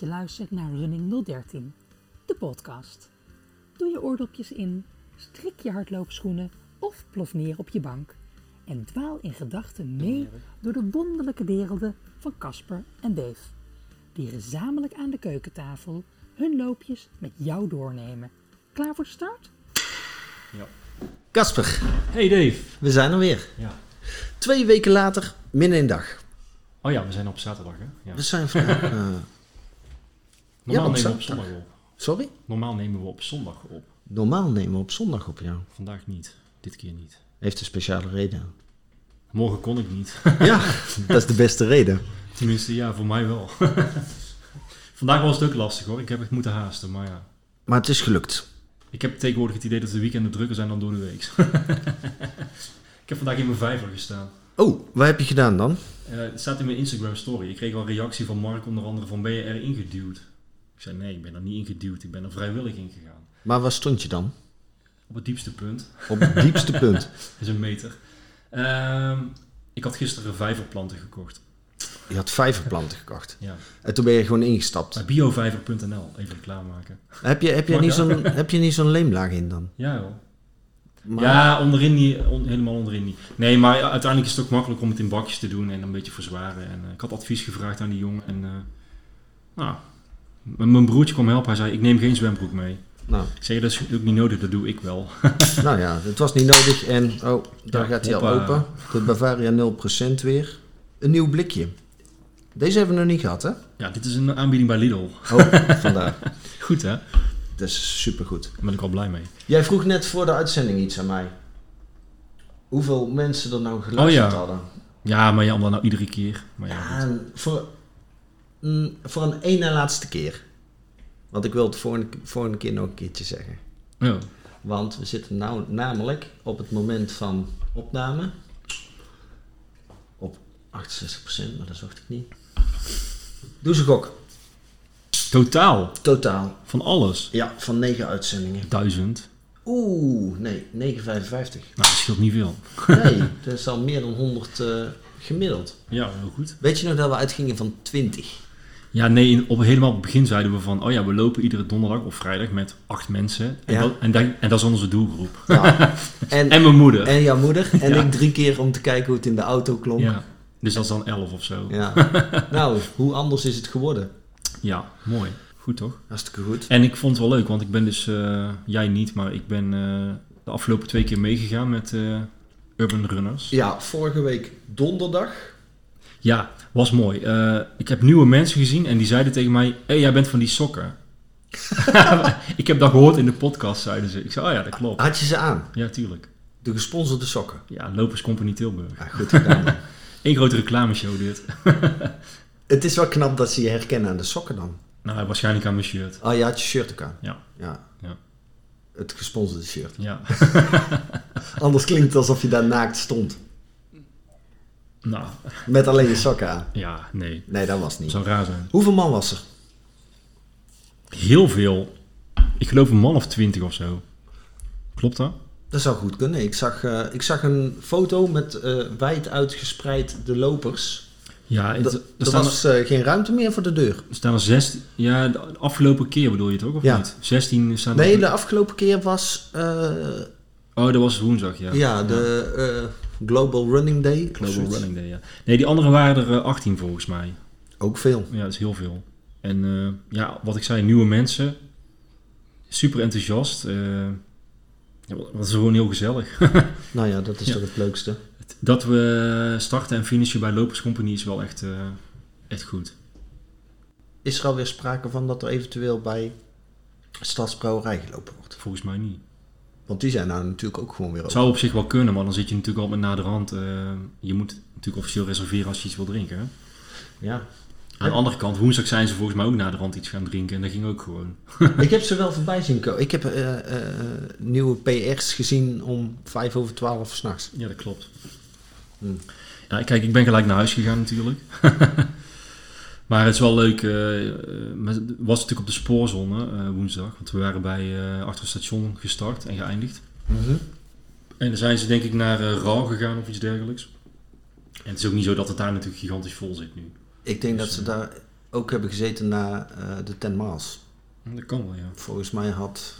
je luistert naar Running 013, de podcast. Doe je oordopjes in, strik je hardloopschoenen of plof neer op je bank en dwaal in gedachten mee door de wonderlijke werelden van Casper en Dave, die gezamenlijk aan de keukentafel hun loopjes met jou doornemen. Klaar voor de start? Casper, Hey Dave. we zijn er weer. Ja. Twee weken later, min een dag. Oh ja, we zijn op zaterdag hè? Ja. We zijn vandaag... eh, Normaal op nemen we op zondag op. sorry? Normaal nemen we op zondag op. Normaal nemen we op zondag op jou. Vandaag niet. Dit keer niet. Heeft een speciale reden. Morgen kon ik niet. Ja, dat is de beste reden. Tenminste, ja, voor mij wel. Vandaag was het ook lastig hoor. Ik heb echt moeten haasten, maar ja. Maar het is gelukt. Ik heb tegenwoordig het idee dat de weekenden drukker zijn dan door de week. ik heb vandaag in mijn vijver gestaan. Oh, wat heb je gedaan dan? Eh, het staat in mijn Instagram story. Ik kreeg al een reactie van Mark onder andere van ben je erin geduwd? Ik zei nee, ik ben er niet in geduwd. Ik ben er vrijwillig in gegaan. Maar waar stond je dan? Op het diepste punt. Op het diepste punt. Dat is een meter. Ehm, ik had gisteren vijverplanten gekocht. Je had vijverplanten gekocht. Ja. En toen ben je gewoon ingestapt. Bij biovijver.nl. Even klaarmaken. Heb je, heb je, Mag niet, zo'n, heb je niet zo'n leemlaag in dan? Ja joh. Maar- Ja, onderin niet. on- helemaal onderin niet. Nee, maar uiteindelijk is het ook makkelijk om het in bakjes te doen en een beetje verzwaren. En eh, ik had advies gevraagd aan die jongen. En eh, nou, mijn broertje kwam helpen. Hij zei, ik neem geen zwembroek mee. Nou, Ik zei, dat is ook niet nodig, dat doe ik wel. nou ja, het was niet nodig. En, oh, daar Ja, gaat hij al open. De Bavaria 0% weer. Een nieuw blikje. Deze hebben we nog niet gehad, hè? Ja, dit is een aanbieding bij Lidl. Oh, vandaar. Goed hè? Dat is supergoed. Daar ben ik al blij mee. Jij vroeg net voor de uitzending iets aan mij. Hoeveel mensen er nou geluisterd Oh ja. hadden. Ja, maar ja, omdat nou iedere keer. Maar ja, Ja, voor, mm, voor een één en laatste keer. Want ik wil het volgende, volgende keer nog een keertje zeggen. Oh. Want we zitten nou namelijk op het moment van opname op 68%, maar dat zocht ik niet. Doe ze gok. Totaal. Totaal. Van alles. Ja, van 9 uitzendingen. Duizend. Oeh, nee, 9,55. Nou, dat scheelt niet veel. Nee, dat is al meer dan 100 eh, gemiddeld. Ja, heel goed. Weet je nog dat we uitgingen van 20? Ja, nee, in- op, helemaal op het begin zeiden we van... Oh ja, we lopen iedere donderdag of vrijdag met acht mensen. En, Ja. dat, en, dat, en dat is onze doelgroep. Ja. En, En mijn moeder. en jouw moeder. En Ja. ik drie keer om te kijken hoe het in de auto klonk. Ja. Dus dat is dan elf of zo. Ja. nou, hoe anders is het geworden? Ja, mooi. Goed toch? Hartstikke goed. En ik vond het wel leuk, want ik ben dus... eh, jij niet, maar ik ben eh, de afgelopen twee keer meegegaan met eh, Urban Runners. Ja, vorige week donderdag. Ja, was mooi. Eh, ik heb nieuwe mensen gezien en die zeiden tegen mij... Hé, hey, jij bent van die sokken. ik heb dat gehoord in de podcast, zeiden ze. Ik zei, oh ja, dat klopt. Had je ze aan? Ja, tuurlijk. De gesponsorde sokken. Ja, Lopers Company Tilburg. Ja, goed gedaan. Eén grote reclameshow dit. het is wel knap dat ze je herkennen aan de sokken dan. Nou, waarschijnlijk aan mijn shirt. Oh, je had je shirt ook aan. Ja. Ja. Ja. Het gesponsorde shirt. Ja. Anders klinkt het alsof je daar naakt stond. Nou, Met alleen je sokken aan. ja, nee. Nee, dat was Dat niet. zou raar zijn. Hoeveel man was er? Heel veel. Ik geloof een man of twintig of zo. Klopt dat? Dat zou goed kunnen. Ik zag, eh, ik zag een foto met eh, wijd uitgespreid de lopers. Ja, het, Dat- er, Er was eh, geen ruimte meer voor de deur. er staan er zes... Ja, de afgelopen keer bedoel je het ook, of Ja. niet? 16 staan Nee, de afgelopen keer was Oh, dat was woensdag, ja. ja. de Global Running Day. Global. Running Day, ja. Nee, die andere waren er eh, 18 volgens mij. Ook veel. Ja, dat is heel veel. En eh, ja, wat ik zei, nieuwe mensen. Super enthousiast. eh ja, dat is gewoon heel gezellig. Nou ja, dat is Ja. toch het leukste. Dat we starten en finishen bij Lopers Company is wel echt, eh, echt goed. Is er alweer sprake van dat er eventueel bij Stadsbrouwerij gelopen wordt? Volgens mij niet. Want die zijn nou natuurlijk ook gewoon weer Het zou op zich wel kunnen, maar dan zit je natuurlijk al met naderhand. eh je moet natuurlijk officieel reserveren als je iets wil drinken. Hè? Ja. Aan de andere kant, woensdag zijn ze volgens mij ook naderhand iets gaan drinken. En dat ging ook gewoon. ik heb ze wel voorbij zien komen. Ik heb eh, eh, nieuwe PR's gezien om vijf over twaalf s'nachts. Ja, dat klopt. Hmm. Ja, kijk, ik ben gelijk naar huis gegaan natuurlijk. maar het is wel leuk. eh, eh, was natuurlijk op de spoorzone eh, woensdag. Want we waren bij achter het station gestart en geëindigd. En dan zijn ze denk ik naar eh Rauw gegaan of iets dergelijks. En het is ook niet zo dat het daar natuurlijk gigantisch vol zit nu. Ik denk dat Dus, ze eh, daar ook hebben gezeten na de Ten Miles. Dat kan wel, ja. Volgens mij had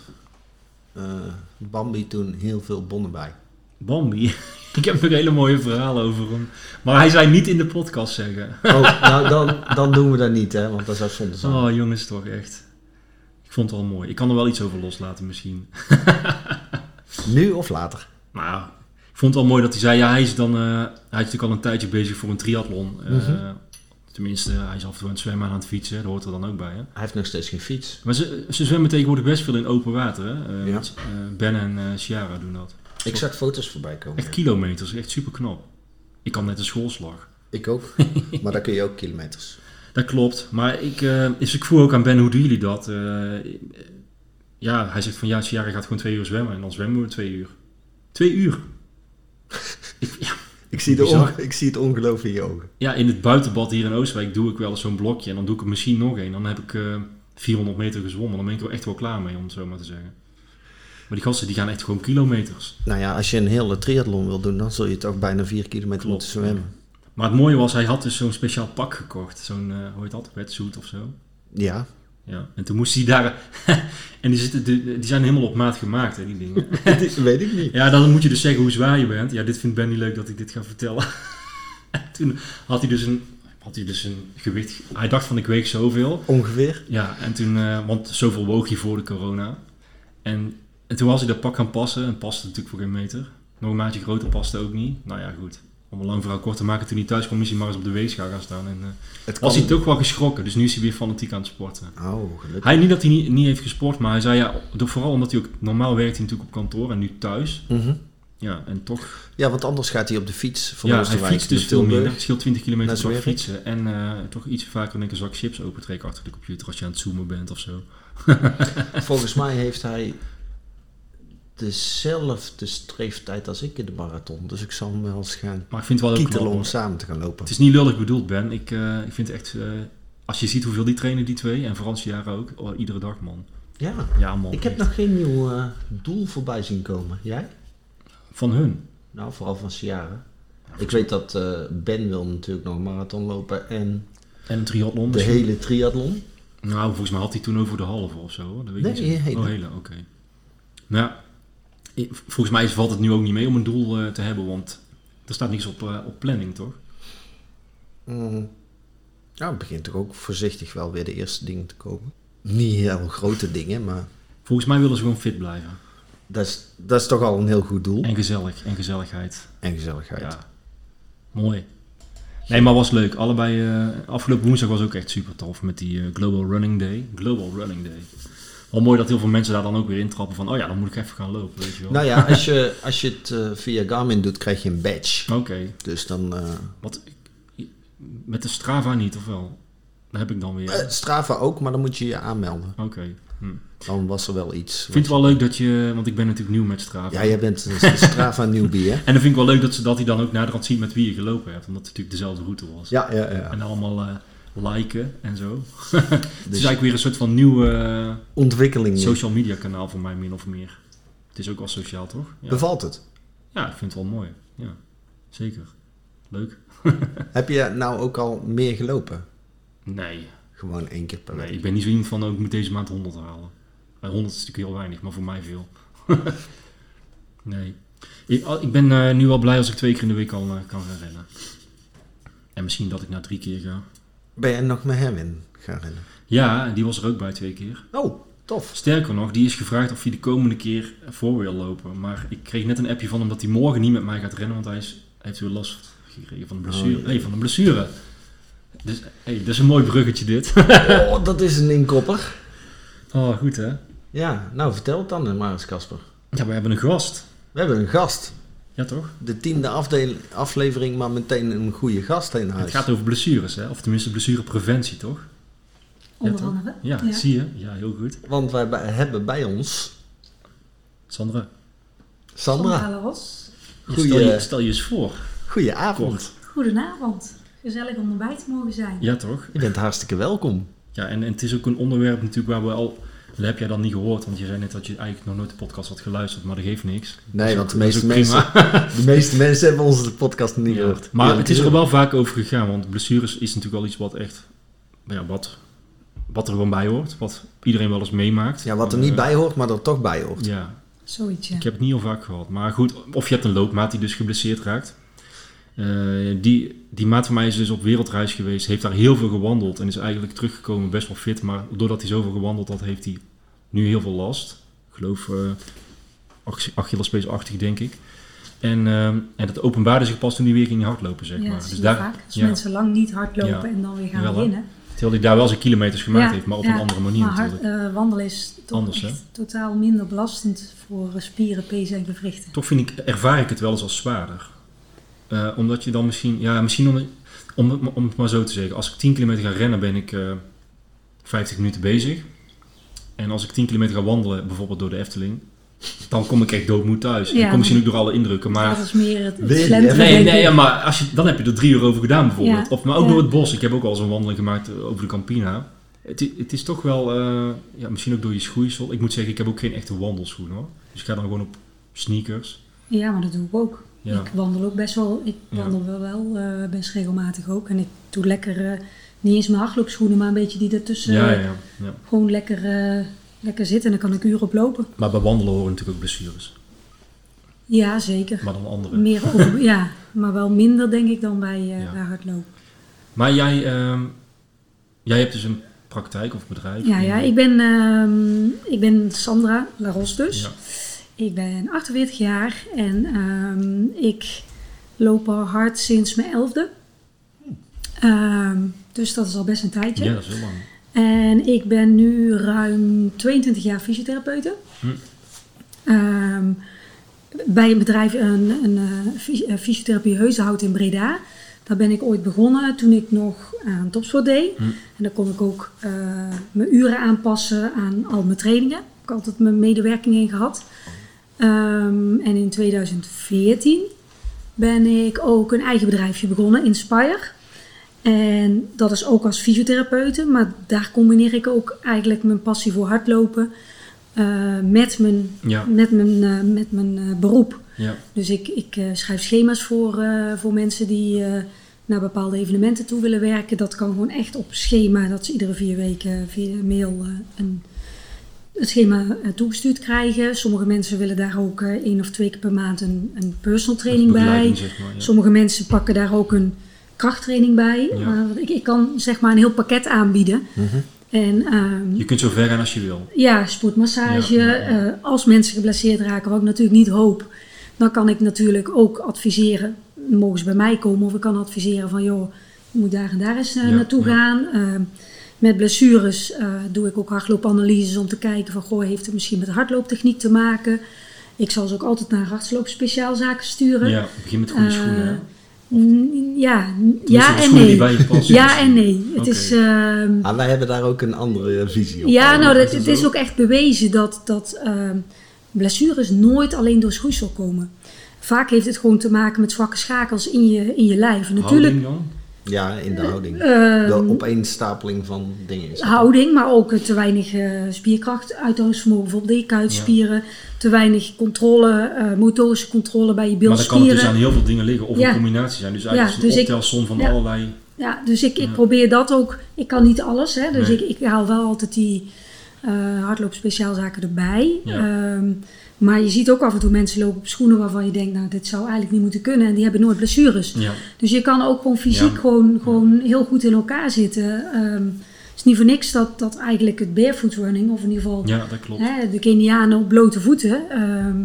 Bambi toen heel veel bonnen bij. Bambi. ik heb een hele mooie verhalen over hem. Maar hij zei niet in de podcast zeggen. Oh, nou dan, dan doen we dat niet, hè, want dat zou zonde zijn. Oh, jongens, toch echt. Ik vond het wel mooi. Ik kan er wel iets over loslaten misschien. Nu of later? Ja, ik vond het wel mooi dat hij zei... Ja, hij is dan... eh, hij is natuurlijk al een tijdje bezig voor een triathlon. Eh, Mhm. Tenminste, hij is af en toe aan het zwemmen en aan het fietsen. Dat hoort er dan ook bij, hè. Hij heeft nog steeds geen fiets. Maar ze, ze zwemmen tegenwoordig best veel in open water, hè. Eh, Ja. met, ben en Ciara doen dat. Ik zag foto's voorbij komen. Echt kilometers, echt super knap. Ik kan net een schoolslag. Ik ook. maar daar kun je ook kilometers. Dat klopt. Maar ik, eh, dus ik vroeg ook aan Ben, hoe doen jullie dat? Eh, ja, hij zegt van ja, Ciara gaat gewoon twee uur zwemmen. En dan zwemmen we twee uur. Twee uur? ik, ja, Ik zie, de ik zie het ongeloof in je ogen. ja, in het buitenbad hier in Oosterwijk doe ik wel eens zo'n blokje. En dan doe ik er misschien nog één. Dan heb ik eh 400 meter gezwommen. Dan ben ik er echt wel klaar mee, om het zo maar te zeggen. Maar die gasten die gaan echt gewoon kilometers. Nou ja, als je een hele triathlon wil doen, dan zul je toch bijna vier kilometer Klopt, moeten zwemmen. Maar het mooie was, hij had dus zo'n speciaal pak gekocht. Zo'n, eh hoe heet dat, wetsuit of zo. Ja. Ja, en toen moest hij daar... en die, zitten, die die zijn helemaal op maat gemaakt, hè, die dingen. dat weet ik niet. Ja, dan moet je dus zeggen hoe zwaar je bent. Ja, dit vindt Ben niet leuk dat ik dit ga vertellen. toen had hij dus een, had hij dus een gewicht... Hij dacht van ik weeg zoveel. Ongeveer. Ja, en toen... eh, want zoveel woog hij voor de corona. En, en toen was hij dat pak gaan passen. En paste natuurlijk voor geen meter. Nog een maatje groter paste ook niet. Nou ja, goed. Om een lang verhaal kort te maken, toen hij thuis kwam, is hij maar eens op de weegschaal gaan staan. En eh, Het was hij toch wel geschrokken. Dus nu is hij weer fanatiek aan het sporten. Oh, gelukkig. Hij niet dat hij niet, niet heeft gesport, maar hij zei ja, vooral omdat hij ook normaal werkt hij natuurlijk op kantoor en nu thuis. Mhm. Ja, en toch. Ja, want anders gaat hij op de fiets van ja, hij fietst dus veel minder. Het scheelt 20 kilometer per fietsen. En eh, toch iets vaker denk ik een zak chips opentrekken achter de computer als je aan het zoomen bent of zo. Volgens mij heeft hij dezelfde streeftijd als ik in de marathon. Dus ik zal hem wel eens gaan Maar ik vind het wel kietelen om samen te gaan lopen. Het is niet lullig bedoeld, Ben. Ik, eh, ik vind echt, eh, als je ziet hoeveel die trainen, die twee, en Frans jaren ook, oh, iedere dag man. Ja, Ja man. ik heb nog geen nieuw eh, doel voorbij zien komen. Jij? Van hun. Nou, vooral van Ciara. Ik weet dat Ben wil natuurlijk nog een marathon lopen en En een triathlon de misschien. hele triathlon. Nou, volgens mij had hij toen over de halve of zo. Dat weet Nee, niet hele. Oh, hele, oké. Nou, volgens mij valt het nu ook niet mee om een doel eh, te hebben, want er staat niks op, eh, op planning, toch? Mm. Ja, het begint toch ook voorzichtig wel weer de eerste dingen te komen. Niet heel grote dingen, maar Volgens mij willen ze gewoon fit blijven. dat is, dat is toch al een heel goed doel. En gezellig, en gezelligheid. En gezelligheid. Ja, mooi. Nee, maar was leuk. Allebei, eh, afgelopen woensdag was ook echt super tof met die Global Running Day. Global Running Day. Wel mooi dat heel veel mensen daar dan ook weer intrappen van, oh ja, dan moet ik even gaan lopen, weet je wel. Nou ja, als je, als je het eh, via Garmin doet, krijg je een badge. Oké, Dus dan... eh, wat, met de Strava niet, of wel? Daar heb ik dan weer. eh, Strava ook, maar dan moet je je aanmelden. Oké. Hm. Dan was er wel iets. Ik vind het wel leuk dat je, want ik ben natuurlijk nieuw met Strava. Ja, jij bent een Strava newbie, hè? En dan vind ik wel leuk dat, ze, dat hij dan ook naderhand ziet met wie je gelopen hebt. Omdat het natuurlijk dezelfde route was. Ja, ja, ja. En allemaal liken en zo. Dus Het is eigenlijk weer een soort van nieuw eh, ontwikkeling. social media kanaal voor mij, min of meer. Het is ook wel sociaal, toch? Ja, Bevalt het? ja ik vind het wel mooi. Ja, zeker. Leuk. Heb je nou ook al meer gelopen? Nee, Gewoon één keer per nee, week. ik ben niet zo iemand van, oh, ik moet deze maand 100 halen. Eh, 100 is natuurlijk heel weinig, maar voor mij veel. nee. Ik, ik ben eh, nu wel blij als ik twee keer in de week al eh, kan gaan rennen. En misschien dat ik na drie keer ga. Ben je nog met hem in gaan rennen? Ja, die was er ook bij twee keer. Oh, tof. Sterker nog, die is gevraagd of hij de komende keer voor wil lopen. Maar ik kreeg net een appje van hem dat hij morgen niet met mij gaat rennen, want hij, is, hij heeft weer last gekregen van een blessure. Oh, ja. Nee, van een blessure. Dus, hey, dat is een mooi bruggetje dit. Oh, dat is een inkopper. oh, goed hè? Ja, nou vertel het dan maar eens, Casper. Ja, we hebben een gast. We hebben een gast. Ja, toch? De tiende aflevering, maar meteen een goede gast in huis. Het gaat over blessures, hè? Of tenminste blessurepreventie, toch? Onder andere. Ja, zie je? Ja, heel goed. Want wij hebben bij ons Sandra, Sandra. Sandra Ros. Goeie- stel, je, stel je eens voor. Goedenavond. Kort. Goedenavond. Gezellig om erbij te mogen zijn. Ja, toch? Je bent hartstikke welkom. Ja, en, en het is ook een onderwerp natuurlijk waar we al... Dat heb jij dan niet gehoord, want je zei net dat je eigenlijk nog nooit de podcast had geluisterd, maar dat geeft niks. Nee, is want de meeste, mensen, de meeste mensen hebben onze podcast niet Ja. gehoord. Maar het is er wel vaak over gegaan, want blessures is natuurlijk wel iets wat echt ja, wat, wat er gewoon bij hoort. Wat iedereen wel eens meemaakt. Ja, wat er Eh, niet bij hoort, maar er toch bij hoort. Ja, Zoiets, ja. ik heb het niet heel vaak gehad. Maar goed, of je hebt een loopmaat die dus geblesseerd raakt. Eh, die, die maat van mij is dus op wereldreis geweest, heeft daar heel veel gewandeld en is eigenlijk teruggekomen best wel fit. Maar doordat hij zoveel gewandeld had, heeft hij nu heel veel last. Ik geloof uh, Achillespees-achtig, denk ik. En, uh, en dat openbaarde zich pas toen hij weer ging hardlopen, zeg ja, maar. Dus daar, vaak. Als ja. mensen lang niet hardlopen Ja. en dan weer gaan beginnen. Terwijl hij daar wel zijn kilometers gemaakt heeft, maar op een andere manier Maar hard, natuurlijk. wandelen is toch Anders, echt totaal minder belastend voor spieren, pezen en gewrichten. Toch vind ik, ervaar ik het wel eens als zwaarder. Eh, omdat je dan misschien, ja, misschien om, om, het- om het maar zo te zeggen. Als ik 10 kilometer ga rennen, ben ik eh 50 minuten bezig. En als ik 10 kilometer ga wandelen, bijvoorbeeld door de Efteling, dan kom ik echt doodmoed thuis. Ja, ik kom misschien ook dan- door alle indrukken, maar... dat is meer het, het slenteren, Nee, nee, ja, maar als je, dan heb je er drie uur over gedaan bijvoorbeeld. Ja, Of, maar ook ja. door het bos. Ik heb ook al eens een wandeling gemaakt eh, over de Campina. Het, het is toch wel, eh, ja, misschien ook door je schoeisel. Ik moet zeggen, ik heb ook geen echte wandelschoen hoor. Dus ik ga dan gewoon op sneakers. Ja, maar dat doe ik ook. Ja. Ik wandel ook best wel, ik Ja. wandel wel, wel eh, best regelmatig ook. En ik doe lekker, eh, niet eens mijn hardloopschoenen, maar een beetje die ertussen ja, eh, ja, ja. gewoon lekker, lekker zitten. En dan kan ik uren op lopen. Maar bij wandelen horen natuurlijk ook blessures. Ja, zeker. Maar dan andere. Meer over, ja, maar wel minder denk ik dan bij, Ja. bij hardlopen. Maar jij, ehm, jij hebt dus een praktijk of bedrijf. Ja, ja ik, ben, ehm, ik ben Sandra Laros dus. Ja. Ik ben 48 jaar en ehm, ik loop al hard sinds mijn elfde. Ehm, dus dat is al best een tijdje. Ja, dat is heel lang. En ik ben nu ruim 22 jaar fysiotherapeute. Hm. Ehm, bij een bedrijf, een, een fys- eh, fysiotherapie Heuzenhout in Breda. Daar ben ik ooit begonnen toen ik nog aan topsport deed. Hm. En dan kon ik ook eh, mijn uren aanpassen aan al mijn trainingen. Ik heb altijd mijn medewerking in gehad. Ehm, en in 2014 ben ik ook een eigen bedrijfje begonnen, Inspire. En dat is ook als fysiotherapeute, maar daar combineer ik ook eigenlijk mijn passie voor hardlopen eh, met mijn, Ja, met mijn, eh, met mijn eh, beroep. ja. Dus ik, ik schrijf schema's voor, voor mensen die naar bepaalde evenementen toe willen werken. Dat kan gewoon echt op schema, dat ze iedere vier weken via mail een, het schema eh, toegestuurd krijgen. Sommige mensen willen daar ook eh, één of twee keer per maand een, een personal training bij. Begeleiding, zeg maar. Ja. Sommige mensen pakken daar ook een krachttraining bij. Ja. Ik, ik kan zeg maar een heel pakket aanbieden. Mhm. En ehm, Je kunt zo ver gaan als je wil. ja, sportmassage. Ja, ja, ja. eh, als mensen geblesseerd raken, wat ik natuurlijk niet hoop, dan kan ik natuurlijk ook adviseren. Mogen ze bij mij komen of ik kan adviseren van joh, je moet daar en daar eens naartoe gaan. Eh, met blessures eh, doe ik ook hardloopanalyses om te kijken van goh, heeft het misschien met hardlooptechniek te maken. Ik zal ze ook altijd naar hardloopspeciaalzaken sturen. Ja, begin met goede Eh, schoenen. Ja, ja en nee. bij je passen. Ja en nee. Het is... ehm, Ah, wij hebben daar ook een andere visie op. ja, nou, dat, het is ook echt bewezen dat, dat ehm, blessures nooit alleen door schoeisel komen. Vaak heeft het gewoon te maken met zwakke schakels in je, in je lijf. Natuurlijk Houding dan? Ja, in de houding. ehm, de opeenstapeling van dingen. is houding, maar ook te weinig eh, spierkracht, uithoudingsvermogen, bijvoorbeeld de kuitspieren. Te weinig controle, eh, motorische controle bij je Maar dan kan het dus bilspieren. aan heel veel dingen liggen. Of Ja. een combinatie zijn. Dus eigenlijk Ja, is het dus een optelsom van ja. allerlei... Ja, dus ik, ik probeer dat ook. Ik kan niet alles, hè, dus Nee. ik, ik haal wel altijd die eh hardloopspeciaalzaken erbij. Ja. Maar je ziet ook af en toe mensen lopen op schoenen waarvan je denkt, nou, dit zou eigenlijk niet moeten kunnen. En die hebben nooit blessures. Ja, Dus je kan ook gewoon fysiek Ja. gewoon, gewoon heel goed in elkaar zitten. Ehm, het is niet voor niks dat, dat eigenlijk het barefoot running, of in ieder geval ja, dat klopt. hè, de Kenianen op blote voeten, ehm,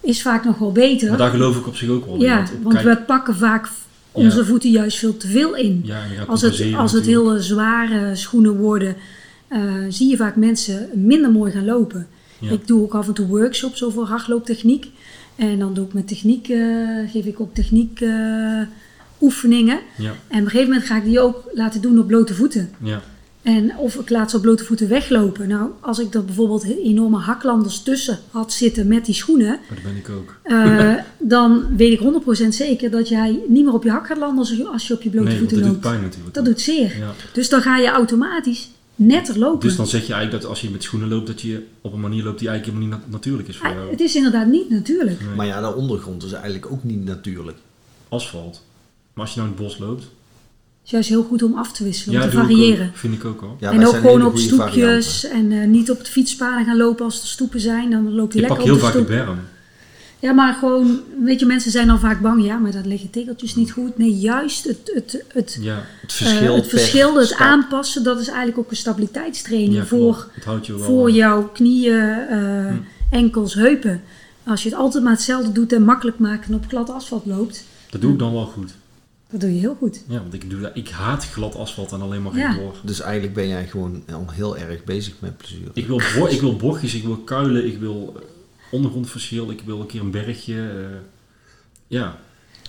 is vaak nog wel beter. Maar daar geloof ik op zich ook wel in. ja, Want, want kijk, we pakken vaak onze voeten juist veel te veel in. Als het, als het hele zware schoenen worden, eh, zie je vaak mensen minder mooi gaan lopen. Ja. Ik doe ook af en toe workshops over hardlooptechniek. En dan doe ik met techniek, eh, geef ik ook techniek eh, oefeningen. Ja, En op een gegeven moment ga ik die ook laten doen op blote voeten. ja, En of ik laat ze op blote voeten weglopen. Nou, als ik er bijvoorbeeld enorme haklanders tussen had zitten met die schoenen, maar dat ben ik ook. eh, dan weet ik 100% zeker dat jij niet meer op je hak gaat landen als je, als je op je blote Nee, voeten dat doet loopt. pijn natuurlijk. Dat doet zeer. Ja. Dus dan ga je automatisch netter lopen. Dus dan zeg je eigenlijk dat als je met schoenen loopt, dat je op een manier loopt die eigenlijk helemaal niet na- natuurlijk is voor Ah, jou. het is inderdaad niet natuurlijk. Nee. Maar ja, de ondergrond is eigenlijk ook niet natuurlijk. Asfalt. Maar als je nou in het bos loopt, is juist heel goed om af te wisselen, om te ik variëren. ook. vind ik ook al. Ja, en ook gewoon op stoepjes en eh, niet op de fietspaden gaan lopen als er stoepen zijn. Dan loopt hij Ik pak lekker heel op de vaak de stoep. berm. Ja, maar gewoon, weet je, mensen zijn dan vaak bang. Ja, maar dat liggen tegeltjes niet goed. Nee, juist het, het, het, Ja, Het eh, verschil, het, verschil het aanpassen, dat is eigenlijk ook een stabiliteitstraining ja voor, klopt. Het houdt je wel... voor jouw knieën, eh, Hm. enkels, heupen. Als je het altijd maar hetzelfde doet en makkelijk maakt en op glad asfalt loopt, Dat doe ik dan wel goed. dat doe je heel goed. Ja, want ik, doe dat, ik haat glad asfalt en alleen maar Ja. Dus eigenlijk ben jij gewoon al heel erg bezig met plezier. Ik wil, bo- ik wil bochtjes, ik wil kuilen, ik wil ondergrondverschil, ik wil een keer een bergje. eh, ja,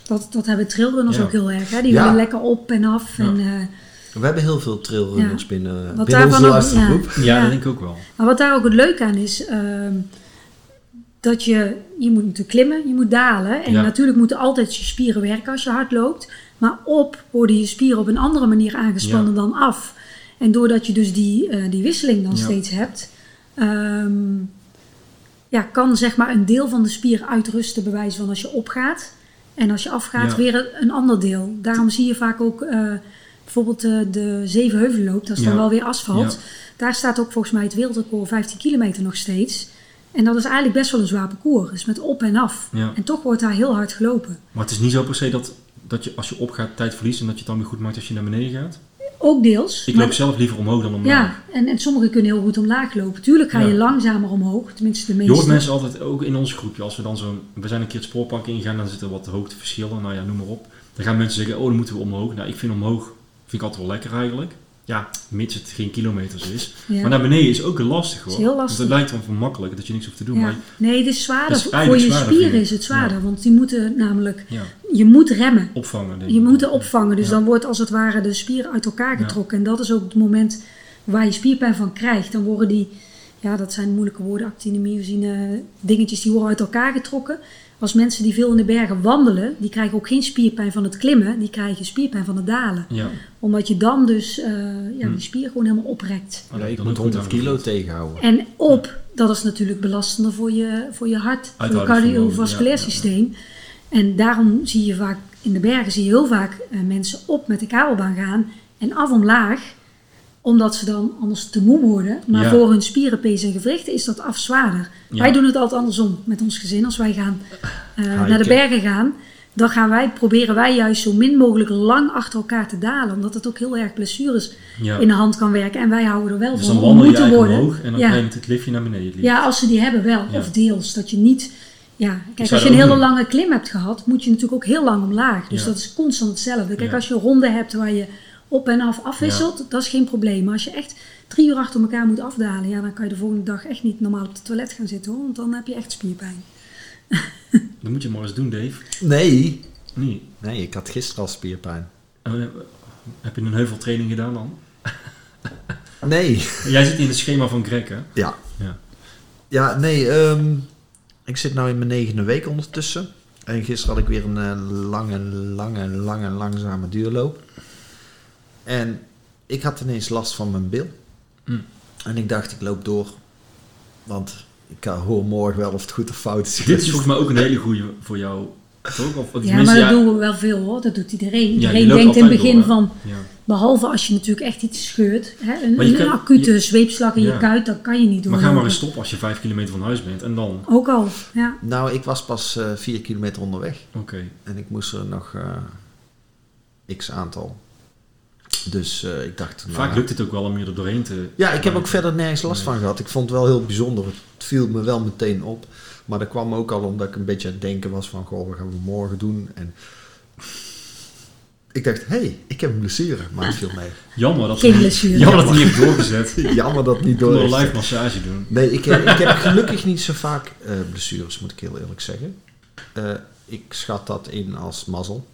Dat, dat hebben trailrunners Ja. ook heel erg. Hè? Die Ja. willen lekker op en af. Ja. En, eh, We hebben heel veel trailrunners Ja. binnen, Wat binnen onze ook- luistergroep. ja, Ja. dat denk ik ook wel. Maar wat daar ook het leuke aan is, ehm, dat je, je moet natuurlijk klimmen, je moet dalen. En Ja. natuurlijk moeten altijd je spieren werken als je hard loopt. Maar op worden je spieren op een andere manier aangespannen Ja. dan af. En doordat je dus die, eh, die wisseling dan Ja. steeds hebt, ehm, ja, kan zeg maar een deel van de spier uitrusten bij wijze van als je opgaat. En als je afgaat Ja. weer een, ander deel. Daarom zie je vaak ook eh, bijvoorbeeld eh, de Zevenheuvelloop, dat is dan wel weer asfalt. Ja. Daar staat ook volgens mij het wereldrecord 15 kilometer nog steeds. En dat is eigenlijk best wel een zwaar parcours. Dus met op en af. En toch wordt daar heel hard gelopen. Maar het is niet zo per se dat, dat je als je opgaat tijd verliest en dat je het dan weer goed maakt als je naar beneden gaat. Ook deels. Ik loop zelf liever omhoog dan omlaag. ja, en, en sommigen kunnen heel goed omlaag lopen. Tuurlijk ga je Ja. langzamer omhoog. Tenminste de Je meeste. hoort mensen altijd, ook in ons groepje, als we dan zo, we zijn een keer het spoorpark ingegaan, dan zitten wat hoogteverschillen, nou ja, noem maar op. Dan gaan mensen zeggen, oh dan moeten we omhoog. Nou, ik vind omhoog, vind ik altijd wel lekker eigenlijk. Ja, mits het geen kilometers is. Ja. Maar naar beneden is ook lastig hoor. Is heel lastig. Want het lijkt dan voor makkelijk dat je niks hoeft te doen. Ja. Maar Nee, het is zwaarder. Het is voor je zwaarder, spieren is het zwaarder. Want die moeten namelijk, je moet remmen. opvangen denk Je moet er opvangen. Dus dan wordt als het ware de spier uit elkaar getrokken. En dat is ook het moment waar je spierpijn van krijgt. Dan worden die, ja dat zijn moeilijke woorden, actinomyosine, dingetjes die worden uit elkaar getrokken. Als mensen die veel in de bergen wandelen, die krijgen ook geen spierpijn van het klimmen. Die krijgen spierpijn van het dalen. Ja, Omdat je dan dus eh, ja, Hm. die spier gewoon helemaal oprekt. Oh, Ja, ik moet ook goed 100 kilo tegenhouden. En op, dat is natuurlijk belastender voor je, voor je hart, voor je cardiovasculair ja, ja, ja. systeem. En daarom zie je vaak in de bergen zie je heel vaak eh, mensen op met de kabelbaan gaan en af omlaag, omdat ze dan anders te moe worden. Maar Ja. voor hun spieren, pees en gewrichten is dat af zwaarder. Ja. Wij doen het altijd andersom met ons gezin. Als wij gaan eh, naar de bergen gaan, dan gaan wij, proberen wij juist zo min mogelijk lang achter elkaar te dalen. Omdat het ook heel erg blessures Ja. in de hand kan werken. En wij houden er wel Dus van dan wandel je worden. omhoog en dan je het liftje naar beneden. Ja, als ze die hebben wel. Of deels. Dat je niet... Ja, kijk, als je een hele doen. lange klim hebt gehad, moet je natuurlijk ook heel lang omlaag. Dus dat is constant hetzelfde. Kijk, als je een ronde hebt waar je op en af afwisselt, dat is geen probleem. Maar als je echt drie uur achter elkaar moet afdalen, ja, dan kan je de volgende dag echt niet normaal op het toilet gaan zitten hoor. Want dan heb je echt spierpijn. Dat moet je maar eens doen, Dave. Nee. Nee. Nee, ik had gisteren al spierpijn. Eh, heb je een heuveltraining gedaan dan? Nee. Jij zit in het schema van Greg, hè? Ja. Ja. Ja, nee. ehm, ik zit nu in mijn negende week ondertussen. En gisteren had ik weer een eh, lange, lange, lange, langzame duurloop. En ik had ineens last van mijn bil. Mm. En ik dacht, ik loop door. Want ik eh, hoor morgen wel of het goed of fout is. Dit is volgens mij ook een hele goede voor jou. Toch? Of, Ja, maar dat doen we wel veel hoor. Dat doet iedereen. Iedereen denkt in het begin door, van, Ja. behalve als je natuurlijk echt iets scheurt, hè, een, kan- acute je- zweepslag in Ja. je kuit, dat kan je niet doen. Maar ga maar eens stoppen als je vijf kilometer van huis bent en dan. Ook al, ja. Nou, ik was pas eh, vier kilometer onderweg. Oké. En ik moest er nog eh, x aantal. Dus eh, ik dacht... nou Vaak ja. lukt het ook wel om je er doorheen te. Ja, ik heb ook verder nergens last Nee. van gehad. Ik vond het wel heel bijzonder. Het viel me wel meteen op. Maar dat kwam ook al omdat ik een beetje aan het denken was van... Goh, wat gaan we morgen doen? En ik dacht, hé, hey, ik heb een blessure. Maar het viel mee. Jammer dat Geen blessure. Jammer dat hij niet heeft doorgezet. Jammer dat het niet Ik wil door een live massage doen. Nee, ik heb, ik heb gelukkig niet zo vaak eh, blessures, moet ik heel eerlijk zeggen. Eh, ik schat dat in als mazzel.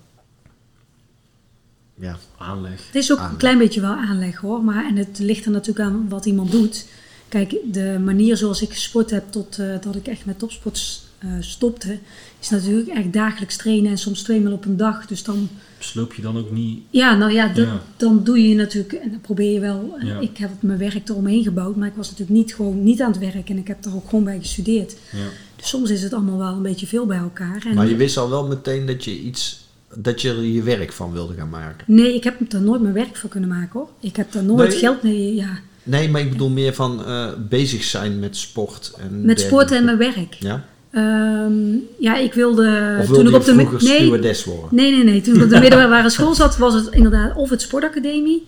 Ja, Aanleg. Het is ook Aanleg. een klein beetje wel aanleg hoor. Maar, en het ligt er natuurlijk aan wat iemand doet. Kijk, de manier zoals ik gesport heb tot eh, dat ik echt met topsport eh, stopte, is natuurlijk echt dagelijks trainen en soms twee maal op een dag. Dus dan, Sloop je dan ook niet. ja, nou ja, dat- Ja. dan doe je natuurlijk, en dan probeer je wel. eh, Ja. Ik heb mijn werk eromheen gebouwd, maar ik was natuurlijk niet gewoon niet aan het werk en ik heb er ook gewoon bij gestudeerd. Ja. Dus soms is het allemaal wel een beetje veel bij elkaar. En maar je wist al wel meteen dat je iets dat je er je werk van wilde gaan maken? Nee, ik heb er nooit mijn werk voor kunnen maken hoor. Ik heb daar nooit Nee? geld mee. Ja. Nee, maar ik bedoel meer van eh, bezig zijn met sport. En Met sport en mijn werk. Ja? Ehm, ja, ik wilde. Of toen wilde ik je op de vroeger nee, stewardess worden? nee, nee, nee. Toen ik op de middelbare school zat, was het inderdaad of het sportacademie,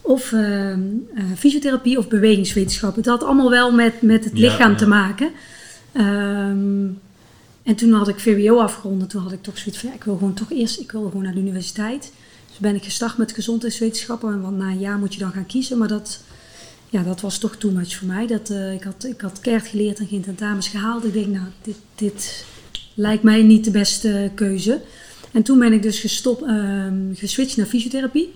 of ehm, eh, fysiotherapie of bewegingswetenschappen. Het had allemaal wel met, met het lichaam ja. te maken. Ehm, en toen had ik VWO afgerond. en Toen had ik toch zoiets van, ja, ik wil gewoon toch eerst, ik wil gewoon naar de universiteit. Dus ben ik gestart met gezondheidswetenschappen. Want na een jaar moet je dan gaan kiezen. Maar dat, ja, dat was toch too much voor mij. Dat, eh, ik, had, ik had keihard geleerd en geen tentamens gehaald. Ik denk, nou, dit, dit lijkt mij niet de beste keuze. En toen ben ik dus gestopt, ehm, geswitcht naar fysiotherapie.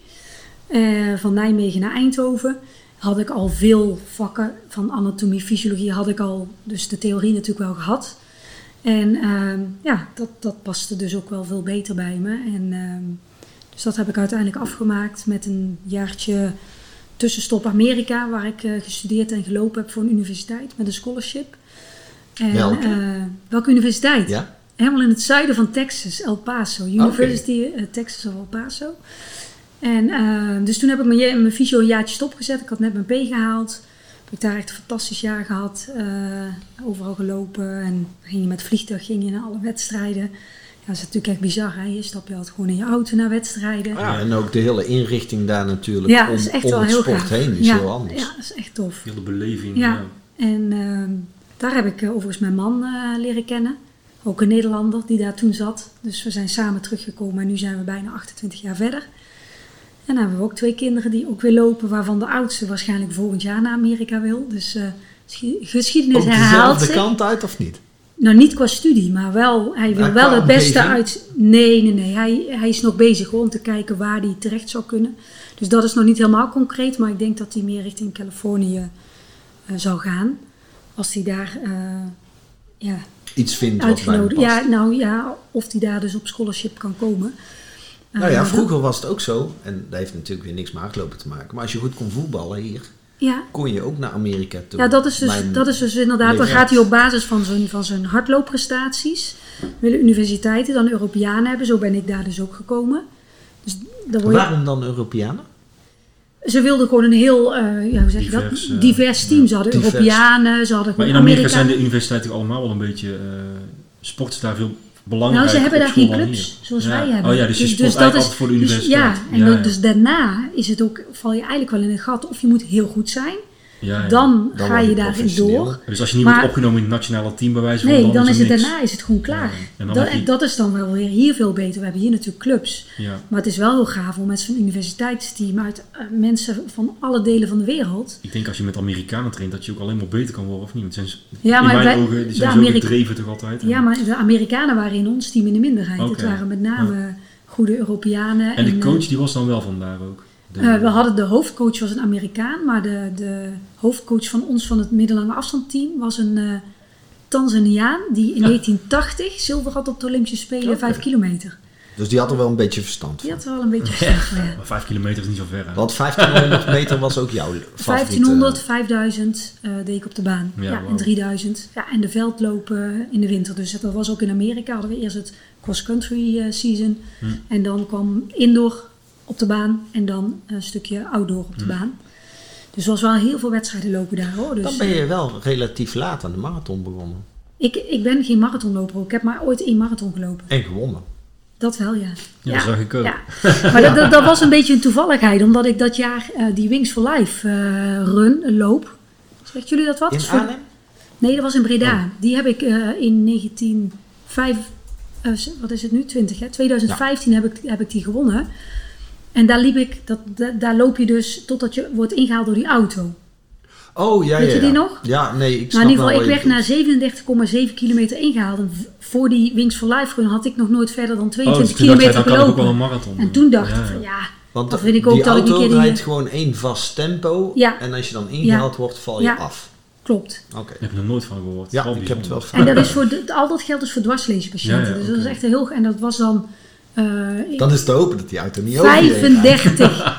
Eh, van Nijmegen naar Eindhoven. Had ik al veel vakken van anatomie, fysiologie had ik al, dus de theorie natuurlijk wel gehad. En ehm, ja, dat, dat paste dus ook wel veel beter bij me. En, ehm, dus dat heb ik uiteindelijk afgemaakt met een jaartje tussenstop Amerika, waar ik eh, gestudeerd en gelopen heb voor een universiteit met een scholarship. En, Welke? eh, welke universiteit? Ja? Helemaal in het zuiden van Texas, El Paso. University eh, Texas of El Paso. En eh, dus toen heb ik mijn, mijn fysio een jaartje stopgezet. Ik had net mijn P gehaald. Heb ik daar echt een fantastisch jaar gehad. eh, overal gelopen. En ging je met vliegtuig ging je naar alle wedstrijden. Ja, dat is natuurlijk echt bizar. Hè? Je stap je altijd gewoon in je auto naar wedstrijden. Ja, en ook de hele inrichting daar natuurlijk Ja, om, is echt om wel het heel sport gaaf. heen is ja, heel anders. Ja, dat is echt tof. Heel de beleving. Ja. Ja. En ehm, daar heb ik eh, overigens mijn man eh, leren kennen. Ook een Nederlander die daar toen zat. Dus we zijn samen teruggekomen en nu zijn we bijna 28 jaar verder. En dan hebben we ook twee kinderen die ook weer lopen, waarvan de oudste waarschijnlijk volgend jaar naar Amerika wil. Dus eh, geschi- geschiedenis Ook herhaalt dezelfde zich. kant uit of niet? Nou, niet qua studie, maar wel, hij wil wel het beste omgeving? uit. Nee, nee, nee. Hij, hij is nog bezig hoor, om te kijken waar hij terecht zou kunnen. Dus dat is nog niet helemaal concreet, maar ik denk dat hij meer richting Californië eh, zou gaan. Als hij daar eh, ja, Iets vindt wat bij hem uitgenodigd past. Ja, nou ja, of hij daar dus op scholarship kan komen. Nou ja, maar vroeger was het ook zo, en dat heeft natuurlijk weer niks met hardlopen te maken, maar als je goed kon voetballen hier, Ja, kon je ook naar Amerika toe. Ja, dat is dus, Mijn dat is dus inderdaad, dan gaat hij op basis van zijn, van zijn hardloopprestaties, willen universiteiten dan Europeanen hebben. Zo ben ik daar dus ook gekomen. Dus dan word je, Waarom dan Europeanen? ze wilden gewoon een heel, eh, ja, hoe zeg je Divers, dat? eh, Divers team. Ze hadden divers. Europeanen, ze hadden Maar in Amerika Amerika- zijn de universiteiten allemaal wel een beetje... eh sport is daar veel Nou, ze hebben daar geen clubs zoals Ja. wij hebben. Oh ja, dus je Dus- dus dat is- voor de Dus, universiteit. ja, en dus daarna is het ook, val je eigenlijk wel in een gat. Of je moet heel goed zijn, Ja, ja. dan, Dan ga je daarin door. Dus als je niet Maar- wordt opgenomen in het nationale team bij wijze van... Nee, dan is het niks. daarna is het gewoon klaar. Ja, en dan dat, je- is dan wel weer hier veel beter. We hebben hier natuurlijk clubs. Ja. Maar het is wel heel gaaf om met zo'n universiteitsteam uit eh, mensen van alle delen van de wereld. Ik denk als je met Amerikanen traint, dat je ook alleen maar beter kan worden, of niet? Want zijn, ze- Ja, in maar mijn wij- ogen, die zijn zo Amerika- gedreven toch altijd. Ja, maar de Amerikanen waren in ons team in de minderheid. Het waren met name goede Europeanen. En de eh, coach die was dan wel vandaar ook? De- eh, we hadden de hoofdcoach was een Amerikaan, maar de, de hoofdcoach van ons van het middellange afstandteam was een eh Tanzaniaan die in 1980 zilver had op de Olympische Spelen, Oké. 5 kilometer. Dus die had er wel een beetje verstand Die van. had er wel een beetje verstand van, ja. Maar vijf kilometer is niet zo ver, hè? Want 1500 meter was ook jouw favoriete... 1500, 5000 eh, deed ik op de baan. Ja, en 3000. Ja, en de veldlopen in de winter. Dus dat was ook in Amerika. Hadden we eerst het cross-country eh, season. Hm. En dan kwam indoor op de baan. En dan een stukje outdoor op de Hm. baan. Dus er was wel heel veel wedstrijden lopen daar hoor. Dus, Dan ben je wel relatief laat aan de marathon begonnen. ik, ik ben geen marathonloper. Ik heb maar ooit één marathon gelopen. En gewonnen. Dat wel, ja. Ja, dat zag ik ook. Ja. Maar dat, dat, dat was een beetje een toevalligheid. Omdat ik dat jaar eh, die Wings for Life eh, run, eh, loop. Zegt jullie dat wat? In Arnhem? Nee, dat was in Breda. Oh. Die heb ik eh, in 1905, eh, wat is het nu? 20 hè? 2015 heb, ik, heb ik die gewonnen. En daar liep ik, dat, da- daar loop je dus totdat je wordt ingehaald door die auto. Oh, ja, Weet ja, je die ja. nog? Ja, nee, ik Nou, snap in ieder geval, ik werd na 37,7 kilometer ingehaald. En voor die Wings for Life run had ik nog nooit verder dan Oh, 22 dus dacht kilometer dan kan ik ook wel gelopen. een marathon En toen dacht Ja, ik van ja. Want dat vind ik ook die dat ik een keer die- rijdt gewoon één vast tempo. Ja. En als je dan ingehaald wordt, val je Ja. af. klopt. Oké. Daar heb ik nog nooit van gehoord. Ja, ik heb het wel bijzonder. En dat is voor de, al dat geldt dus voor dwarslezenpatiënten. Ja, ja, dus dat is echt heel... En dat was dan... eh, Dan is het te hopen dat die auto niet over je heen gaat. 35.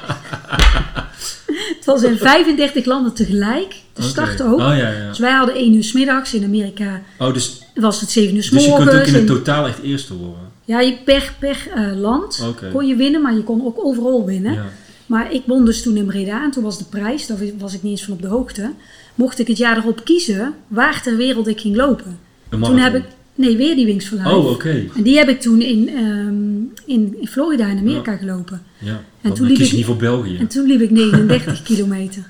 het was in 35 landen tegelijk. De Oké. start ook. Oh ja, ja. Dus wij hadden 1 uur 's middags. In Amerika Oh, dus, was het 7 uur s dus je kunt ook morgens. in het totaal echt eerste worden. Ja, je per, per eh, land kon je winnen, maar je kon ook overal winnen. Ja. Maar ik won dus toen in Breda en toen was de prijs, daar was ik niet eens van op de hoogte. Mocht ik het jaar erop kiezen waar ter wereld ik ging lopen. Een Toen heb ik, nee, weer die Wings for Life. Oh, oké. En die heb ik toen in, ehm, in, in Florida in Amerika gelopen. Ja. En En toen liep ik- niet voor België, En toen liep ik 39 kilometer.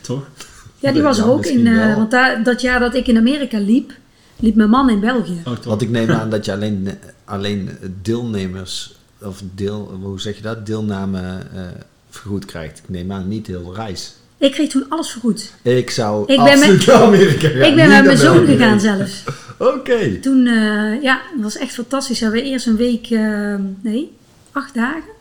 toch? Ja, die was Ja, er ook in, eh, want daar, dat jaar dat ik in Amerika liep, liep mijn man in België. Oh? Want ik neem aan dat je alleen, alleen deelnemers, of deel, hoe zeg je dat, deelname eh, vergoed krijgt. Ik neem aan niet heel de reis. Ik kreeg toen alles vergoed. Ik zou Ik ben absoluut met- naar Amerika gaan. ik ben met mijn zoon gegaan zelfs. Oké. Toen, eh, ja, dat was echt fantastisch. Hebben we eerst een week, eh, nee, acht dagen.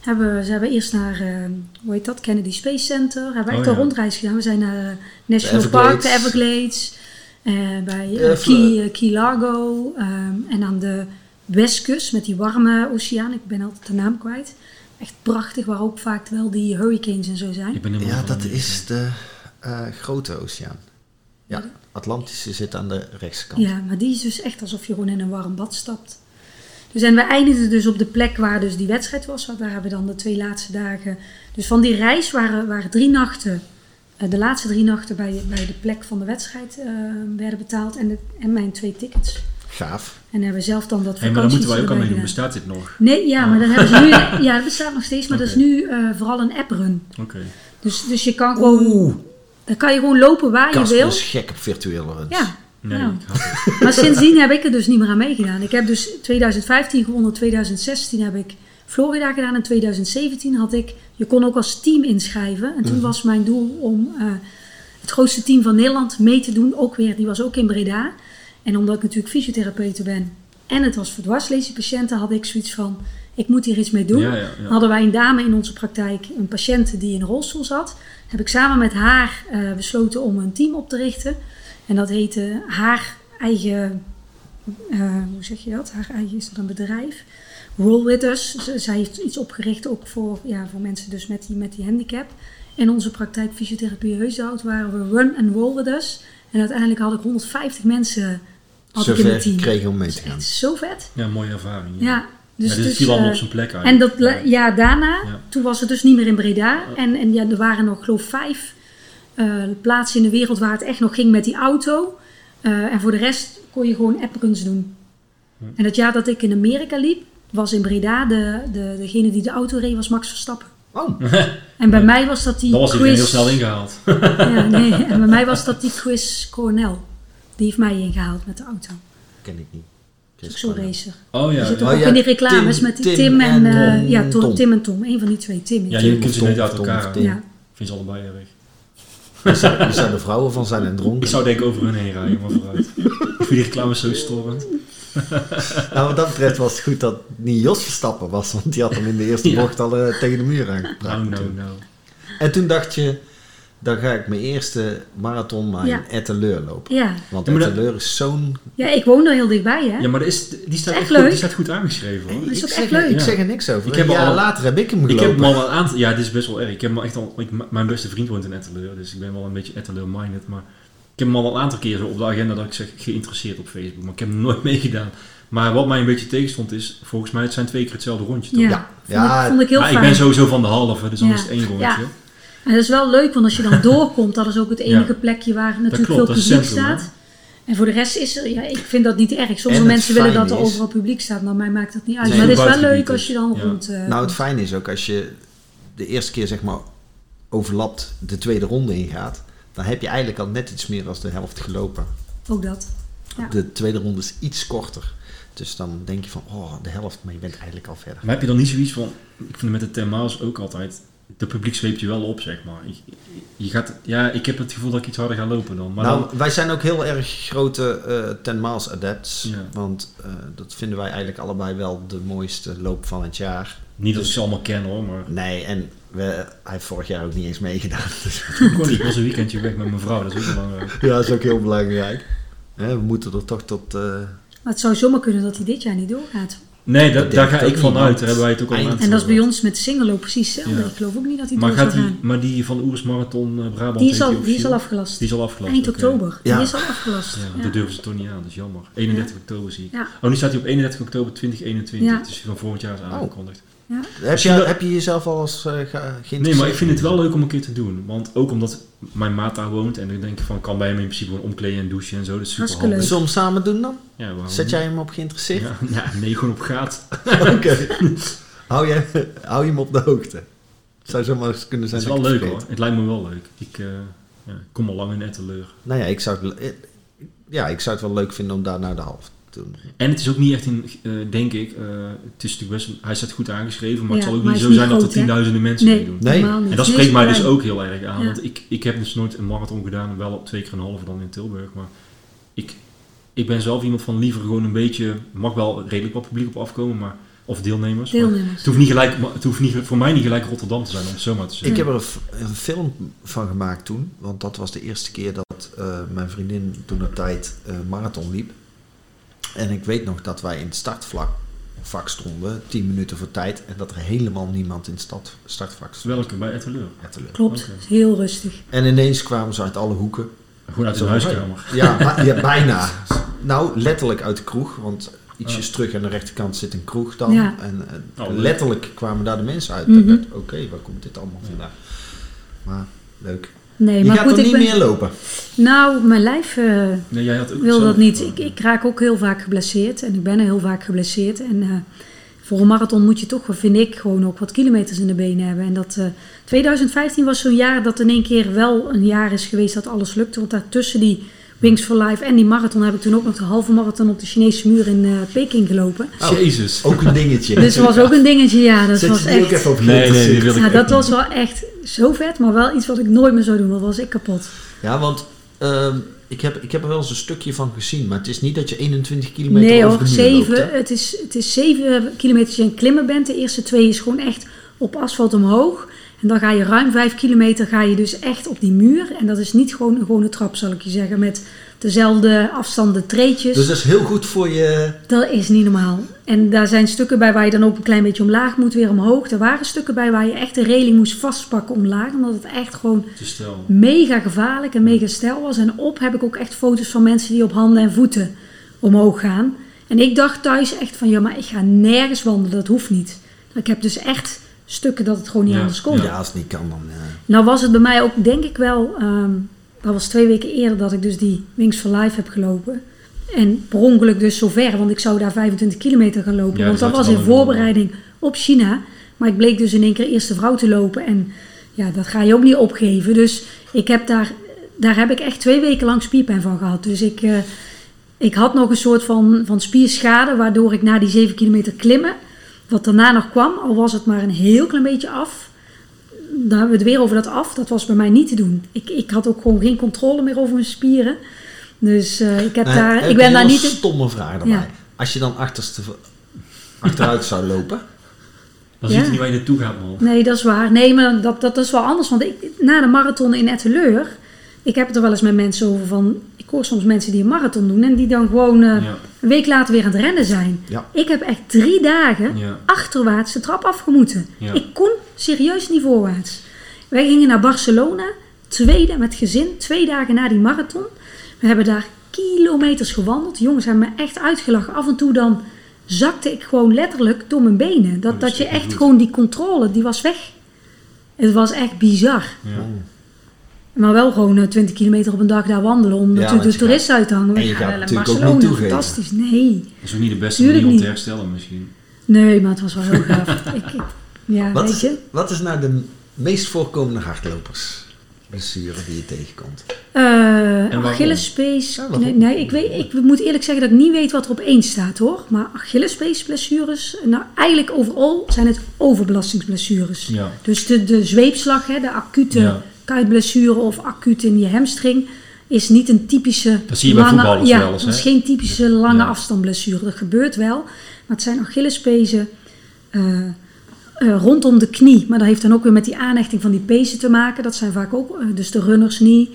Hebben, we- ze hebben eerst naar, eh, hoe heet dat, Kennedy Space Center. Hebben we Oh, echt ja. een rondreis gedaan. We zijn naar National De Park, de Everglades. Eh, bij Key, Key Largo. ehm, en aan de westkust met die warme oceaan. Ik ben altijd de naam kwijt. Echt prachtig, waar ook vaak wel die hurricanes en zo zijn. Ja, dat is de eh, grote oceaan. Ja, Atlantische zit aan de rechtskant. Ja, maar die is dus echt alsof je gewoon in een warm bad stapt. Dus en we eindigden dus op de plek waar dus die wedstrijd was. Want daar hebben we dan de twee laatste dagen. Dus van die reis waren, waren drie nachten. eh, de laatste drie nachten bij, bij de plek van de wedstrijd eh, werden betaald. En, de, en mijn twee tickets. Gaaf. En hebben we zelf dan dat Hey, maar daar moeten wij ook aan meedoen. Bestaat dit nog? Nee, ja, maar dan hebben ze nu... Ja, dat bestaat nog steeds. Maar dat is nu eh, vooral een apprun. Oké. Dus, dus je kan gewoon... Oeh, Dan kan je gewoon lopen waar je wil. is gek op virtuele runs. Ja, Nee, Nou. Maar sindsdien heb ik er dus niet meer aan meegedaan. Ik heb dus 2015 gewonnen, 2016 heb ik Florida gedaan en 2017 had ik, je kon ook als team inschrijven. En toen Mhm. was mijn doel om eh, het grootste team van Nederland mee te doen. Ook weer, die was ook in Breda. En omdat ik natuurlijk fysiotherapeute ben en het was voor dwarslesiepatiënten, had ik zoiets van, ik moet hier iets mee doen. Ja, ja, ja. Hadden wij een dame in onze praktijk, een patiënt die in een rolstoel zat. Heb ik samen met haar eh, besloten om een team op te richten. En dat heette haar eigen, eh, hoe zeg je dat? Haar eigen is dat een bedrijf. Roll With Us. Z- zij heeft iets opgericht ook voor, ja, voor mensen dus met die, met die handicap. In onze praktijk fysiotherapie Heushout waren we Run and Roll With Us. En uiteindelijk had ik 150 mensen had ik in Zover het team. gekregen om mee Dat te is gaan. echt zo vet. Ja, mooie ervaring. Ja, dus, ja, dit dus, viel allemaal eh, op zijn plek uit. en dat, ja, daarna, Ja. toen was het dus niet meer in Breda. En, en ja, er waren nog, geloof ik, vijf eh, plaatsen in de wereld waar het echt nog ging met die auto. Eh, en voor de rest kon je gewoon appruns doen. En dat jaar dat ik in Amerika liep, was in Breda de, de, degene die de auto reed, was Max Verstappen. Oh, En bij mij was dat die Dat was iedereen heel snel ingehaald. Ja, nee, en bij mij was dat die Chris Cornell. Die heeft mij ingehaald met de auto. ken ik niet. Dat is ook zo'n racer. Oh ja. zit ja. ook Oh ja, in die reclames Tim- met die Tim Tim, en... en, eh, Tom. ja, Tom, Tom. Tim en Tom. Een van die twee. Tim. Ja, je kunt ze niet uit Tom, elkaar Tim. Ja. Ik vind ze allebei erg. Die zou- die zouden vrouwen van zijn en Ik dronken. zou denken over hun heen rijden, maar vooruit. Ik vind die reclame zo storend. Nou, wat dat betreft was het goed dat het niet Jos Verstappen was, want die had hem in de eerste Ja. bocht al eh, tegen de muur aangepraat. Nou, natuurlijk. nou. En toen dacht je, dan ga ik mijn eerste marathon maar Ja. in Etteleur lopen. Ja. Want Etteleur is zo'n... ja, ik woon er heel dichtbij, hè? Ja, maar is, die, staat Echt echt goed, die staat goed aangeschreven hoor. Dat is ik ook echt leuk. Ik Ja. zeg er niks over. Ik heb al- later heb ik hem Ik gelopen. heb hem al een aantal... Ja, dit is best wel erg. Ik heb hem echt al... Ik, mijn beste vriend woont in Etteleur, dus ik ben wel een beetje Etteleur-minded. Maar ik heb hem al een aantal keer op de agenda dat ik zeg geïnteresseerd op Facebook. Maar ik heb hem nooit meegedaan. Maar wat mij een beetje tegenstond is, volgens mij het zijn twee keer hetzelfde rondje. toch? Ja, Ja. Vond, ik, vond ik heel maar ik fijn. ben sowieso van de halve, dus dan Ja. is het één rondje. Ja. En dat is wel leuk, want als je dan doorkomt, dat is ook het enige plekje waar natuurlijk klopt, veel publiek centrum, hè? staat. En voor de rest is er, ja, ik vind dat niet erg. Sommige En het mensen willen dat er is- overal publiek staat, maar mij maakt dat niet uit. Nee, maar het is wel leuk als is. je dan Ja. rond... eh, Nou, het fijne is ook als je de eerste keer zeg maar overlapt de tweede ronde ingaat, dan heb je eigenlijk al net iets meer dan de helft gelopen. Ook dat. Ja. De tweede ronde is iets korter. Dus dan denk je van, oh, de helft, maar je bent eigenlijk al verder. Maar heb je dan niet zoiets van... Ik vind met de 10 miles ook altijd... De publiek zweept je wel op, zeg maar. Je, je gaat, ja, ik heb het gevoel dat ik iets harder ga lopen dan. Maar nou, dan, wij zijn ook heel erg grote eh 10 miles adepts. Ja. Want eh, dat vinden wij eigenlijk allebei wel de mooiste loop van het jaar. niet dat ik ze allemaal ken hoor, maar... Nee, en we, hij heeft vorig jaar ook niet eens meegedaan. Dus Ik kon niet. Ik was een weekendje weg met mijn vrouw, dat is ook belangrijk. ja, dat is ook heel belangrijk. Hè, we moeten er toch tot... eh, Maar het zou zomaar kunnen dat hij dit jaar niet doorgaat. Nee, da- Dat daar ga ik van niemand. uit. Daar hebben wij het ook al Eind- aan En dat is bij ons met Singelo precies hetzelfde. Ja. Ik geloof ook niet dat hij Maar, gaat die, maar die van de Oers Marathon eh, Brabant... Die is, al, die is al afgelast. Die is al afgelast. Eind oktober. Ja. Die is al afgelast. Ja, Ja. daar durven ze toch niet aan, dat is jammer. 31 oktober zie ik. Ja. Oh, nu staat hij op 31 oktober 2021. Ja. Dus van volgend jaar is aangekondigd. Heb je, heb je jezelf al eens eh, ge- geïnteresseerd? Nee, maar ik vind het wel leuk om een keer te doen. Want ook omdat mijn maat daar woont en ik denk van, kan bij hem in principe gewoon omkleden en douchen en zo. Dat is super handig. Zullen we samen doen dan? Ja, waarom Zet jij hem op geïnteresseerd? Ja, ja, nee, gewoon op gaat. Oké. hou, je, hou je hem op de hoogte? Het zou zomaar eens kunnen Het zijn is wel leuk het hoor. Het lijkt me wel leuk. Ik eh, ja, kom al lang in Etteleur. Nou ja, ik zou het, eh, ja, ik zou het wel leuk vinden om daar naar de half En het is ook niet echt een, eh, denk ik, eh, het is natuurlijk best, hij staat goed aangeschreven, maar Ja, het zal ook niet zo zijn dat er tienduizenden mensen Nee, meedoen. Nee. En dat spreekt mij dus ook heel erg aan, Ja. want ik, ik heb dus nooit een marathon gedaan, wel op twee keer een halve dan in Tilburg, maar ik, ik ben zelf iemand van liever gewoon een beetje, mag wel redelijk wat publiek op afkomen, maar, of deelnemers. Deelnemers. het hoeft, niet gelijk, het hoeft niet, voor mij niet gelijk Rotterdam te zijn, om het zo maar te zeggen. Ik heb er een, film van gemaakt toen, want dat was de eerste keer dat eh, mijn vriendin toen op tijd eh, marathon liep. En ik weet nog dat wij in het startvak vak stonden, 10 minuten voor tijd, en dat er helemaal niemand in het stad, startvak stond. Welke, bij Etteleur? Klopt, heel rustig. En ineens kwamen ze uit alle hoeken. Gewoon uit de huiskamer. Ja, ja, bijna. Nou, letterlijk uit de kroeg, want ietsjes terug aan de rechterkant zit een kroeg dan. Ja. En, en Oh, letterlijk kwamen daar de mensen uit. Ik dacht, oké, waar komt dit allemaal vandaan? Maar leuk. Nee, Je maar gaat goed, er niet ben... meer lopen. Nou, mijn lijf eh, Nee, jij had ook wil dat niet. Ik, ik raak ook heel vaak geblesseerd. En ik ben heel vaak geblesseerd. En eh, voor een marathon moet je toch, vind ik, gewoon ook wat kilometers in de benen hebben. En dat eh, 2015 was zo'n jaar dat in één keer wel een jaar is geweest dat alles lukte. Want daartussen die Wings for Life en die marathon heb ik toen ook nog de halve marathon op de Chinese muur in eh, Peking gelopen. Oh, Jezus. Ook een dingetje. Dus dat was ook een dingetje, ja. Dat Zet was je die ook echt... even op Nee, nee, die geïnteresseerd? wil ik Ja, echt dat was wel echt zo vet, maar wel iets wat ik nooit meer zou doen. Dat was ik kapot. Ja, want ehm, ik, heb, ik heb er wel eens een stukje van gezien. Maar het is niet dat je 21 kilometer Nee over hoor, de muur loopt, zeven, hè? het, is, het is zeven kilometer als je aan het klimmen bent. De eerste twee is gewoon echt op asfalt omhoog. En dan ga je ruim vijf kilometer ga je dus echt op die muur. En dat is niet gewoon een gewone trap, zal ik je zeggen. Met dezelfde afstanden treetjes. Dus dat is heel goed voor je... Dat is niet normaal. En daar zijn stukken bij waar je dan ook een klein beetje omlaag moet, weer omhoog. Er waren stukken bij waar je echt de reling moest vastpakken omlaag. Omdat het echt gewoon mega gevaarlijk en mega stijl was. En op heb ik ook echt foto's van mensen die op handen en voeten omhoog gaan. En ik dacht thuis echt van, ja, maar ik ga nergens wandelen, dat hoeft niet. Ik heb dus echt stukken dat het gewoon niet Ja, anders kon. Ja, als het niet kan, dan... eh, Nou was het bij mij ook, denk ik wel, ehm, dat was twee weken eerder dat ik dus die Wings for Life heb gelopen. En per ongeluk dus zo ver, want ik zou daar 25 kilometer gaan lopen. Ja, want dat dat was in voorbereiding op China. Maar ik bleek dus in één keer eerste vrouw te lopen. En ja, dat ga je ook niet opgeven. Dus ik heb daar, daar heb ik echt twee weken lang spierpijn van gehad. Dus ik, eh, ik had nog een soort van, van spierschade, waardoor ik na die 7 kilometer klimmen, wat daarna nog kwam, al was het maar een heel klein beetje af, dan hebben we het weer over dat af. Dat was bij mij niet te doen. Ik, ik had ook gewoon geen controle meer over mijn spieren. Dus eh, ik, heb nou, daar, heb ik ben een daar niet... stomme vraag erbij. Ja. Als je dan achterste, achteruit zou lopen... Dan Ja. ziet hij niet waar je naartoe gaat, man. Nee, dat is waar. Nee, maar dat, dat is wel anders. Want ik, na de marathon in Etteleur... Ik heb het er wel eens met mensen over van... Ik hoor soms mensen die een marathon doen... en die dan gewoon eh, Ja. een week later weer aan het rennen zijn. Ja. Ik heb echt drie dagen Ja. achterwaarts de trap afgemoeten. Ja. Ik kon serieus niet voorwaarts. Wij gingen naar Barcelona, tweede met gezin, twee dagen na die marathon. We hebben daar kilometers gewandeld. De jongens hebben me echt uitgelachen. Af en toe dan zakte ik gewoon letterlijk door mijn benen. Dat, Oh, dat je echt echt goed. gewoon die controle, die was weg. Het was echt bizar. Ja. Maar wel gewoon eh, 20 kilometer op een dag daar wandelen om Ja, natuurlijk de toeristen uit te hangen. en je Ja, gaat naar natuurlijk ook niet Barcelona, toegeven. fantastisch. Nee. Dat is ook niet de beste Tuurlijk manier om te herstellen, misschien. nee, maar het was wel heel gaaf. ik, ik- ja, Wat weet is, je. wat is nou de meest voorkomende hardlopers? Blessure die je tegenkomt. Eh waarom? Achillespees. Ja, nee, nee, ik, weet, ik moet eerlijk zeggen dat ik niet weet wat er op één staat hoor. Maar Achillespeesblessures, nou eigenlijk overal zijn het overbelastingsblessures. Ja. Dus de, de zweepslag, hè, de acute Ja. Kuitblessure of acuut in je hamstring, is niet een typische Dat zie je bij voetballers ja, wel eens, dat is geen typische lange Ja. afstandblessure. Dat gebeurt wel, maar het zijn Achillespezen eh, rondom de knie. Maar dat heeft dan ook weer met die aanhechting van die pezen te maken. Dat zijn vaak ook, eh, dus de runners niet.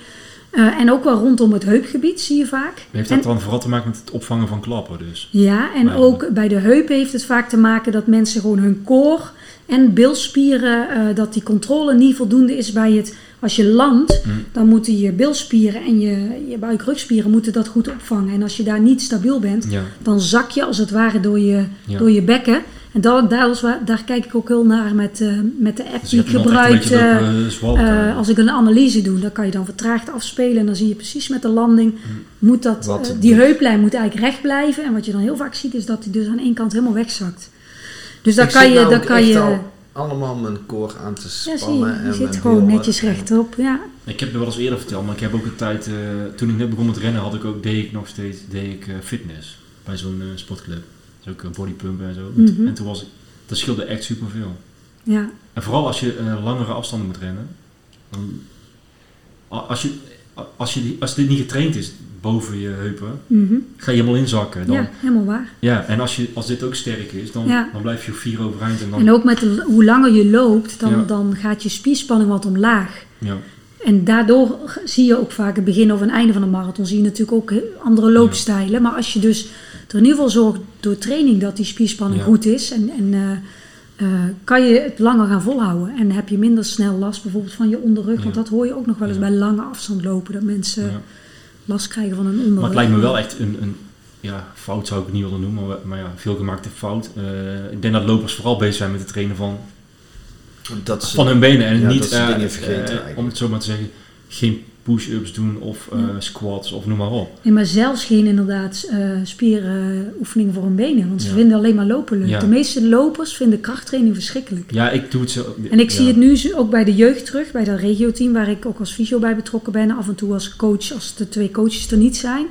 Eh, en ook wel rondom het heupgebied zie je vaak. Heeft En- dat dan vooral te maken met het opvangen van klappen dus? Ja, en ook bij de heupen heeft het vaak te maken dat mensen gewoon hun koor en bilspieren, eh, dat die controle niet voldoende is bij het. Als je landt, Hm. dan moeten je bilspieren en je, je buikrugspieren moeten dat goed opvangen. En als je daar niet stabiel bent, Ja, dan zak je als het ware door je, ja. door je bekken. En dat, daar, daar kijk ik ook heel naar met, eh, met de app Dus die ik gebruik. eh, als ik een analyse doe, dan kan je dan vertraagd afspelen. En dan zie je precies met de landing, moet dat, die heuplijn moet eigenlijk recht blijven. En wat je dan heel vaak ziet, is dat die dus aan één kant helemaal wegzakt. Dus dan Ik kan je... nou kan je al allemaal mijn koor aan te ja, zie spannen. je, en je zit gewoon netjes rechtop. Ja, Ik heb het wel eens eerder verteld, maar ik heb ook een tijd, eh, toen ik net begon met rennen, had ik ook, deed ik nog steeds deed ik, eh, fitness bij zo'n eh, sportclub. Dus ook bodypumpen en zo. Mhm. En toen was ik, dat scheelde echt superveel. ja. En vooral als je eh, langere afstanden moet rennen. Dan, als, je, als, je die, als dit niet getraind is boven je heupen, mhm. ga je helemaal inzakken. Dan, ja, ja. helemaal waar. en als, je, als dit ook sterk is, dan, Ja. dan blijf je op vier overeind. En dan, En ook met de- hoe langer je loopt, dan, Ja. dan gaat je spierspanning wat omlaag. ja, En daardoor zie je ook vaak het begin of een einde van een marathon. Zie je natuurlijk ook andere loopstijlen. Maar als je dus er in ieder geval zorgt door training dat die spierspanning Ja. goed is. En, en eh, eh, kan je het langer gaan volhouden. En heb je minder snel last bijvoorbeeld van je onderrug. Want Ja. dat hoor je ook nog wel eens Ja. bij lange afstand lopen. Dat mensen ja. Last krijgen van hun onderrug. Maar het lijkt me wel echt een, een ja, fout zou ik het niet willen noemen, maar, maar ja, veel gemaakte fout. Eh, ik denk dat lopers vooral bezig zijn met het trainen van, Dat ze, van hun benen en ja, niet, dat ze eh, dingen vergeten eh, om het zo maar te zeggen, geen push-ups doen of eh, Ja. squats of noem maar op. Nee, maar zelfs geen inderdaad spieroefeningen voor hun benen. Want ze Ja. vinden alleen maar lopen leuk. Ja. De meeste lopers vinden krachttraining verschrikkelijk. Ja, ik doe het zo. En ik zie het nu ook bij de jeugd terug, bij dat regioteam waar ik ook als fysio bij betrokken ben. Af en toe als coach, als de twee coaches er niet zijn.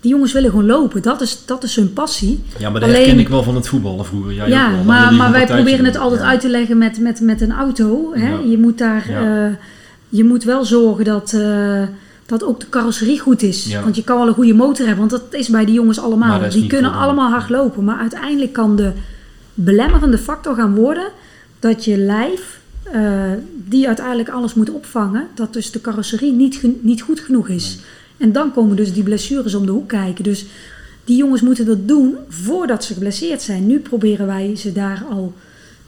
Die jongens willen gewoon lopen. Dat is, dat is hun passie. Ja, maar dat Alleen- herken ik wel van het voetballen vroeger. Jij ja, maar, maar wij proberen het altijd uit te leggen met, met, met een auto. Hè? Je moet daar... je moet wel zorgen dat, eh, dat ook de carrosserie goed is. Ja. Want je kan wel een goede motor hebben, want dat is bij die jongens allemaal. Die kunnen allemaal hard lopen. Maar uiteindelijk kan de belemmerende factor gaan worden dat je lijf, eh, die uiteindelijk alles moet opvangen, dat dus de carrosserie niet, niet goed genoeg is. En dan komen dus die blessures om de hoek kijken. Dus die jongens moeten dat doen voordat ze geblesseerd zijn. Nu proberen wij ze daar al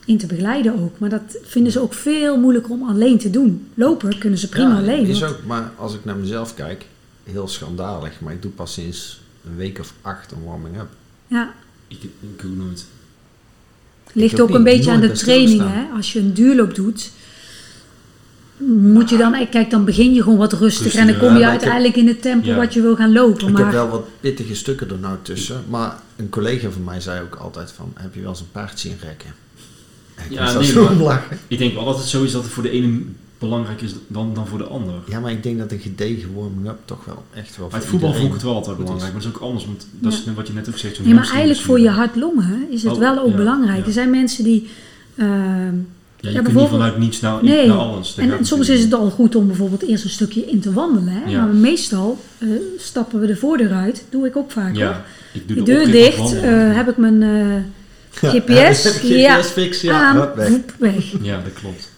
in te begeleiden ook. Maar dat vinden ze ook veel moeilijker om alleen te doen. Lopen kunnen ze prima ja, alleen. Is want- ook, maar als ik naar mezelf kijk, heel schandalig. Maar ik doe pas sinds een week of acht een warming-up. Ja, Ik, ik doe nooit. ligt ook een beetje aan de training. Hè? Als je een duurloop doet, moet je dan... Kijk, dan begin je gewoon wat rustiger. En dan kom je ja, heb- uiteindelijk in het tempo Ja. wat je wil gaan lopen. Ik maar heb wel wat pittige stukken er nou tussen. Maar een collega van mij zei ook altijd van, heb je wel eens een paard zien rekken? Ja, nee, maar-. Ik denk wel dat het zo is dat het voor de ene belangrijk is dan, dan voor de ander. Ja, maar ik denk dat een gedegen warming-up toch wel echt wel het voetbal vond ik het wel altijd belangrijk, maar dat is ook anders. Want dat is wat je net ook zegt. Nee, maar eigenlijk voor je misschien. hart-longen is het Oh, wel ook ja, belangrijk. ja. Er zijn mensen die... ehm, Ja, je Ja, kunt niet bijvoorbeeld- vanuit niets naar, Nee. naar alles. En, en soms is het al goed om bijvoorbeeld eerst een stukje in te wandelen. Hè? Ja. Maar meestal eh, stappen we de voordeur uit. Doe ik ook vaak. Ja, ik doe De de deur dicht, eh, heb ik mijn Ja, GPS, ja, GPS-fix, ja, aan, hup, weg. weg. Ja, dat klopt.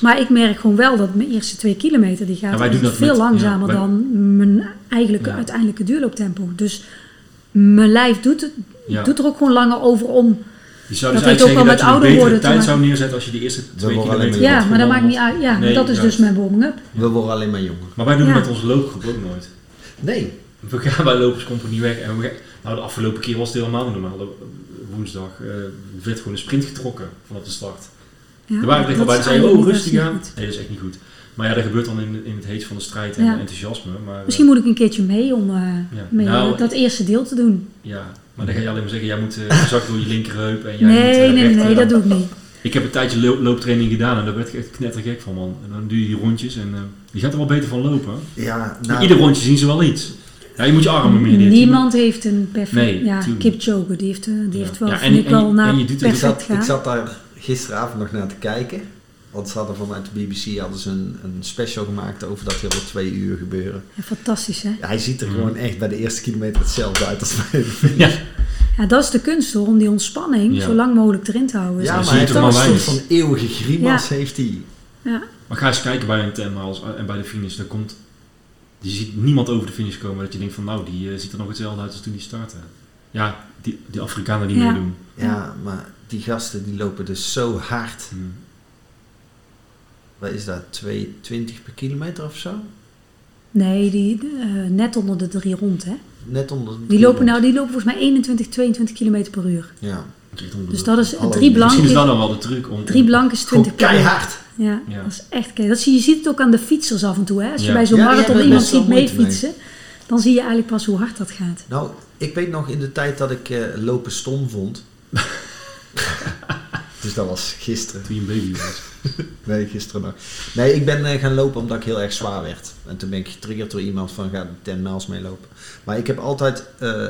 Maar ik merk gewoon wel dat mijn eerste twee kilometer die gaat Ja, dat veel met- langzamer ja, wij- dan mijn eigenlijke, Ja. uiteindelijke duurlooptempo. Dus mijn lijf doet, het, Ja. doet er ook gewoon langer over om. Je zou Dat dus heeft ook eigenlijk wel zeggen met dat je een ouder betere worden tijd maken. zou neerzetten als je die eerste twee kilometer maar Ja, maar dat maakt niet uit. Ja, Nee, dat is juist. dus mijn warming-up. We worden alleen maar jonger. Maar wij doen Ja. het met onze loopgroep ook nooit. Nee. We gaan bij Loperscompagnie weg en we gaan, nou de afgelopen keer was het helemaal niet normaal. De- Woensdag eh, werd gewoon een sprint getrokken vanaf de start. Ja, er waren er dat al bij zeiden, oh rustig aan. Nee, dat is echt niet goed. Maar ja, dat gebeurt dan in, in het heet van de strijd en Ja. enthousiasme. Maar, eh, Misschien moet ik een keertje mee om eh, mee, Nou, eh, dat eerste deel te doen. Ja, maar dan ga je alleen maar zeggen, jij moet eh zak door je linkerheup en jij Nee, moet, eh, nee, nee, dat doe ik niet. Ik heb een tijdje loop- looptraining gedaan en daar werd ik echt knettergek van man. En dan doe je die rondjes en eh je gaat er wel beter van lopen. Ja, Maar nou, Ieder rondje zien ze wel iets. Ja, je moet je armen meer. Niemand heeft een perfect... Nee, ja. Kipchoge, die heeft, eh, die Ja. heeft wel, Ja, en- ik wel je- naar en je doet ik, zat, ik gaan. zat daar gisteravond nog naar te kijken. Want ze hadden vanuit de BBC hadden ze een, een special gemaakt over dat heel wat twee uur gebeuren. Ja, fantastisch, hè? Ja, hij ziet er gewoon echt bij de eerste kilometer hetzelfde uit als bij de finish. Ja. Ja, dat is de kunst hoor, om die ontspanning zo lang mogelijk erin te houden. Ja, maar hij heeft een soort van eeuwige grimas heeft hij. Ja. Maar ga eens kijken bij een 10 miles en bij de finish. Daar komt je ziet niemand over de finish komen dat je denkt van nou, die eh, ziet er nog hetzelfde uit als toen die startte. Ja, die, die Afrikanen die Ja. meedoen. Ja, maar die gasten die lopen dus zo hard. Hm. Wat is dat? 220 per kilometer of zo? Nee, die, eh, net onder de drie rond, hè. Net onder de Die lopen, nou, die lopen volgens mij 21, 22 km per uur. Ja. Dus dat is Hallo, drie blank Misschien is dat dan wel de truc om... drie blank is 20 Gewoon per uur. keihard. Ja, Ja. dat is echt keihard. Dat zie, je ziet het ook aan de fietsers af en toe. Hè? Als je Ja. bij zo'n marathon iemand ziet mee. meefietsen, dan zie je eigenlijk pas hoe hard dat gaat. Nou, ik weet nog in de tijd dat ik eh, lopen stom vond. dus dat was gisteren. Toen je een baby was. Nee, gisteren nog. Nee, ik ben eh, gaan lopen omdat ik heel erg zwaar werd. En toen ben ik getriggerd door iemand van ga de 10 miles meelopen. Maar ik heb altijd eh,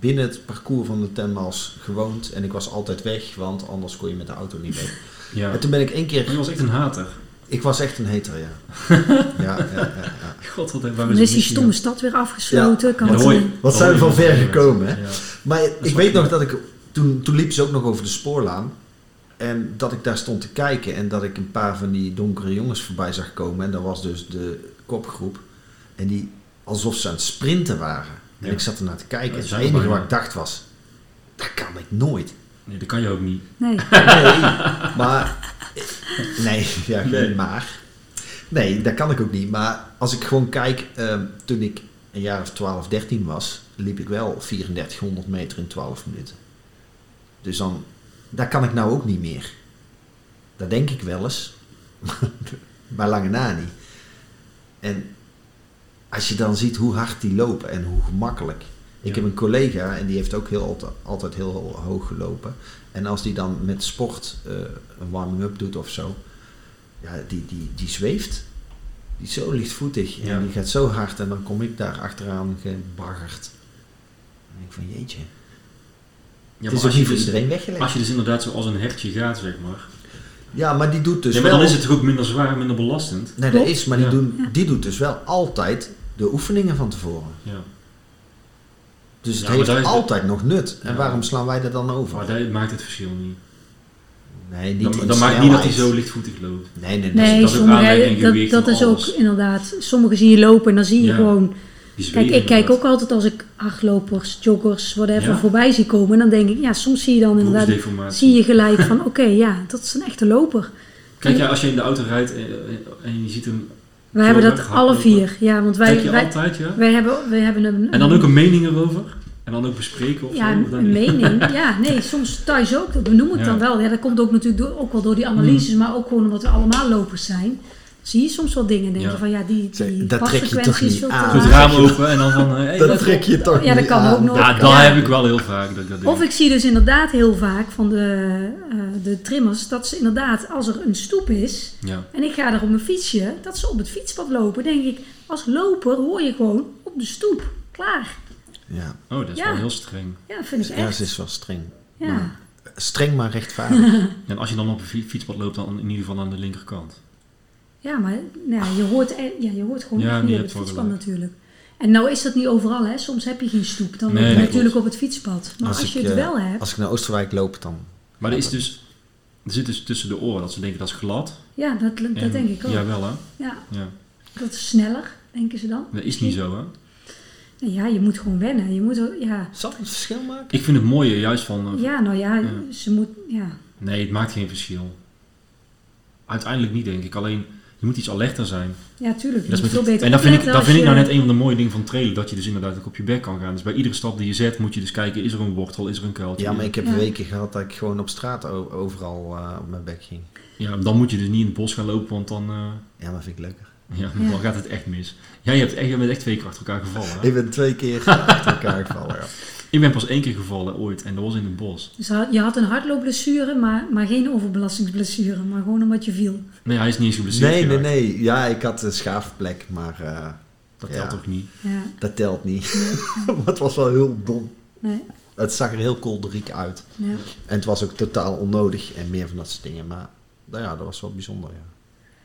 binnen het parcours van de 10 miles gewoond. En ik was altijd weg, want anders kon je met de auto niet mee. Ja. En toen ben ik één keer... Je was echt een hater. Ik was echt een hater, ja. ja, ja, ja, ja. God, wat Dan is die stomme stad weer afgesloten. Kan je-. Wat dat zijn we van ver gekomen, hè? Ja. Maar ik weet nog dat ik... Toen, toen liepen ze ook nog over de spoorlaan. En dat ik daar stond te kijken en dat ik een paar van die donkere jongens voorbij zag komen. En dat was dus de kopgroep. En die alsof ze aan het sprinten waren. En Ja. ik zat ernaar te kijken. Ja, En het enige bijna. wat ik dacht was... Dat kan ik nooit. Nee, dat kan je ook niet. Nee. Nee, maar... Nee, ja, Nee. maar. Nee, dat kan ik ook niet. Maar als ik gewoon kijk... ehm, toen ik een jaar of 12, 13 was... liep ik wel 3400 meter in 12 minuten. Dus dan... Dat kan ik nou ook niet meer. Dat denk ik wel eens. maar lange na niet. En als je dan ziet hoe hard die lopen en hoe gemakkelijk. Ik Ja. heb een collega en die heeft ook heel, altijd, heel hoog gelopen. En als die dan met sport eh, een warming-up doet of zo, ja, die, die, die zweeft. Die is zo lichtvoetig en Ja. die gaat zo hard en dan kom ik daar achteraan gebaggerd. Dan denk ik van jeetje. Ja, het is ook als je, niet voor dus, iedereen weggelegd. als je dus inderdaad zoals een hertje gaat, zeg maar. Ja, maar die doet dus ja, maar wel... dan is het toch ook minder zwaar, minder belastend. Nee, dat is, maar die, Ja. doen, Ja. die doet dus wel altijd de oefeningen van tevoren. Ja. Dus het Ja, heeft is altijd nog nut. En Ja. waarom slaan wij dat dan over? Maar dat maakt het verschil niet. nee, niet Dan, maakt niet dat hij zo lichtvoetig loopt. Nee, nee, Nee, dat is ook sommige, dat, dat is ook inderdaad. Sommigen zie je lopen en dan zie je Ja. gewoon. Kijk, ik kijk ook altijd als ik hardlopers, joggers, whatever Ja. voorbij zie komen. Dan denk ik, ja, soms zie je dan inderdaad. Zie je gelijk van, oké, ja, dat is een echte loper. Kijk jij als je in de auto rijdt en, en je ziet hem... Wij hebben dat alle vier. Ja, want wij, wij, altijd, ja? wij, hebben, wij hebben een. En dan ook een mening erover? En dan ook bespreken of Ja, zo? een, mening. Ja, nee, soms thuis ook. Dat benoem ik Ja. dan wel. Ja, dat komt ook natuurlijk door, ook wel door die analyses, maar ook gewoon omdat we allemaal lopers zijn. Zie je soms wel dingen en denk je Ja. van ja, die, die dat trek je toch is niet aan? Het raam open en dan van... eh, hey, Dat trek je toch Ja, dat kan aan. ook nog. Ja, dat Ja. heb ik wel heel vaak. Dat ik dat. Of ik zie dus inderdaad heel vaak van de, eh, de trimmers dat ze inderdaad, als er een stoep is Ja. en ik ga er op mijn fietsje, dat ze op het fietspad lopen, denk ik, als loper hoor je gewoon op de stoep. Klaar. Ja, Oh, dat is Ja. wel heel streng. Ja, dat vind ik ja, echt. ze is wel streng. Ja. Maar streng maar rechtvaardig. En als je dan op een fi- fietspad loopt, dan in ieder geval aan de linkerkant. Ja, maar nou, ja, je, hoort, ja, je hoort gewoon Ja, niet op het fietspad natuurlijk. En nou is dat niet overal, hè. Soms heb je geen stoep. Dan Nee, loop je nee, natuurlijk klopt. op het fietspad. Maar als, Als je ik, het eh, wel hebt, Als ik naar Oosterwijk loop, dan... Maar er, is dus, er zit dus tussen de oren dat ze denken dat is glad. ja, dat, dat En- denk ik ook. Ja, wel hè? Ja, Ja. dat is sneller, denken ze dan. Dat is niet zo hè? Ja, je moet gewoon wennen. Je moet, ja, Zal het een verschil maken? Ik vind het mooie juist van... eh, ja nou ja, Ja. ze moet, ja. Nee, het maakt geen verschil. Uiteindelijk niet denk ik. Alleen, je moet iets alerter zijn. Ja, tuurlijk. Je Dat is veel beter en dat vind, ik, dat vind ik nou je- net een van de mooie dingen van trailen. Dat je dus inderdaad ook op je bek kan gaan. Dus bij iedere stap die je zet moet je dus kijken. Is er een wortel? Is er een kuiltje? Ja, maar ik heb Ja. weken gehad dat ik gewoon op straat overal eh, op mijn bek ging. Ja, dan moet je dus niet in het bos gaan lopen. Want dan, eh, Ja, maar vind ik leuker. ja, Ja. dan gaat het echt mis. Jij hebt echt, je bent echt twee keer achter elkaar gevallen. hè? Ik ben twee keer achter elkaar gevallen. Ja. Ik ben pas één keer gevallen ooit. En dat was in het bos. Dus je had een hardloopblessure, maar, maar geen overbelastingsblessure. Maar gewoon omdat je viel. Nee, hij is niet eens geblesseerd Nee, nee, geraakt. nee. Ja, ik had een schaafplek, maar eh, Dat Ja. telt toch niet? Ja, dat telt niet. maar het was wel heel dom. nee. Het zag er heel kolderiek uit. Ja. En het was ook totaal onnodig en meer van dat soort dingen. Maar nou ja, dat was wel bijzonder, ja.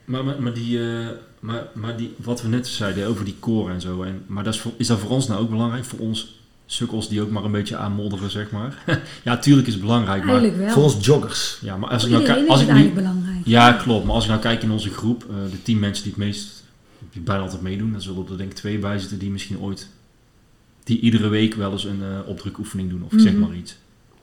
Maar, maar, maar, die, eh, maar, maar die, wat we net zeiden over die koren en zo. En, maar dat is, voor, is dat voor ons nou ook belangrijk? Voor ons sukkels die ook maar een beetje aanmodderen, zeg maar. ja, tuurlijk is het belangrijk. Maar, wel. Voor ons joggers. ja, maar als ik nou kijk... Als ik nu, belangrijk. ja, klopt. Maar als ik nou kijk in onze groep, eh, de tien mensen die het meest je bijna altijd meedoen. Dan zullen er denk ik twee bij zitten die misschien ooit, die iedere week wel eens een eh opdrukoefening doen of zeg Mhm. maar iets.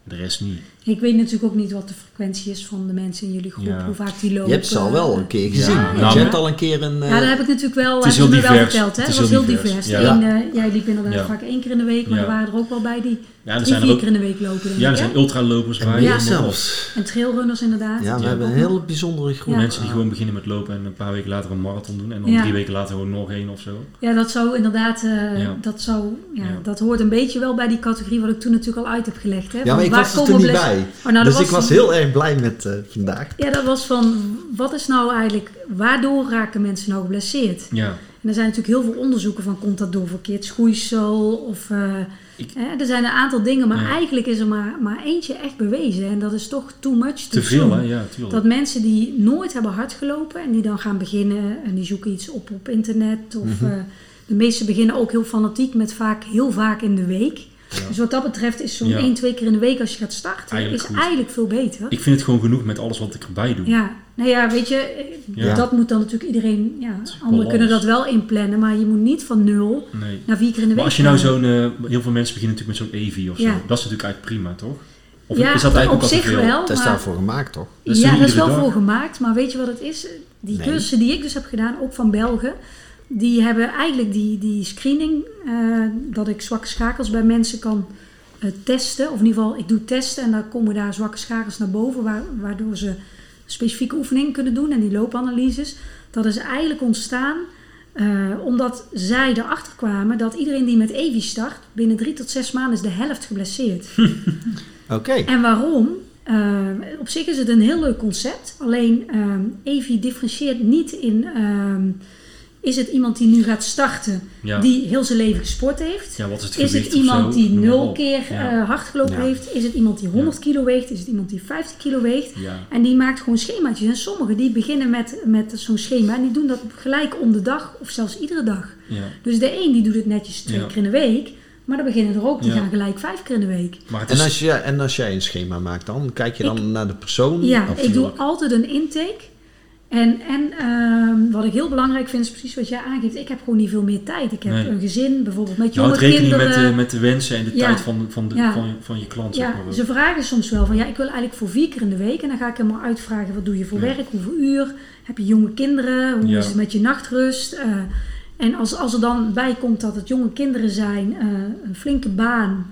De rest niet. Ik weet natuurlijk ook niet wat de frequentie is van de mensen in jullie groep, Ja. hoe vaak die lopen. Je hebt ze al wel een keer gezien. Ja, want nou, je hebt al een keer een... eh, Ja, dat heb ik natuurlijk wel, Het is hebben ze heel me wel divers. verteld. Hè? Het Het is was heel divers. divers. Ja. Een, eh, jij liep inderdaad Ja. vaak één keer in de week, maar Ja. er waren er ook wel bij die Ja, er drie, zijn er vier ook, keer in de week lopen. Denk ja, er zijn ultralopers en bij. en wel zelfs. En trailrunners inderdaad. Ja, we Ja. hebben een heel bijzondere groep. Ja. Mensen die gewoon beginnen met lopen en een paar weken later een marathon doen. En dan Ja. drie weken later gewoon nog één of zo. Ja, dat zou inderdaad, eh, Ja. dat zou, ja, Ja. dat hoort een beetje wel bij die categorie wat ik toen natuurlijk al uit heb gelegd. Hè? Ja, maar ik was er komen toen niet bles- Oh, nou, dus ik was heel erg blij met eh, vandaag. Ja, dat was van, wat is nou eigenlijk, waardoor raken mensen nou geblesseerd? Ja, En er zijn natuurlijk heel veel onderzoeken van, komt dat door verkeerd schoeisel? Of, eh, Ik- hè, er zijn een aantal dingen, maar Ja. eigenlijk is er maar, maar eentje echt bewezen. En dat is toch too much, too te veel hè. Ja, tuurlijk. Dat mensen die nooit hebben hard gelopen en die dan gaan beginnen en die zoeken iets op op internet. Of Mhm. eh, de meesten beginnen ook heel fanatiek met vaak heel vaak in de week. Dus wat dat betreft is zo'n Ja. 1, 2 keer in de week als je gaat starten, Eigenlijk is goed. eigenlijk veel beter. Ik vind het gewoon genoeg met alles wat ik erbij doe. Ja, nou ja, weet je, Ja. dat moet dan natuurlijk iedereen, ja, anderen balans. kunnen dat wel inplannen, maar je moet niet van nul Nee. naar vier keer in de week Maar als je nou zo'n, eh, heel veel mensen beginnen natuurlijk met zo'n EVI of zo. Dat is natuurlijk eigenlijk prima, toch? Of ja, is dat eigenlijk op zich veel? wel, Dat is maar, daarvoor gemaakt, toch? Ja, dat is wel dag? voor gemaakt, maar weet je wat het is? Die Nee. cursussen die ik dus heb gedaan, ook van Belgen, die hebben eigenlijk die, die screening, eh, dat ik zwakke schakels bij mensen kan eh, testen. Of in ieder geval, ik doe testen en dan komen daar zwakke schakels naar boven, waar, waardoor ze specifieke oefeningen kunnen doen en die loopanalyses. Dat is eigenlijk ontstaan eh, omdat zij erachter kwamen dat iedereen die met EVI start, binnen drie tot zes maanden is de helft geblesseerd. Oké. En waarom? Op zich is het een heel leuk concept. Alleen ehm Evi differentieert niet in... ehm, is het iemand die nu gaat starten, Ja. die heel zijn leven gesport heeft? ja, wat is het Is iemand die nul keer Ja. eh, hard gelopen Ja. heeft? Is het iemand die 100 kilo weegt? Is het iemand die 50 kilo weegt? Ja. En die maakt gewoon schemaatjes. En sommigen die beginnen met, met zo'n schema en die doen dat gelijk om de dag of zelfs iedere dag. ja. Dus de een die doet het netjes twee Ja. keer in de week. Maar er beginnen er ook, die Ja. gaan gelijk vijf keer in de week. Maar En is... als, je, en als jij een schema maakt dan, kijk je dan naar de persoon? Ja, Of- ik doe altijd een intake. En, en ehm, wat ik heel belangrijk vind, is precies wat jij aangeeft. Ik heb gewoon niet veel meer tijd. Ik heb Nee. een gezin, bijvoorbeeld met je jonge houdt rekening met kinderen. de, met de wensen en de Ja. tijd van, van, de, Ja. van, van je klant, zeg ja, maar. ze vragen soms wel van ja, ik wil eigenlijk voor vier keer in de week. En dan ga ik helemaal uitvragen, wat doe je voor werk? Hoeveel uur? Heb je jonge kinderen? Hoe is het met je nachtrust? Eh, en als, als er dan bij komt dat het jonge kinderen zijn, eh, een flinke baan.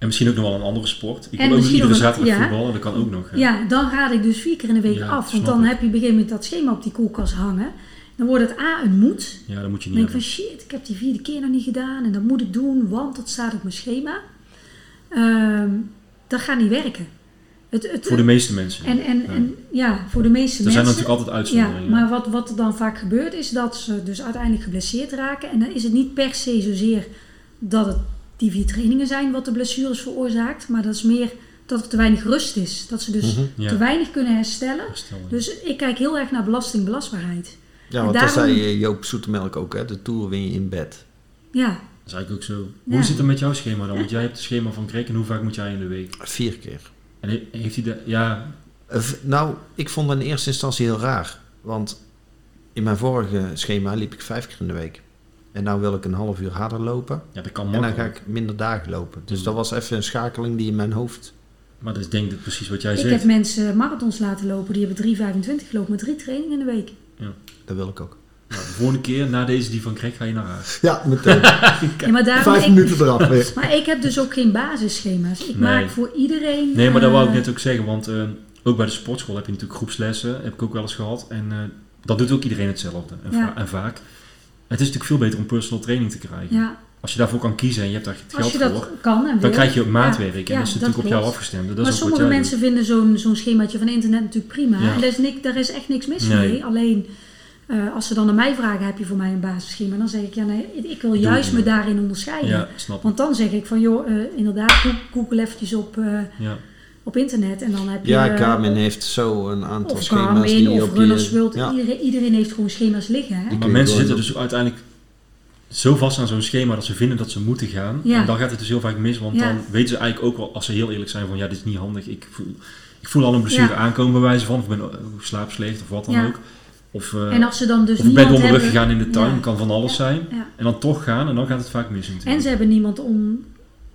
En misschien ook nog wel een andere sport. Ik En wil ook misschien iedere zaterdag ja. voetballen, dat kan ook nog. hè. Ja, dan raad ik dus vier keer in de week Ja, af. Want dan ik. heb je op een gegeven moment dat schema op die koelkast hangen. Dan wordt het A een moet. Ja, dat moet je Dan niet denk ik van shit, ik heb die vierde keer nog niet gedaan. En dat moet ik doen, want dat staat op mijn schema. Ehm, dat gaat niet werken. Het, het, Voor de meeste mensen. en, en, Ja. en ja, voor de meeste er mensen. zijn natuurlijk altijd ja, uitzonderingen. maar wat, wat er dan vaak gebeurt is dat ze dus uiteindelijk geblesseerd raken. En dan is het niet per se zozeer dat het die vier trainingen zijn wat de blessures veroorzaakt. Maar dat is meer dat er te weinig rust is. Dat ze dus Mhm. Ja. te weinig kunnen herstellen. Stel, Dus ik kijk heel erg naar belastingbelastbaarheid. Ja, want En dat zei Joop Zoetemelk ook, hè? De Tour win je in bed. Ja, Dat is eigenlijk ook zo. Ja. Hoe zit het met jouw schema dan? Want jij hebt het schema van Greg en hoe vaak moet jij in de week? Vier keer. En he- heeft hij de... Ja, Eh, Nou, ik vond het in eerste instantie heel raar. Want in mijn vorige schema liep ik vijf keer in de week. En nou wil ik een half uur harder lopen. ja, dat kan En dan ga ik minder dagen lopen. Dus Mm. dat was even een schakeling die in mijn hoofd... Maar dat is denk ik precies wat jij ik zegt. heb mensen marathons laten lopen. Die hebben 3,25 gelopen met drie trainingen in de week. Dat wil ik ook. Nou, de volgende keer, na deze die van Greg, ga je naar haar. Ja, meteen. Ja, maar daarom, Vijf ik, minuten eraf weer. maar ik heb dus ook geen basisschema's. Ik Nee. maak voor iedereen... Nee, maar dat wou ik eh, net ook zeggen. Want eh, ook bij de sportschool heb je natuurlijk groepslessen. Heb ik ook wel eens gehad. En eh, dat doet ook iedereen hetzelfde. En, Ja. va- en vaak. Het is natuurlijk veel beter om personal training te krijgen. Ja, Als je daarvoor kan kiezen en je hebt daar het geld je dat voor. kan. Dan krijg je ook maatwerk. en Ja, dat is dat natuurlijk op jou afgestemd. Dat maar is sommige mensen vinden zo'n zo'n schemaatje van internet natuurlijk prima. En daar is, niks, daar is echt niks mis Nee. mee. Alleen eh, als ze dan aan mij vragen, heb je voor mij een basisschema? Dan zeg ik, ja nee, ik wil juist me daarin onderscheiden. Want dan zeg ik van, joh, eh, inderdaad, Goog- google eventjes op, eh, Ja. Op internet. En dan heb je... Ja, eh, Garmin heeft zo een aantal Of schema's Garmin, die of op Runners je... World. Ja. Iedereen, iedereen heeft gewoon schema's liggen. Hè? Maar mensen zitten dus uiteindelijk zo vast aan zo'n schema dat ze vinden dat ze moeten gaan. Ja. En dan gaat het dus heel vaak mis. Want Ja. dan weten ze eigenlijk ook wel, als ze heel eerlijk zijn, van ja, dit is niet handig. Ik voel, ik voel al een blessure Ja. aankomen bij wijze van. Of ik ben eh, slaapslecht of wat dan Ja. ook. Of, eh, En als ze dan dus of ik ben niemand door mijn rug hebben... gegaan in de tuin, Ja. kan van alles zijn. Ja. En dan toch gaan en dan gaat het vaak mis natuurlijk. En ze hebben niemand om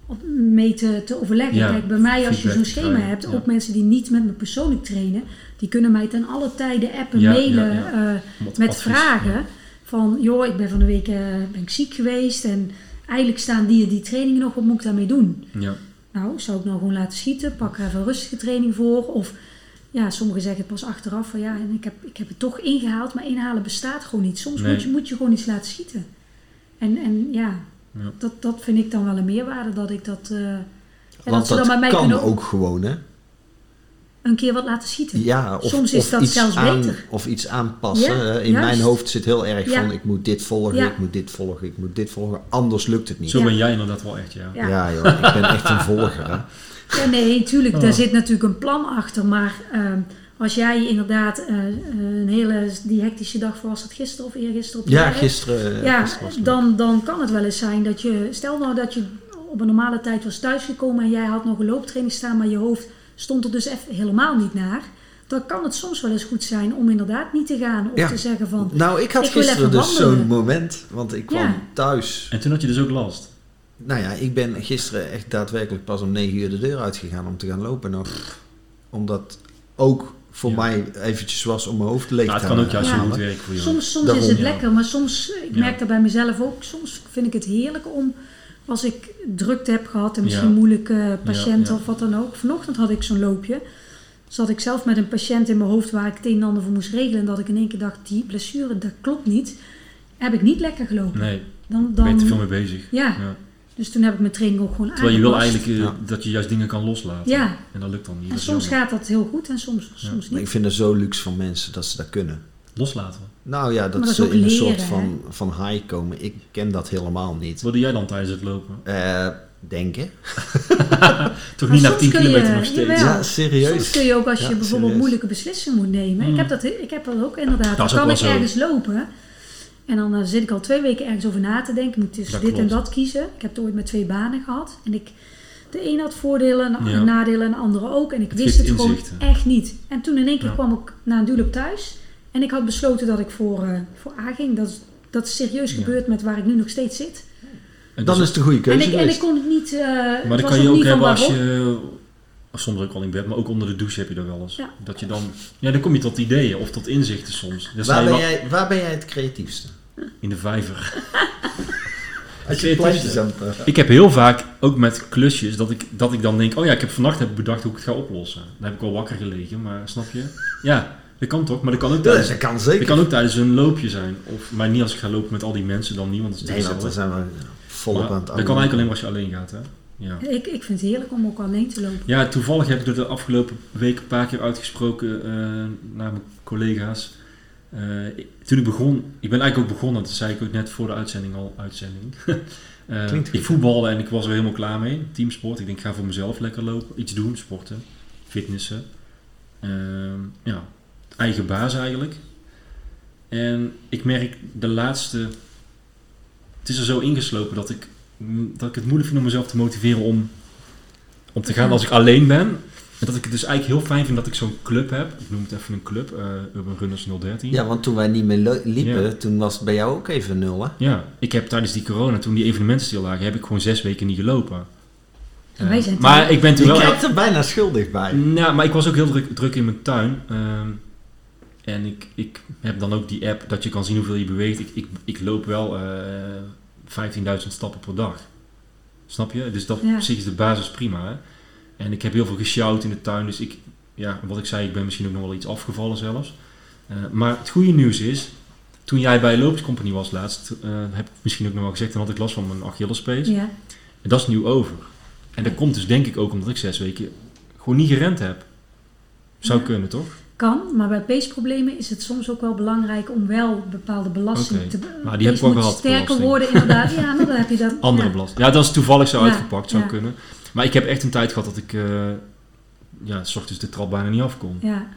op, mee te, te overleggen. Ja, Kijk, bij mij als je zo'n schema hebt, ja. ook mensen die niet met me persoonlijk trainen, die kunnen mij ten alle tijden appen, Ja, mailen eh, Om met advies, vragen. Van, joh, ik ben van de week eh, ben ik ziek geweest en eigenlijk staan die die trainingen nog, wat moet ik daarmee doen? Ja. Nou, zou ik nou gewoon laten schieten? Pak er even een rustige training voor? Of ja, sommigen zeggen het pas achteraf van ja, en ik heb, ik heb het toch ingehaald, maar inhalen bestaat gewoon niet. Soms Nee. moet, je, moet je gewoon iets laten schieten. En, en ja, Ja. Dat, dat vind ik dan wel een meerwaarde dat ik dat. eh, en Want dat ze dan dat bij mij kan kunnen ook gewoon, hè? een keer wat laten schieten. Ja, of, Soms is of dat iets zelfs aan, beter. Of iets aanpassen. Ja, in juist. mijn hoofd zit heel erg Ja. van, ik moet dit volgen, Ja. ik moet dit volgen, ik moet dit volgen. Anders lukt het niet. Zo Ja. ben jij inderdaad wel echt, ja. Ja. Ja, joh, ik ben echt een volger, hè. Ja, nee, tuurlijk, Oh. daar zit natuurlijk een plan achter. Maar ehm, als jij inderdaad eh, een hele die hectische dag voor was dat gisteren of eergisteren op je Ja, werk? gisteren, Ja, gisteren was het dan, dan kan het wel eens zijn dat je, stel nou dat je op een normale tijd was thuisgekomen en jij had nog een looptraining staan, maar je hoofd stond er dus even helemaal niet naar. Dan kan het soms wel eens goed zijn om inderdaad niet te gaan of Ja. te zeggen van, Nou, ik had Ik gisteren dus zo'n moment, want ik kwam Ja. thuis. En toen had je dus ook last. Nou ja, ik ben gisteren echt daadwerkelijk pas om 9 uur de deur uitgegaan om te gaan lopen nog. Omdat ook voor Ja. mij eventjes was om mijn hoofd leeg Nou, te het kan ook juist Ja. zo goed werken voor jou. Soms, soms Daarom, is het ja. lekker, maar soms, ik Ja. merk dat bij mezelf ook, soms vind ik het heerlijk om, als ik drukte heb gehad en misschien Ja. moeilijke patiënten ja. of wat dan ook. Vanochtend had ik zo'n loopje. Zat ik zelf met een patiënt in mijn hoofd waar ik het een en ander voor moest regelen. En dat ik in één keer dacht, die blessure, dat klopt niet. Heb ik niet lekker gelopen. Nee, Dan, daar ben je te veel dan, mee bezig. ja, Ja. Dus toen heb ik mijn training ook gewoon Terwijl je wil eigenlijk eh, Ja. dat je juist dingen kan loslaten. Ja. En dat lukt dan niet. En soms jammer. gaat dat heel goed en soms, soms Maar niet. ik vind het zo luxe van mensen dat ze dat kunnen. Loslaten. Nou ja, dat, ze in een soort hè? van, van high komen. Ik ken dat helemaal niet. Wat doe jij dan tijdens het lopen? Eh, denken? Toch niet naar soms 10 kun je- kilometer nog steeds? jawel. Ja, serieus. Soms kun je ook als je bijvoorbeeld serieus. moeilijke beslissingen moet nemen. Mm. Ik, heb dat, ik heb dat ook inderdaad. Dat Dan ook kan ik zo. ergens lopen. En dan eh, zit ik al twee weken ergens over na te denken. Moet tussen Dat dit en dat kiezen. Ik heb het ooit met twee banen gehad. En ik, de een had voordelen en Ja. nadelen en de andere ook. En ik Het wist het gewoon echt niet. En toen in één keer Ja. kwam ik na een duurloop thuis. En ik had besloten dat ik voor, eh, voor A ging. Dat, is- dat is serieus Ja. gebeurd met waar ik nu nog steeds zit. En Dan dus- is het een goede En keuze ik, en ik kon het niet... eh, maar dat was kan je ook hebben als je... of Soms ook al in bed, maar ook onder de douche heb je dat wel eens. Ja. Dat je dan... Ja, dan kom je tot ideeën of tot inzichten soms. Waar ben, wel jij, waar ben jij het creatiefste? In de vijver. Als je plantjes aan Ik heb heel vaak, ook met klusjes, dat ik, dat ik dan denk... Oh ja, ik heb vannacht heb ik bedacht hoe ik het ga oplossen. Dan heb ik wel wakker gelegen, maar snap je? Ja, dat kan toch? Maar dat kan ook tijdens... dat kan Dat zeker. kan ook tijdens een loopje zijn. Of, maar niet als ik ga lopen met al die mensen dan niet, want dat is Nee, hetzelfde. zijn we volop Maar aan het Dat kan eigenlijk alleen maar als je alleen gaat, hè? Ja. Ik, ik vind het heerlijk om ook alleen te lopen. Ja, toevallig heb ik er de afgelopen week een paar keer uitgesproken eh, naar mijn collega's. Eh, toen ik begon, ik ben eigenlijk ook begonnen, dat zei ik ook net voor de uitzending al, uitzending. Eh, ik voetbalde en ik was er helemaal klaar mee. Teamsport, ik denk ik ga voor mezelf lekker lopen, iets doen, sporten, fitnessen. Ehm, ja, eigen baas eigenlijk. En ik merk de laatste, het is er zo ingeslopen dat ik, dat ik het moeilijk vind om mezelf te motiveren om, om te gaan als ik alleen ben. En dat ik het dus eigenlijk heel fijn vind dat ik zo'n club heb. Ik noem het even een club, eh, Urban Runners 013. Ja, want toen wij niet meer liepen, Ja. toen was het bij jou ook even nul, hè? Ja, ik heb tijdens die corona, toen die evenementen stil lagen, heb ik gewoon zes weken niet gelopen. En wij Eh, zijn maar ik ben toen Je wel... kijkt er bijna schuldig bij. Nou, maar ik was ook heel druk, druk in mijn tuin. ehm, en ik, ik heb dan ook die app dat je kan zien hoeveel je beweegt. Ik, ik, ik loop wel eh 15.000 stappen per dag. Snap je? Dus dat Ja. op zich is de basis prima. Hè? En ik heb heel veel gesjouwd in de tuin. Dus ik, ja, wat ik zei, ik ben misschien ook nog wel iets afgevallen zelfs. Eh, maar het goede nieuws is, toen jij bij Loopscompany was laatst, eh, heb ik misschien ook nog wel gezegd, dan had ik last van mijn Achillespees. Ja. En dat is nu over. En dat komt dus denk ik ook omdat ik zes weken gewoon niet gerend heb. Zou Ja. kunnen, toch? Kan, maar bij peesproblemen is het soms ook wel belangrijk om wel bepaalde belasting Oké, te... maar die heb ik wel moet gehad, sterker belasting. worden inderdaad. Ja, maar dan heb je dat... Andere ja. belasting. Ja, dat is toevallig zo Ja, uitgepakt, zou kunnen. Maar ik heb echt een tijd gehad dat ik, eh ja, s ochtends de trap bijna niet af kon. Ja.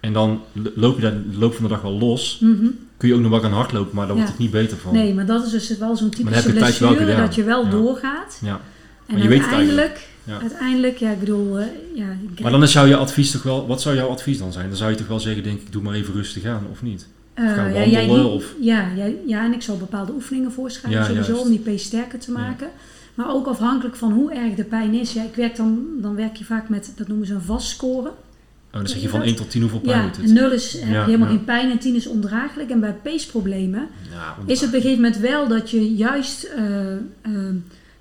En dan lo- loop je daar de loop van de dag wel los. mhm. Kun je ook nog wel gaan hardlopen, maar daar wordt Ja. het niet beter van. Nee, maar dat is dus wel zo'n dan heb typische blessure, dat je wel Ja. doorgaat. Ja. En je weet het uiteindelijk, Ja. uiteindelijk, ja, ik bedoel, eh, ja, ik- Maar dan zou je advies toch wel, wat zou jouw advies dan zijn? Dan zou je toch wel zeggen, denk ik, doe maar even rustig aan, of niet? Eh, gaan ja, jij- of- ja, jij- ja, en ik zal bepaalde oefeningen voorschrijven, Ja, sowieso juist. om die pees sterker te maken. Maar ook afhankelijk van hoe erg de pijn is. Ja, ik werk dan, dan werk je vaak met, dat noemen ze een vastscore. Oh, dan zeg je van 1 tot 10 hoeveel pijn Ja, moet en het? 0 is heb Ja, helemaal ja. geen pijn en 10 is ondraaglijk. En bij peesproblemen is het op een gegeven moment wel dat je juist eh, eh,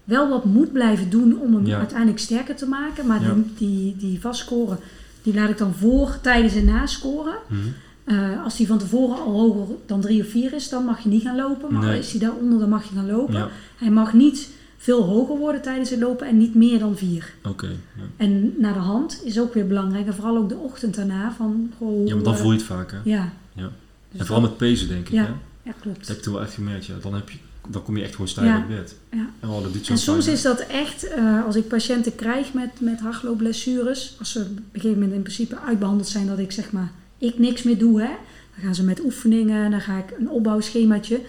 wel wat moet blijven doen om hem uiteindelijk sterker te maken. Maar die, die, die vastscoren, die laat ik dan voor, tijdens en na scoren. Mhm. Eh, als die van tevoren al hoger dan 3 of 4 is, dan mag je niet gaan lopen. Maar Nee. is die daaronder, dan mag je gaan lopen. Hij mag niet veel hoger worden tijdens het lopen en niet meer dan 4. oké. ja. En naar de hand is ook weer belangrijk. En vooral ook de ochtend daarna. Van, goh, ja, want dan eh, voel je het vaker. Ja. Ja. Dus En vooral met pezen, denk ik. Ja, Hè? ja, klopt. Dat heb ik toen wel echt gemerkt. Ja. Dan, heb je, dan kom je echt gewoon stijf Ja. uit bed. Ja. En oh, dat doet zo En soms is dat echt, eh, als ik patiënten krijg met, met hardloopblessures, als ze op een gegeven moment in principe uitbehandeld zijn dat ik zeg maar, ik niks meer doe, hè, dan gaan ze met oefeningen, dan ga ik een opbouwschemaatje.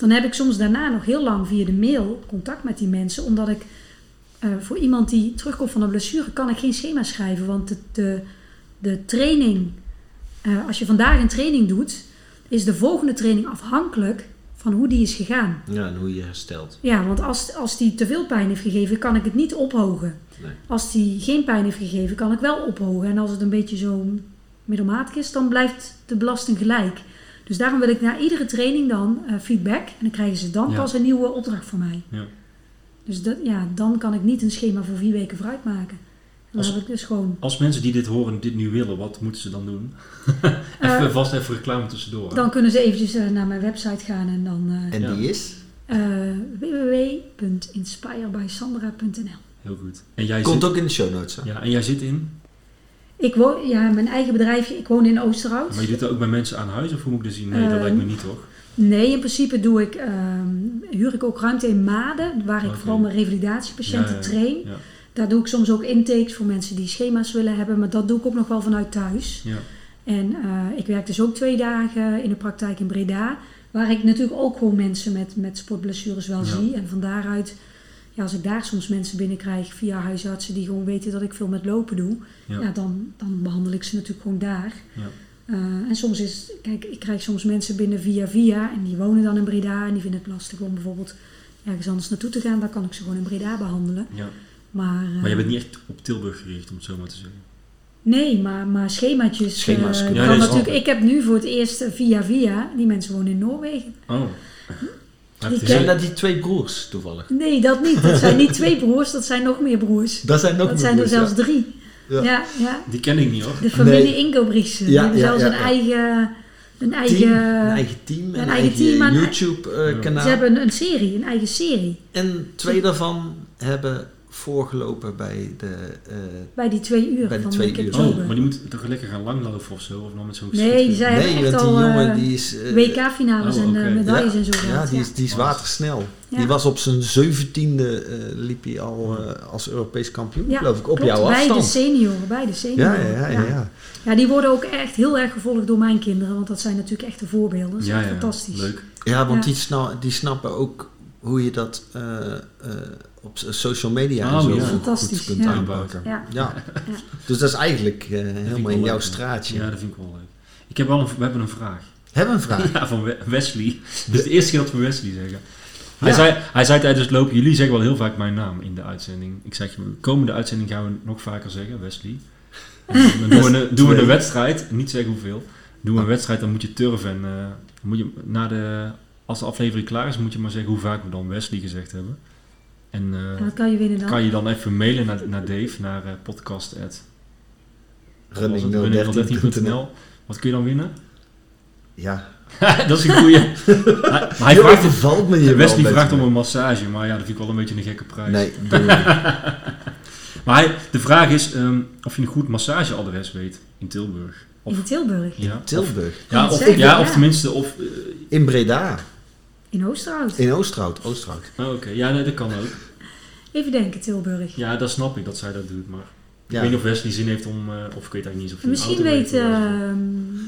Dan heb ik soms daarna nog heel lang via de mail contact met die mensen, omdat ik eh, voor iemand die terugkomt van een blessure kan ik geen schema schrijven, want de, de, de training, eh, als je vandaag een training doet, is de volgende training afhankelijk van hoe die is gegaan. Ja, en hoe je herstelt. Ja, want als, als die te veel pijn heeft gegeven, kan ik het niet ophogen. Nee. Als die geen pijn heeft gegeven, kan ik wel ophogen. En als het een beetje zo middelmatig is, dan blijft de belasting gelijk. Dus daarom wil ik na iedere training dan eh, feedback. En dan krijgen ze dan Ja. pas een nieuwe opdracht van mij. Ja. Dus dat, ja, dan kan ik niet een schema voor vier weken vooruit maken. En dan Als- heb ik dus gewoon... Als mensen die dit horen, dit nu willen, wat moeten ze dan doen? Eh, even, vast even reclame tussendoor. hè? dan kunnen ze eventjes eh, naar mijn website gaan en dan eh En Ja. die is? eh www.inspirebysandra.nl Heel goed. En jij, Komt zit, ook in de show notes. hè? ja, en jij zit in? Ik woon, ja, mijn eigen bedrijfje, ik woon in Oosterhout. Maar je doet dat ook bij mensen aan huis of hoe moet ik dat zien? Nee, dat Eh, lijkt me niet toch? Nee, in principe doe ik, ehm, huur ik ook ruimte in Maden, waar ik vooral mijn revalidatiepatiënten Ja, train. Ja. Daar doe ik soms ook intakes voor mensen die schema's willen hebben, maar dat doe ik ook nog wel vanuit thuis. Ja. En eh, ik werk dus ook twee dagen in de praktijk in Breda, waar ik natuurlijk ook gewoon mensen met, met sportblessures wel zie. En van daaruit, ja, als ik daar soms mensen binnenkrijg via huisartsen die gewoon weten dat ik veel met lopen doe, Ja. ja. dan, dan behandel ik ze natuurlijk gewoon daar. Ja. Eh, en soms is, kijk, ik krijg soms mensen binnen via via en die wonen dan in Breda en die vinden het lastig om bijvoorbeeld ergens anders naartoe te gaan. Dan kan ik ze gewoon in Breda behandelen. Ja. Maar, eh, Maar je bent niet echt op Tilburg gericht, om het zo maar te zeggen. Nee, maar, maar schemaatjes. Schema's eh, kunnen Ja, kan natuurlijk, ik heb nu voor het eerst eh, via via, die mensen wonen in Noorwegen. Oh. Zijn dat die twee broers toevallig? Nee, dat niet. Dat zijn niet twee broers, dat zijn nog meer broers. Dat zijn Dat zijn er ja. zelfs drie. Ja. Ja, ja. Die ken ik niet hoor. De familie Nee. Ingobriesen. Ja, die hebben ja, zelfs ja, een ja. eigen... Een eigen, Team, een eigen team, een, een eigen, YouTube-kanaal. Ze hebben een, een serie, een eigen serie. En twee daarvan hebben voorgelopen bij de... eh, Bij die twee uur Bij de van twee de uur. Oh, maar die moet toch lekker gaan langlopen of zo? Of dan met zo'n Nee, die zijn- Zij nee, echt die al, jongen eh, die is... eh, WK-finales Oh, en medailles Ja. en zo. Ja, die is, die is watersnel. Ja. Die was op zijn zeventiende eh liep hij al eh, als Europees kampioen, Ja, geloof ik, op Klopt, jouw bij de senioren, bij de senioren. Ja, ja, ja, ja, ja. Ja, die worden ook echt heel erg gevolgd door mijn kinderen, want dat zijn natuurlijk echte voorbeelden. Dat Ja, fantastisch. Leuk. Ja, want Ja. Die, sna- die snappen ook hoe je dat eh, eh, op social media Oh, en zo ja. goed Fantastisch, kunt ja. aanpakken. Ja. Ja. Dus dat is eigenlijk eh, helemaal in jouw leuk, straatje. Ja, dat vind ik wel leuk. Ik heb wel een, we hebben een vraag. Hebben we een vraag? Ja, van We- Wesley. Dit is de eerste keer dat we Wesley zeggen. Hij, Ja. zei, hij zei tijdens het lopen, jullie zeggen wel heel vaak mijn naam in de uitzending. Ik zeg, de komende uitzending gaan we nog vaker zeggen, Wesley. Dan doen we, een, doen we een wedstrijd, niet zeggen hoeveel. Doen we een wedstrijd, dan moet je turven. En eh, dan moet je, na de, als de aflevering klaar is, moet je maar zeggen hoe vaak we dan Wesley gezegd hebben. En eh, En dat kan je winnen dan. kan je dan even mailen naar, naar Dave, naar eh podcast@ Running013.nl running013.nl. Wat kun je dan winnen? Ja. dat is een goeie. hij, maar hij Je vraagt, overvalt me hier Wesley wel, vraagt om een massage, maar ja, dat vind ik wel een beetje een gekke prijs. Nee. Maar hij, de vraag is ehm, of je een goed massageadres weet in Tilburg. Of, In Tilburg, ja, Tilburg. Of, ja, of, ja, of tenminste, of... eh, In Breda. In Oosterhout. In Oosterhout. Oosterhout. oh, Oké, ja, nee, dat kan ook. Even denken, Tilburg. Ja, dat snap ik dat zij dat doet, maar... Ik weet niet of Wesley zin heeft om... eh, of ik weet eigenlijk niet eens of hij Misschien auto weet, ehm,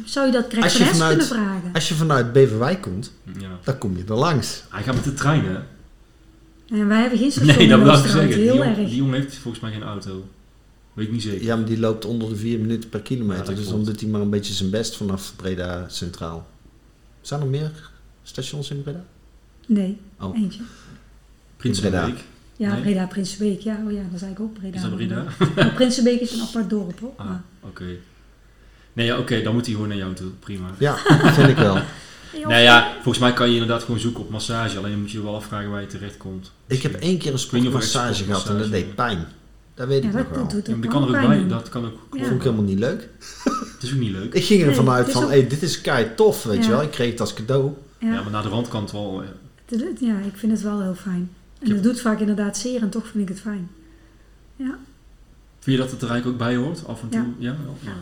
zou je dat Als Greg je Hess vanuit- kunnen vragen? Als je vanuit Beverwijk komt, Ja. dan kom je er langs. Hij gaat met de trein, hè? En wij hebben geen station Nee, dat wil ik zeggen. Die, heel jong- erg. die jongen heeft volgens mij geen auto. Weet ik niet zeker. Ja, maar die loopt onder de 4 minuten per kilometer. dat dus dan doet hij maar een beetje zijn best vanaf Breda Centraal. Zijn er meer stations in Breda? Nee, Oh. eentje. Prinsenbeek. Ja, Nee? Breda, Prinsenbeek. Ja, oh ja, dat is eigenlijk ook Breda. Is dat Breda? Maar Prinsenbeek is een apart dorp hoor. Ah, oké. Nee, ja, oké, dan moet hij gewoon naar jou toe. Prima. Ja, vind ik wel. Nou ja, volgens mij kan je inderdaad gewoon zoeken op massage. Alleen moet je je wel afvragen waar je terecht komt. Ik heb één keer een sportmassage gehad en dat deed pijn. Dat weet Ja, ik dat, nog wel. dat doet Ja, die kan er ook pijn bij. Dat kan ook. Ja. Vond ik helemaal niet leuk. Het is ook niet leuk. Ik ging er Nee, vanuit van, ook- hey, dit is kei tof, weet Ja. je wel. Ik kreeg het als cadeau. Ja, Ja, maar naar de rand kan het wel. Het- ja, ik vind het wel heel fijn. En Ja. dat doet vaak inderdaad zeer en toch vind ik het fijn. Vind je dat het er eigenlijk ook bij hoort? Af en toe? Ja. Ja, wel? Ja.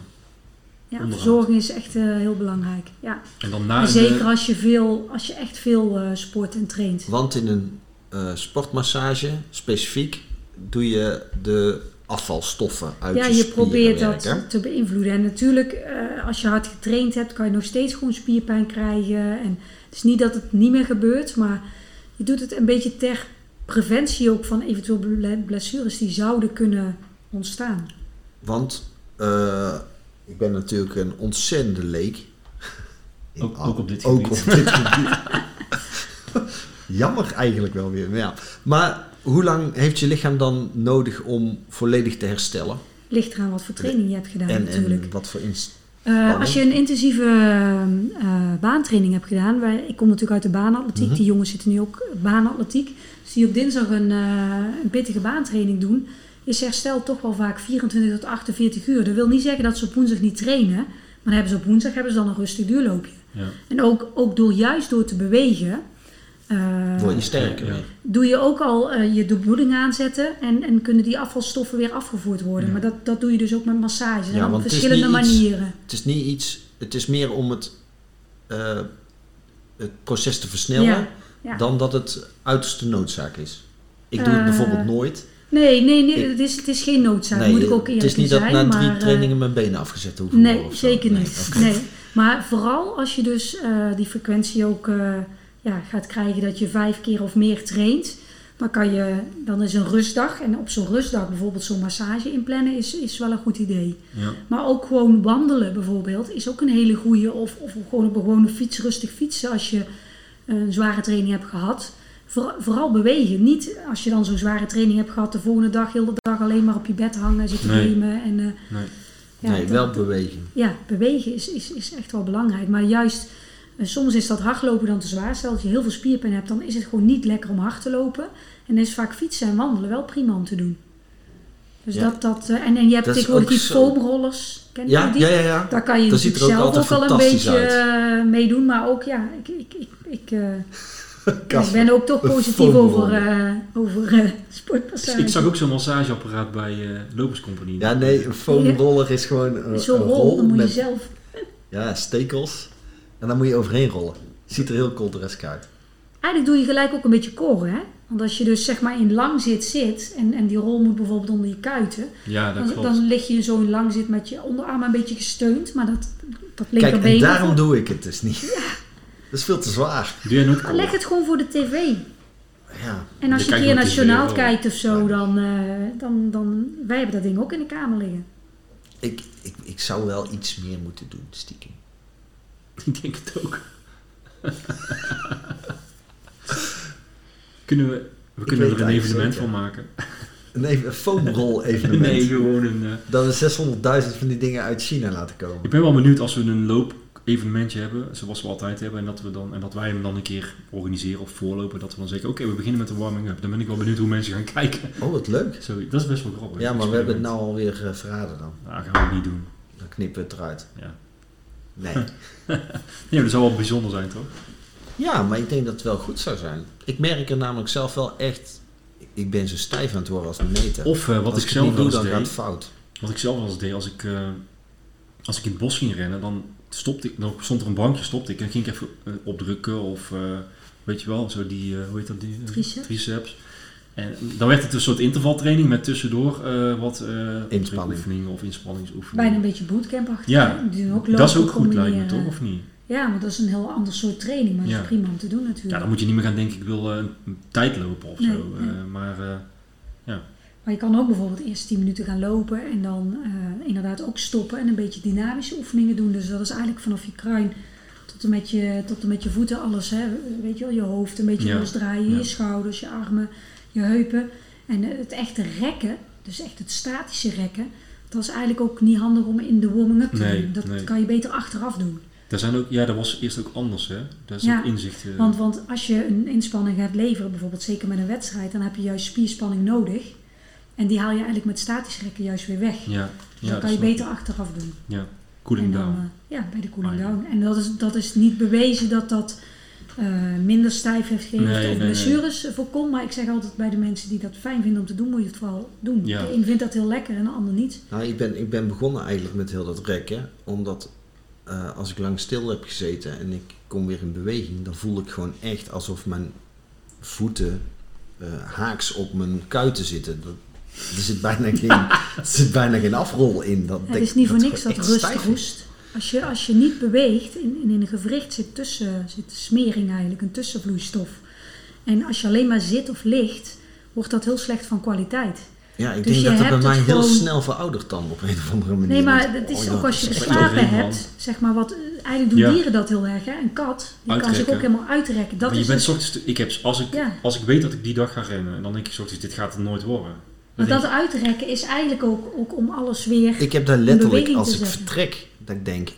Ja, verzorging is echt eh, heel belangrijk. Ja. En dan na En de- zeker als je, veel, als je echt veel eh, sport en traint. Want in een eh, sportmassage, specifiek, doe je de afvalstoffen uit Ja, je je spieren probeert werken. dat te beïnvloeden. En natuurlijk, eh, als je hard getraind hebt, kan je nog steeds gewoon spierpijn krijgen. En het is niet dat het niet meer gebeurt, maar je doet het een beetje ter preventie ook van eventueel ble- blessures die zouden kunnen ontstaan. Want eh, ik ben natuurlijk een ontzettende leek. Ook- al- ook op dit ook gebied. op dit gebied. Jammer eigenlijk wel weer. Maar, ja. maar hoe lang heeft je lichaam dan nodig om volledig te herstellen? Ligt eraan wat voor training je hebt gedaan en, natuurlijk. en wat voor Eh, als je een intensieve eh, baantraining hebt gedaan, wij, ik kom natuurlijk uit de baanatletiek, Mhm. die jongens zitten nu ook baanatletiek, dus die op dinsdag een, eh, een pittige baantraining doen, is herstel toch wel vaak 24 tot 48 uur. Dat wil niet zeggen dat ze op woensdag niet trainen, maar dan hebben ze op woensdag hebben ze dan een rustig duurloopje. Ja. En ook, ook door juist door te bewegen, eh, word je sterker ja. doe je ook al eh, je doorbloeding aanzetten en, en kunnen die afvalstoffen weer afgevoerd worden. Ja. Maar dat, dat doe je dus ook met massage. Ja, en op het verschillende iets- manieren. Het is niet iets, het is meer om het, eh, het proces te versnellen Ja, ja. dan dat het uiterste noodzaak is. Ik doe het bijvoorbeeld nooit. Nee, nee, nee Ik- het, is, het is geen noodzaak. Nee, moet ik ook het is niet dat na drie maar, trainingen mijn benen afgezet hoeven Nee, worden zo. zeker Nee, niet. oké. Nee. Maar vooral als je dus eh, die frequentie ook eh, ja, gaat krijgen dat je vijf keer of meer traint. Dan, kan je, dan is een rustdag. En op zo'n rustdag bijvoorbeeld zo'n massage inplannen is, is wel een goed idee. Ja. Maar ook gewoon wandelen bijvoorbeeld is ook een hele goede. Of, of gewoon op een gewone fiets rustig fietsen als je een zware training hebt gehad. Voor- vooral bewegen. Niet als je dan zo'n zware training hebt gehad, de volgende dag heel de dag alleen maar op je bed hangen, zitten Nee. gamen. En, eh, Nee. ja, nee, dat- wel bewegen. ja, bewegen is, is, is echt wel belangrijk. Maar juist, eh, soms is dat hardlopen dan te zwaar. Stel dat je heel veel spierpijn hebt, dan is het gewoon niet lekker om hard te lopen. En dan is vaak fietsen en wandelen wel prima om te doen. Dus Ja. dat, dat, eh, en, en je hebt tegenwoordig ook die foamrollers. Ken je Ja, die? ja, ja, ja. Daar kan je Dat ziet natuurlijk er ook zelf ook al een beetje eh, meedoen. Maar ook, ja, ik, ik, ik, ik, eh, ik ben ook toch positief over, eh over eh sportpassage. Ik zag ook zo'n massageapparaat bij eh Loperscompagnie. Ja, nee, een foamroller is gewoon een, Zo'n een rol, dan moet je met zelf... ja, stekels. En dan moet je overheen rollen. Ziet er heel colteresk uit. Eigenlijk doe je gelijk ook een beetje koren, hè? Want als je dus zeg maar in lang zit zit en, en die rol moet bijvoorbeeld onder je kuiten, Ja, dat dan, klopt. dan lig je in zo'n lang zit met je onderarm een beetje gesteund, maar dat, dat Kijk, linkerbeen... en daarom doe ik het dus niet. Dat is veel te zwaar. Doe leg het gewoon voor de tv. Ja, En als Je je een kijkt keer nooit naar het tv, journaal wel. kijkt of zo, dan, eh, dan, dan... Wij hebben dat ding ook in de kamer liggen. ik, ik, ik zou wel iets meer moeten doen, stiekem. Ik denk het ook. kunnen we, we kunnen er een evenement van maken. Een, even- een foamroll evenement. Nee, gewoon een... eh, Dat we 600.000 van die dingen uit China laten komen. ik ben wel benieuwd als we een loop-evenementje hebben, zoals we altijd hebben, en dat, we dan, en dat wij hem dan een keer organiseren of voorlopen, dat we dan zeggen, oké, we beginnen met de warming-up. Dan ben ik wel benieuwd hoe mensen gaan kijken. Oh, wat leuk. Zo, dat is best wel grappig. Ja, maar we hebben het nou alweer eh, verraden dan. Nou, gaan we niet doen. Dan knippen we het eruit. Ja. Nee. Ja, dat zou wel bijzonder zijn, toch? Ja, maar ik denk dat het wel goed zou zijn. Ik merk er namelijk zelf wel echt... Ik ben zo stijf aan het worden als een meter. Of eh, wat als ik ik zelf niet doe, dan gaat het fout. wat ik zelf wel eens deed, als ik, eh, als ik in het bos ging rennen, dan stopte ik, dan stond er een bankje, stopte ik en dan ging ik even eh, opdrukken of, eh, weet je wel, zo die, eh, hoe heet dat, die? Triceps. triceps. En dan werd het een soort intervaltraining met tussendoor eh, wat eh Inspanning. oefeningen of inspanningsoefeningen. Bijna een beetje bootcampachtig. Ja, hè? Die doen ook dat is ook goed lijkt me, combineren. toch? Of niet? Ja, maar dat is een heel ander soort training, maar dat Ja. is prima om te doen natuurlijk. Ja, dan moet je niet meer gaan denken, ik wil eh, een tijd lopen of Nee, zo. eh, nee. maar eh, Maar je kan ook bijvoorbeeld eerst 10 minuten gaan lopen en dan eh, inderdaad ook stoppen en een beetje dynamische oefeningen doen. Dus dat is eigenlijk vanaf je kruin tot en met je, tot en met je voeten, alles. Hè? Weet je wel, je hoofd een beetje Ja. losdraaien, Ja. je schouders, je armen, je heupen. En eh, het echte rekken, dus echt het statische rekken, dat is eigenlijk ook niet handig om in de warming-up te Nee, doen. Dat nee. kan je beter achteraf doen. Daar zijn ook, ja, dat was eerst ook anders, hè? Dat is Ja, ook inzicht. Want, want als je een inspanning gaat leveren, bijvoorbeeld zeker met een wedstrijd, dan heb je juist spierspanning nodig. En die haal je eigenlijk met statisch rekken juist weer weg. ja, Dus ja, dat kan je beter achteraf doen. Ja, cooling dan, down. eh, ja, bij de cooling Ah, ja. down. En dat is, dat is niet bewezen dat dat eh, minder stijf heeft gegeven Nee, of nee, nee. blessures voorkomt. Maar ik zeg altijd bij de mensen die dat fijn vinden om te doen, moet je het vooral doen. Ja. De een vindt dat heel lekker en de ander niet. Nou, ik ben, ik ben begonnen eigenlijk met heel dat rekken, omdat eh, als ik lang stil heb gezeten en ik kom weer in beweging, dan voel ik gewoon echt alsof mijn voeten eh, haaks op mijn kuiten zitten. Dat, er, zit bijna geen, er zit bijna geen afrol in. Dat, het is niet voor niks dat rust roest. Als je, als je niet beweegt, in, in een gewricht zit, tussen, zit smering eigenlijk, een tussenvloeistof. En als je alleen maar zit of ligt, wordt dat heel slecht van kwaliteit. Ja, ik Dus denk dat dat bij mij heel gewoon- snel veroudert dan op een of andere manier. Nee, maar het is oh, ook ja, als je geslapen hebt, zeg maar wat, eigenlijk doen Ja. dieren dat heel erg, hè? Een kat, die kan zich ook helemaal uitrekken. Dat Maar je is bent dus- 's ochtends, ik heb, als, ik, Ja. als ik weet dat ik die dag ga rennen, en dan denk ik ochtends, dit gaat het nooit worden. Maar Dan dat uitrekken is eigenlijk ook, ook om alles weer... Ik heb daar letterlijk, als ik zetten. vertrek, dat ik denk,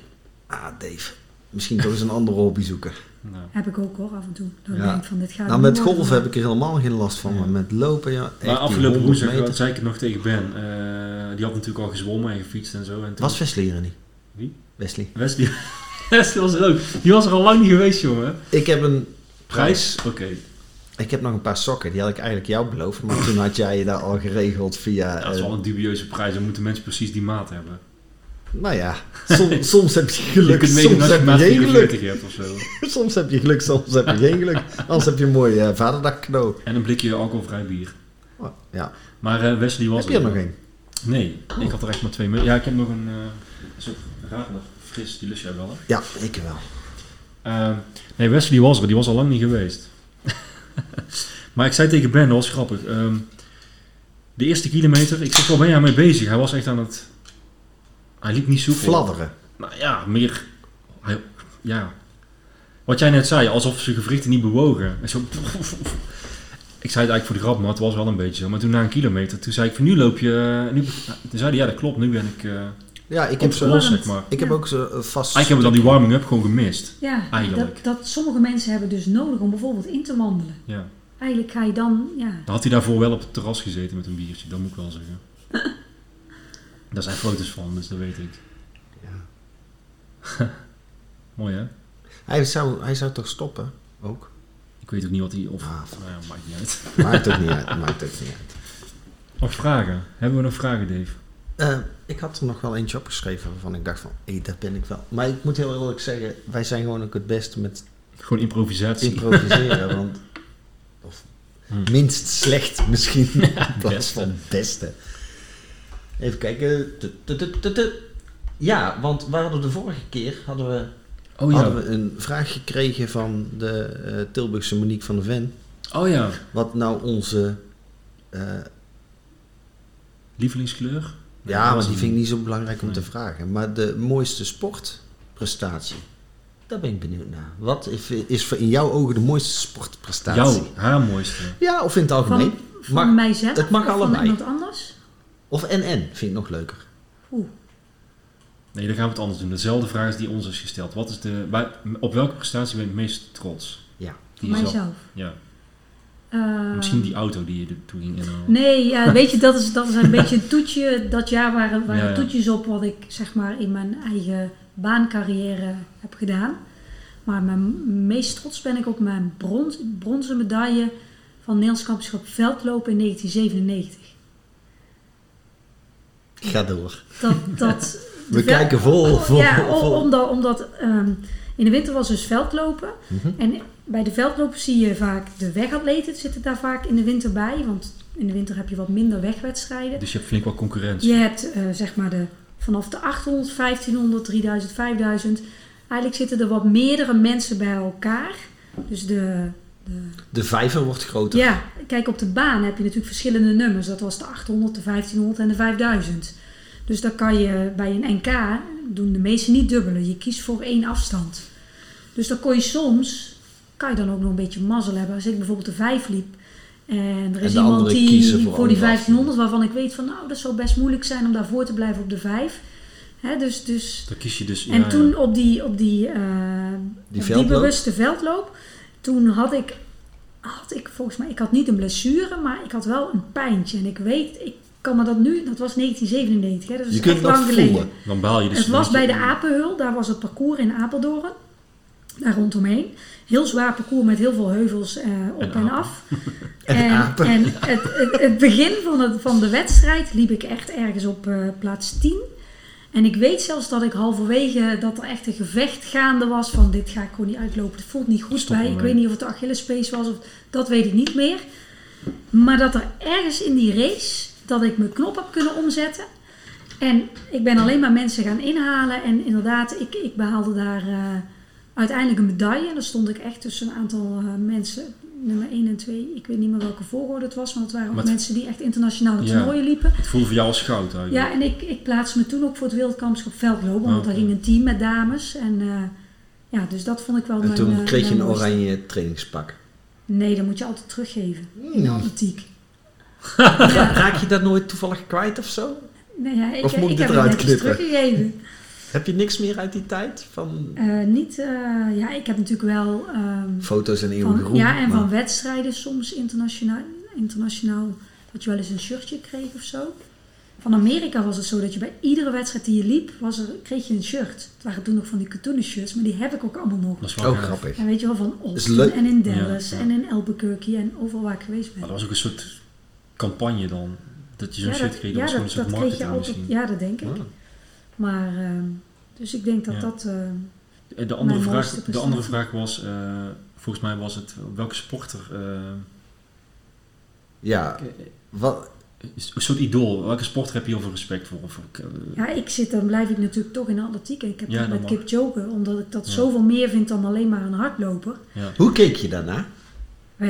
ah Dave, misschien toch eens een andere hobby zoeken. nou, Heb ik ook hoor, af en toe. Dan Ja. denk ik van, dit gaat Nou, met golf heb ik er helemaal geen last van, Ja. maar met lopen, ja, echt maar afgelopen 100 woensdag meter. dat zei ik het nog tegen Ben. eh, die had natuurlijk al gezwommen en gefietst en zo. En toen, Was Wesley er niet? Wie? Wesley. Wesley, Wesley was er ook. Die was er al lang niet geweest, jongen. Ik heb een Prijs? Oké. Ik heb nog een paar sokken, die had ik eigenlijk jou beloofd, maar toen had jij je daar al geregeld via... Dat is eh, wel een dubieuze prijs. Dan moeten mensen precies die maat hebben. nou ja, soms, soms heb je geluk, soms heb je geen geluk. 44 hebt of zo. Soms heb je geluk, soms heb je geen geluk. Anders heb je een mooi eh vaderdag cadeau. En een blikje alcoholvrij bier. Oh, ja. Maar eh, Wesley was Heb je er nog één? Nee, ik had er echt maar twee mee. Ja, ik heb nog een... eh zo, radler. Fris, die lust jij wel, hè? Ja, ik wel. Nee, Wesley was er. Die was al lang niet geweest. maar ik zei tegen Ben, dat was grappig. ehm, de eerste kilometer, ik zeg wel, ben jij mee bezig? Hij was echt aan het... Hij liep niet soepel. Fladderen. Nou ja, meer... Hij, ja. Wat jij net zei, alsof zijn gewrichten niet bewogen. En zo... Ik zei het eigenlijk voor de grap, maar het was wel een beetje zo. Maar toen na een kilometer, toen zei ik van nu loop je... Nu, toen zei hij, ja dat klopt, nu ben ik eh Ja, ik heb, los, zeg maar. ik heb Ja. ook zo eh, vast... Eigenlijk hebben we dan die warming-up gewoon gemist. Ja, Eigenlijk. dat, dat sommige mensen hebben dus nodig om bijvoorbeeld in te wandelen. Ja. Eigenlijk ga je dan, ja, Dan had hij daarvoor wel op het terras gezeten met een biertje, dat moet ik wel zeggen. Daar zijn foto's van, dus dat weet ik. Ja. Mooi hè? Hij, zou, hij zou toch stoppen? Ook? Ik weet ook niet wat hij... Of, Ah, nou ja, maakt niet uit. Maakt ook niet uit. Maakt ook niet uit. Nog vragen? Hebben we nog vragen, Dave? Eh, ik had er nog wel eentje opgeschreven waarvan ik dacht van, hé, dat ben ik wel. Maar ik moet heel eerlijk zeggen, wij zijn gewoon ook het beste met Gewoon improvisatie. improviseren. want, of Hm. minst slecht misschien, in plaats beste. van beste. Even kijken. Ja, want we hadden de vorige keer hadden we, Oh ja. hadden we een vraag gekregen van de eh, Tilburgse Monique van de Ven. Oh ja. Wat nou onze... eh, Lievelingskleur? Ja, maar die vind ik niet zo belangrijk om Nee. te vragen. Maar de mooiste sportprestatie. Daar ben ik benieuwd naar. Wat is, is voor in jouw ogen de mooiste sportprestatie? Jouw, haar mooiste. Ja, of in het algemeen. van, van Mag- mijzelf het mag of van allebei. iemand anders. Of en-en, vind ik nog leuker. Oeh, Nee, dan gaan we het anders doen. Dezelfde vraag is die ons is gesteld. Wat is de, op welke prestatie ben je het meest trots? Ja. Die mijzelf. Ja. Eh, Misschien die auto die je er toen ging inhalen. Nee, ja, weet je, dat is, dat is een beetje een toetje. Dat jaar waren, waren Ja, ja. toetjes op wat ik zeg maar in mijn eigen baancarrière heb gedaan. Maar mijn meest trots ben ik op mijn brons, bronzen medaille van Nederlands kampioenschap veldlopen in 1997. Ga door. Dat, dat, We kijken vol, vol, ja, vol. omdat, omdat ehm, in de winter was dus veldlopen. Mhm. En bij de veldlopen zie je vaak de wegatleten zitten daar vaak in de winter bij. Want in de winter heb je wat minder wegwedstrijden. Dus je hebt flink wat concurrentie. Je hebt eh, zeg maar de, vanaf de 800, 1500, 3000, 5000. Eigenlijk zitten er wat meerdere mensen bij elkaar. Dus de, de De vijver wordt groter. ja, kijk op de baan heb je natuurlijk verschillende nummers. Dat was de 800, de 1500 en de 5000. Dus dan kan je bij een NK doen de meesten niet dubbelen. Je kiest voor één afstand. Dus dan kon je soms, kan je dan ook nog een beetje mazzel hebben. Als ik bijvoorbeeld de vijf liep en er is iemand die voor, voor die andere 1500 waarvan ik weet van nou, dat zou best moeilijk zijn om daarvoor te blijven op de vijf. Hè, dus, dus, Dan kies je dus... en ja, toen ja. op die, op die, eh, Die op veldloop? bewuste veldloop, toen had ik, had ik volgens mij, ik had niet een blessure, maar ik had wel een pijntje. En ik weet, ik kan me dat nu, dat was 1997, hè, dus dat Je is kunt lang geleden. voelen. Dan baal je dus... Het was bij de Apenhul, daar was het parcours in Apeldoorn. Daar rondomheen. Heel zwaar parcours met heel veel heuvels eh, op En af. En en het, het, het begin van, het, van de wedstrijd liep ik echt ergens op eh, plaats 10. En ik weet zelfs dat ik halverwege dat er echt een gevecht gaande was van dit ga ik gewoon niet uitlopen. Het voelt niet goed Stop bij. Ik weet niet of het de Achillespees was of dat weet ik niet meer. Maar dat er ergens in die race dat ik mijn knop heb kunnen omzetten. En ik ben alleen maar mensen gaan inhalen. En inderdaad, ik, ik behaalde daar eh, uiteindelijk een medaille. En daar stond ik echt tussen een aantal eh, mensen. Nummer 1 en 2. Ik weet niet meer welke volgorde het was. Maar het waren ook mensen die echt internationale Ja. toernooien liepen. Het voelde voor jou als goud eigenlijk. Ja, en ik, ik plaatste me toen ook voor het wereldkampioenschap veldlopen. Want Oh, daar ging een team met dames. En eh, ja, dus dat vond ik wel En mijn toen eh, kreeg je een mooiste. oranje trainingspak. Nee, dat moet je altijd teruggeven. In de atletiek. Raak je dat nooit toevallig kwijt of zo? Nee, ja, ik, Of moet ik ik dit heb het eruit netjes knippen? teruggegeven. Heb je niks meer uit die tijd? Van Eh, niet, eh, ja, ik heb natuurlijk wel ehm, foto's en eeuwige van, roem? ja, en maar- van wedstrijden soms internationaal, internationaal dat je wel eens een shirtje kreeg of zo. Van Amerika was het zo dat je bij iedere wedstrijd die je liep, was er, kreeg je een shirt. Het waren toen nog van die katoenen shirts, maar die heb ik ook allemaal nog. Dat is wel Oh, grappig. En weet je wel, van Austin en in Dallas Ja, ja. en in Albuquerque en overal waar ik geweest ben. Maar dat was ook een soort campagne dan. Dat je zo'n ja, dat, kreeg. ja, Dat was gewoon dat, een soort dat kreeg je marketing altijd. misschien. Ja, dat denk ik. Maar, ehm, dus ik denk dat Ja. dat... eh, En De andere, Mijn vraag, de andere vraag was, eh, volgens mij was het, welke sporter, eh, Ja, wat, is een soort idool, welke sporter heb je heel veel respect voor? Of, eh, Ja, ik zit, dan blijf ik natuurlijk toch in de atletiek. Ik heb Ja, met mag. Kipchoge, omdat ik dat Ja. zoveel meer vind dan alleen maar een hardloper. ja. hoe keek je daarna?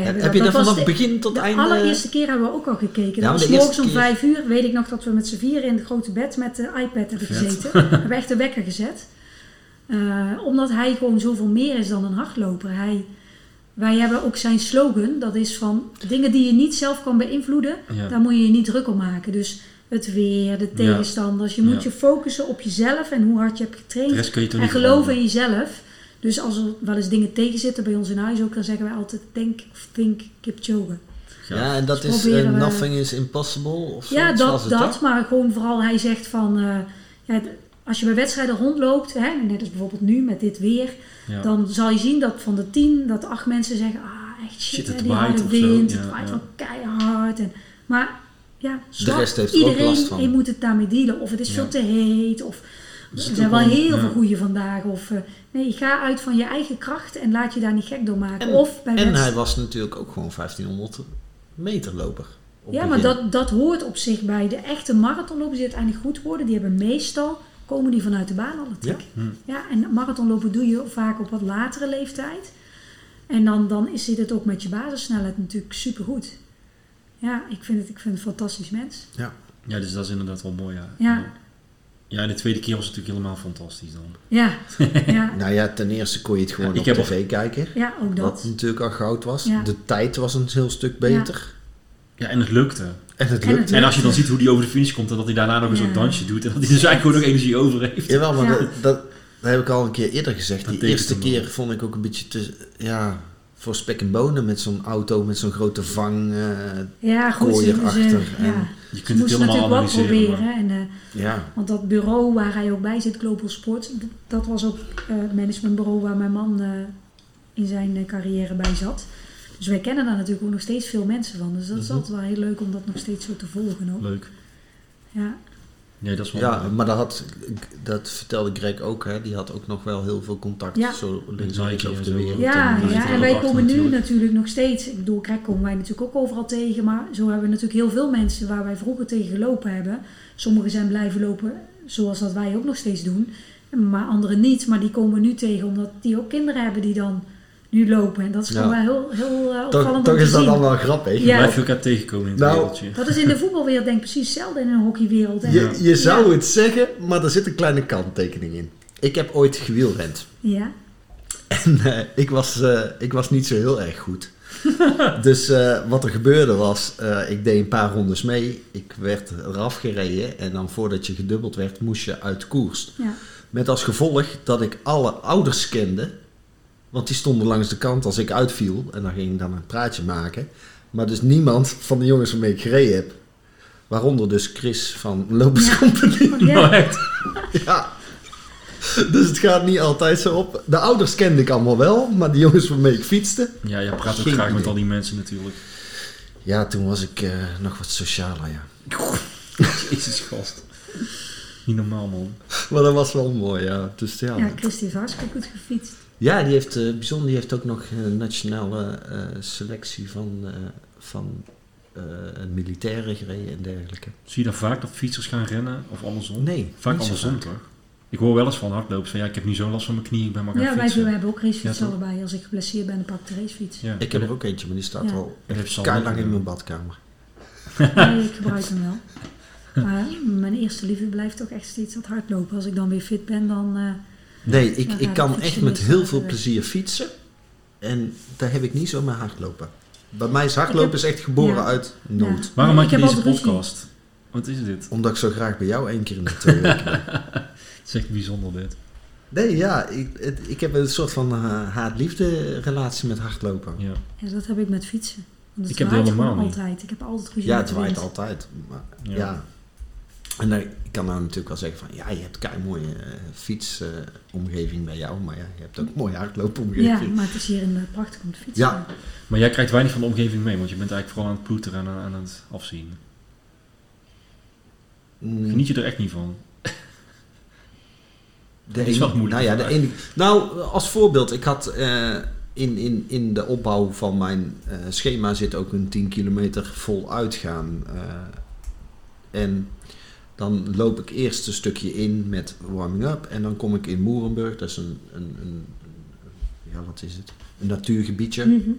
Heb, dat- je dat vanaf de, begin tot de einde? allereerste keer hebben we ook al gekeken. Ja, dat was de morgens om keer- vijf uur. Weet ik nog dat we met z'n vieren in het grote bed met de iPad hebben Vet. gezeten. we hebben echt een wekker gezet. Eh, omdat hij gewoon zoveel meer is dan een hardloper. Hij, wij hebben ook zijn slogan. Dat is van dingen die je niet zelf kan beïnvloeden. Ja. Daar moet je je niet druk om maken. Dus het weer, de tegenstanders. Je moet je focussen op jezelf en hoe hard je hebt getraind. De En geloven in jezelf. Dus als er wel eens dingen tegenzitten bij ons in huis ook, dan zeggen wij altijd denk of think Kipchoge. ja, en dat Dus is eh, nothing is impossible of zo. Ja, dat, het dat. Maar gewoon vooral hij zegt van, eh, ja, als je bij wedstrijden rondloopt, hè, net als bijvoorbeeld nu met dit weer, Ja. dan zal je zien dat van de tien, dat acht mensen zeggen, ah echt shit, Shit, hè, het die waait harde of zo. wind, Ja, het waait ja. wel keihard. En, maar ja, snap, rest heeft ook iedereen last van. je moet het daarmee dealen. Of het is Ja. veel te heet, of Dus er zijn wel heel ja. veel goede vandaag. Of eh, nee, ga uit van je eigen kracht en laat je daar niet gek door maken. En- of bij En wedst- hij was natuurlijk ook gewoon 1500 meter loper. op Ja, maar dat, dat hoort op zich bij de echte marathonlopers die uiteindelijk goed worden. Die hebben meestal, komen die vanuit de baanatletiek. Ja. Hm. Ja, en marathonlopen doe je vaak op wat latere leeftijd. En dan, dan is zit het ook met je basissnelheid natuurlijk supergoed. Ja, ik vind het, ik vind het een fantastisch mens. Ja, dus dat is inderdaad wel mooi, ja. Ja. Ja, en de tweede keer was het natuurlijk helemaal fantastisch dan. Ja, ja, Nou ja, ten eerste kon je het gewoon Ja, ik op heb al- tv kijken. ja ook Wat dat. natuurlijk al goud was. Ja. De tijd was een heel stuk beter. Ja, en het lukte. En het En lukte. En als je dan ziet hoe die over de finish komt en dat hij daarna nog een Ja. soort dansje doet en dat hij dus eigenlijk gewoon nog energie over heeft. Jawel, maar Ja. dat, dat, dat heb ik al een keer eerder gezegd. Dat Die eerste keer vond ik ook een beetje te... Ja, voor spek en bonen met zo'n auto, met zo'n grote vang. eh, Ja, goed. Ze, ze, ja. en- Je ze kunt het helemaal natuurlijk wat analyseren. proberen. maar- En, eh, ja, Want dat bureau waar hij ook bij zit, Global Sports, dat was ook eh, het managementbureau waar mijn man eh, in zijn eh, carrière bij zat. Dus wij kennen daar natuurlijk ook nog steeds veel mensen van. Dus dat is Mhm. altijd wel heel leuk om dat nog steeds zo te volgen ook. Leuk. Ja, Nee, dat is wel ja mooi. maar dat, had, dat vertelde Greg ook. Hè. Die had ook nog wel heel veel contact Ja. zo links Nike over de wereld. ja, En, ja. en wij komen nu natuurlijk. natuurlijk nog steeds, ik bedoel, Krek komen wij natuurlijk ook overal tegen, maar zo hebben we natuurlijk heel veel mensen waar wij vroeger tegen gelopen hebben. Sommigen zijn blijven lopen zoals dat wij ook nog steeds doen, maar anderen niet. Maar die komen we nu tegen omdat die ook kinderen hebben die dan nu lopen. En dat is Ja. gewoon wel heel, heel toch opvallend toch om te is dat wel grappig. Ja. Blijf je elkaar tegenkomen in het Nou, wereldje. Dat is in de voetbalwereld denk ik precies hetzelfde in een hockeywereld. Je, je zou Ja. het zeggen, maar er zit een kleine kanttekening in. Ik heb ooit gewielrend. Ja, En eh, ik, was, eh, ik was niet zo heel erg goed. dus eh, wat er gebeurde was, eh, ik deed een paar rondes mee. Ik werd eraf gereden en dan voordat je gedubbeld werd, moest je uit koers. Ja. Met als gevolg dat ik alle ouders kende. Want die stonden langs de kant als ik uitviel. En dan ging ik dan een praatje maken. Maar dus niemand van de jongens waarmee ik gereden heb. Waaronder dus Chris van Lopers Ja. Company. Oh, ja. Echt. Ja. Dus het gaat niet altijd zo op. De ouders kende ik allemaal wel. Maar de jongens waarmee ik fietste. Ja, jij praat ook graag met al die mensen natuurlijk. Ja, toen was ik eh, nog wat socialer, ja. Jezus, gast. Niet normaal, man. Maar dat was wel mooi, ja. Dus ja, Ja, Christy heeft hartstikke goed gefietst. Ja, die heeft, eh, bijzonder, die heeft ook nog een nationale eh, selectie van, eh van eh, militairen gereden en dergelijke. Zie je daar vaak dat fietsers gaan rennen of andersom? Nee, Vaak niet zo andersom, vaak. toch? Ik hoor wel eens van hardlopers van ja, ik heb nu zo last van mijn knie, ik ben maar gaan Ja, wij, fietsen. wij hebben ook racefiets Ja, allebei. Als ik geblesseerd ben, dan pak ik de racefiets. Ja, Ik heb er ook eentje, maar die staat Ja. al Dat heeft Sam kei ook lang in mijn badkamer. Nee, ik gebruik hem wel. Maar mijn eerste liefde blijft toch echt steeds dat hardlopen. Als ik dan weer fit ben, dan... eh, Nee, ik, ik kan echt met heel veel de- plezier fietsen. En daar heb ik niet zo met hardlopen. Bij mij is hardlopen is echt geboren ja. uit nood. Ja. Waarom maak je deze podcast? Wat is dit? Omdat ik zo graag bij jou één keer in de twee weken ben. Het is echt bijzonder dit. Nee, ja, ik, het- ik heb een soort van eh, haat-liefde relatie met hardlopen. Ja. ja, dat heb ik met fietsen. Want het Ik heb helemaal altijd. Ik heb altijd ruzie Ja, het waait altijd. Maar, Ja. Ja. En dan, ik kan nou natuurlijk wel zeggen van... Ja, je hebt kei mooie fietsomgeving bij jou. Maar ja, je hebt ook een mooie Ja, hardloopomgeving. maar het is hier in de prachtig om te fietsen. Ja. Maar jij krijgt weinig van de omgeving mee, want je bent eigenlijk vooral aan het ploeteren en aan, het afzien. Mm, Geniet je er echt niet van? de Dat is wel moeilijk Nou ja, de nou, als voorbeeld. Ik had eh, in, in, in de opbouw van mijn eh, schema zit ook een 10 kilometer vol uitgaan. eh, en dan loop ik eerst een stukje in met warming up. En dan kom ik in Moerenburg. Dat is een, een, een, ja, wat is het? Een natuurgebiedje. Mhm.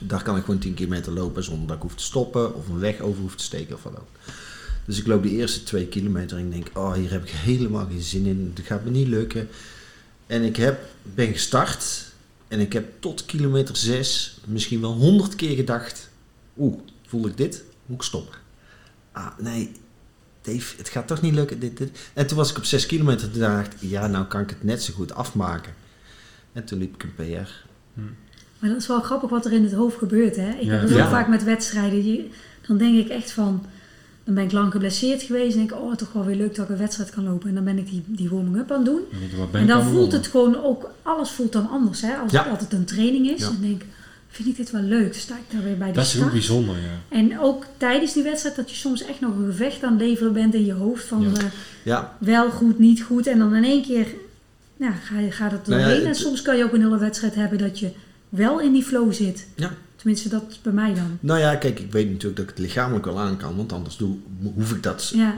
Daar kan ik gewoon 10 kilometer lopen zonder dat ik hoef te stoppen of een weg over hoef te steken of wat ook. Dus ik loop die eerste twee kilometer en ik denk, oh hier heb ik helemaal geen zin in, het gaat me niet lukken. En ik heb, ben gestart en ik heb tot kilometer 6 misschien wel 100 keer gedacht, oeh, voel ik dit? Moet ik stoppen? Ah, nee, Dave, het gaat toch niet lukken, dit, dit. En toen was ik op 6 kilometer en dacht ik, ja, nou kan ik het net zo goed afmaken. En toen liep ik een PR. Maar dat is wel grappig wat er in het hoofd gebeurt. Hè? Ik Ja. heb het Ja. vaak met wedstrijden. Die, dan denk ik echt van... Dan ben ik lang geblesseerd geweest. En denk ik, oh, toch wel weer leuk dat ik een wedstrijd kan lopen. En dan ben ik die, die warming-up aan het doen. En dan voelt het gewoon ook... Alles voelt dan anders. Hè? Als Ja. het altijd een training is. Ja. Dan denk ik, vind ik dit wel leuk? Sta ik daar weer bij de Dat is heel start. bijzonder, ja. En ook tijdens die wedstrijd dat je soms echt nog een gevecht aan het leveren bent in je hoofd. Van Ja. eh, Ja, wel goed, niet goed. En dan in één keer ja, ga je, gaat het Nou ja, doorheen. en het- soms kan je ook een hele wedstrijd hebben dat je wel in die flow zit. ja. Tenminste, dat is bij mij dan. Nou ja, kijk, ik weet natuurlijk dat ik het lichamelijk wel aan kan, want anders doe, hoef ik dat Ja,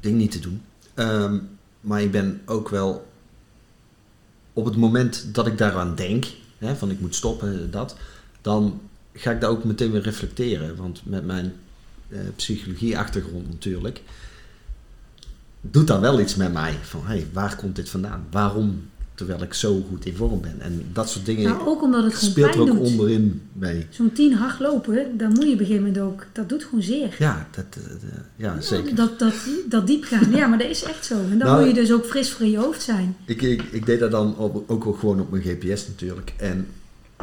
ding niet te doen. Ehm, maar ik ben ook wel op het moment dat ik daaraan denk, hè, van ik moet stoppen, dat, dan ga ik daar ook meteen weer reflecteren. Want met mijn eh, psychologie-achtergrond natuurlijk, doet dat wel iets met mij. Van hé, hey, waar komt dit vandaan? Waarom? Terwijl ik zo goed in vorm ben. En dat soort dingen nou, ook omdat het speelt er ook doet. onderin mee. Zo'n tien hardlopen, dan moet je op een gegeven moment ook... Dat doet gewoon zeer. Ja, dat, eh, eh, ja zeker. Dat, dat, dat diep gaan. Ja, maar dat is echt zo. En dan Nou, moet je dus ook fris voor in je hoofd zijn. Ik, ik, ik deed dat dan op, ook wel gewoon op mijn GPS natuurlijk. En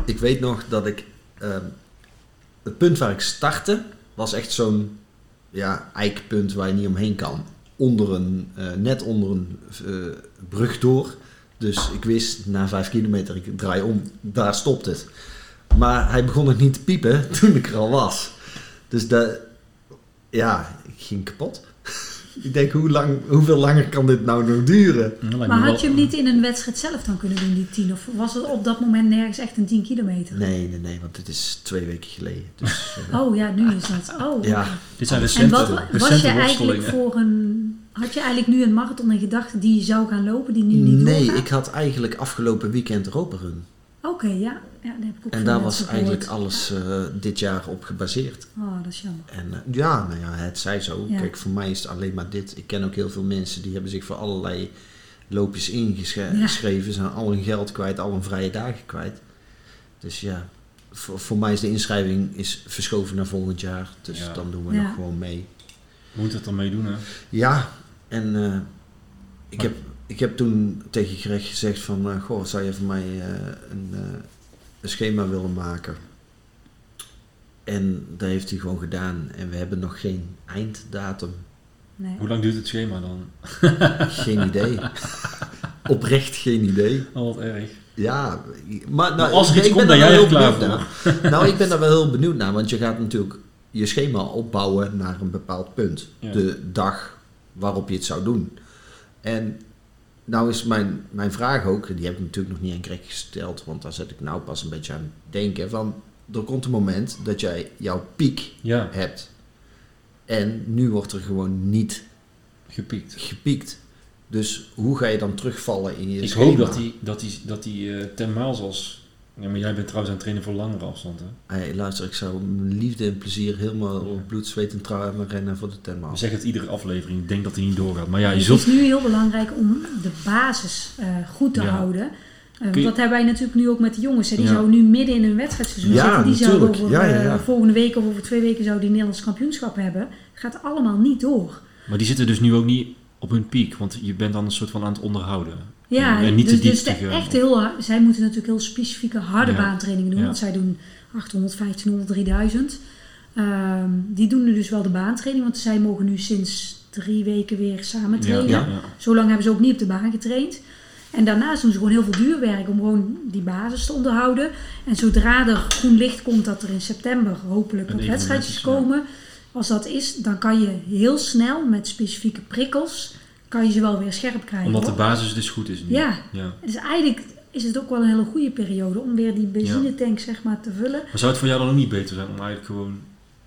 ik weet nog dat ik... ehm, het punt waar ik startte was echt zo'n ja, eikpunt waar je niet omheen kan. Onder een, eh, net onder een eh, brug door. Dus ik wist na vijf kilometer, ik draai om, daar stopt het. Maar hij begon nog niet te piepen toen ik er al was. Dus dat, ja, ging kapot. ik denk, hoe lang, hoeveel langer kan dit nou nog duren? Maar had je hem niet in een wedstrijd zelf dan kunnen doen, die tien? Of was het op dat moment nergens echt een 10 kilometer? Nee, nee, nee, want dit is twee weken geleden. Dus, eh, Oh ja, nu is dat. Oh, ja. Dit zijn En recente, wat was recente je eigenlijk voor een... Had je eigenlijk nu een marathon in gedachten die je zou gaan lopen, die nu niet nee, doorgaat? ik had eigenlijk afgelopen weekend Europa Run. Oké, ja. ja. Dat heb ik ook En daar was eigenlijk alles eh, dit jaar op gebaseerd. Oh, dat is jammer. En eh, ja, nou ja, het zij zo. Ja. Kijk, voor mij is het alleen maar dit. Ik ken ook heel veel mensen die hebben zich voor allerlei loopjes ingeschreven, zijn al hun geld kwijt, al hun vrije dagen kwijt. Dus ja, voor, voor mij is de inschrijving is verschoven naar volgend jaar. Dus Ja. dan doen we Ja. nog gewoon mee. Moet het dan meedoen, hè? Ja, en eh, ik, Maar- heb, ik heb toen tegen Greg gezegd van, eh, goh, zou je voor mij eh, een, eh, een schema willen maken? En dat heeft hij gewoon gedaan. En we hebben nog geen einddatum. Nee. Hoe lang duurt het schema dan? Geen idee. Oprecht geen idee. Al wat erg. Ja, maar, nou, Maar als er iets ik ben komt, daar ben jij heel klaar benieuwd naar. Nou, ik ben daar wel heel benieuwd naar, want je gaat natuurlijk je schema opbouwen naar een bepaald punt. Ja. De dag waarop je het zou doen. En nou is mijn, mijn vraag ook, die heb ik natuurlijk nog niet aan Greg gesteld, want daar zet ik nou pas een beetje aan het denken, van er komt een moment dat jij jouw piek Ja, hebt. En nu wordt er gewoon niet gepiekt. gepiekt. Dus hoe ga je dan terugvallen in je Ik schema? hoop dat die, dat die, dat die eh 10 miles als... Ja, maar jij bent trouwens aan het trainen voor langere afstand, hè? Hey, luister, ik zou mijn liefde en plezier helemaal Ja. bloed, zweet en tranen rennen voor de tenmaal. zeggen het iedere aflevering. Ik denk dat hij niet doorgaat. Maar ja, je het zult... is nu heel belangrijk om de basis eh, goed te Ja. houden. Eh, want je- dat hebben wij natuurlijk nu ook met de jongens. Hè. Die Ja. zouden nu midden in hun wedstrijdseizoen Ja, zitten. Die zouden over Ja, ja, ja. eh, volgende week of over twee weken zouden die Nederlands kampioenschap hebben. gaat allemaal niet door. Maar die zitten dus nu ook niet op hun piek. Want je bent dan een soort van aan het onderhouden. Ja, En niet dus, dus echt heel, zij moeten natuurlijk heel specifieke harde Ja. baantrainingen doen. Ja. Want zij doen 800, 1500, 3000. Ehm, die doen nu dus wel de baantraining. Want zij mogen nu sinds drie weken weer samen trainen. Ja, ja. Zo lang hebben ze ook niet op de baan getraind. En daarnaast doen ze gewoon heel veel duurwerk om gewoon die basis te onderhouden. En zodra er groen licht komt dat er in september hopelijk wat wedstrijdjes komen. Als dat is, dan kan je heel snel met specifieke prikkels, kan je ze wel weer scherp krijgen. Omdat de basis dus goed is nu. Ja. ja. Dus eigenlijk is het ook wel een hele goede periode om weer die benzinetank zeg maar te vullen. Maar zou het voor jou dan ook niet beter zijn om eigenlijk gewoon...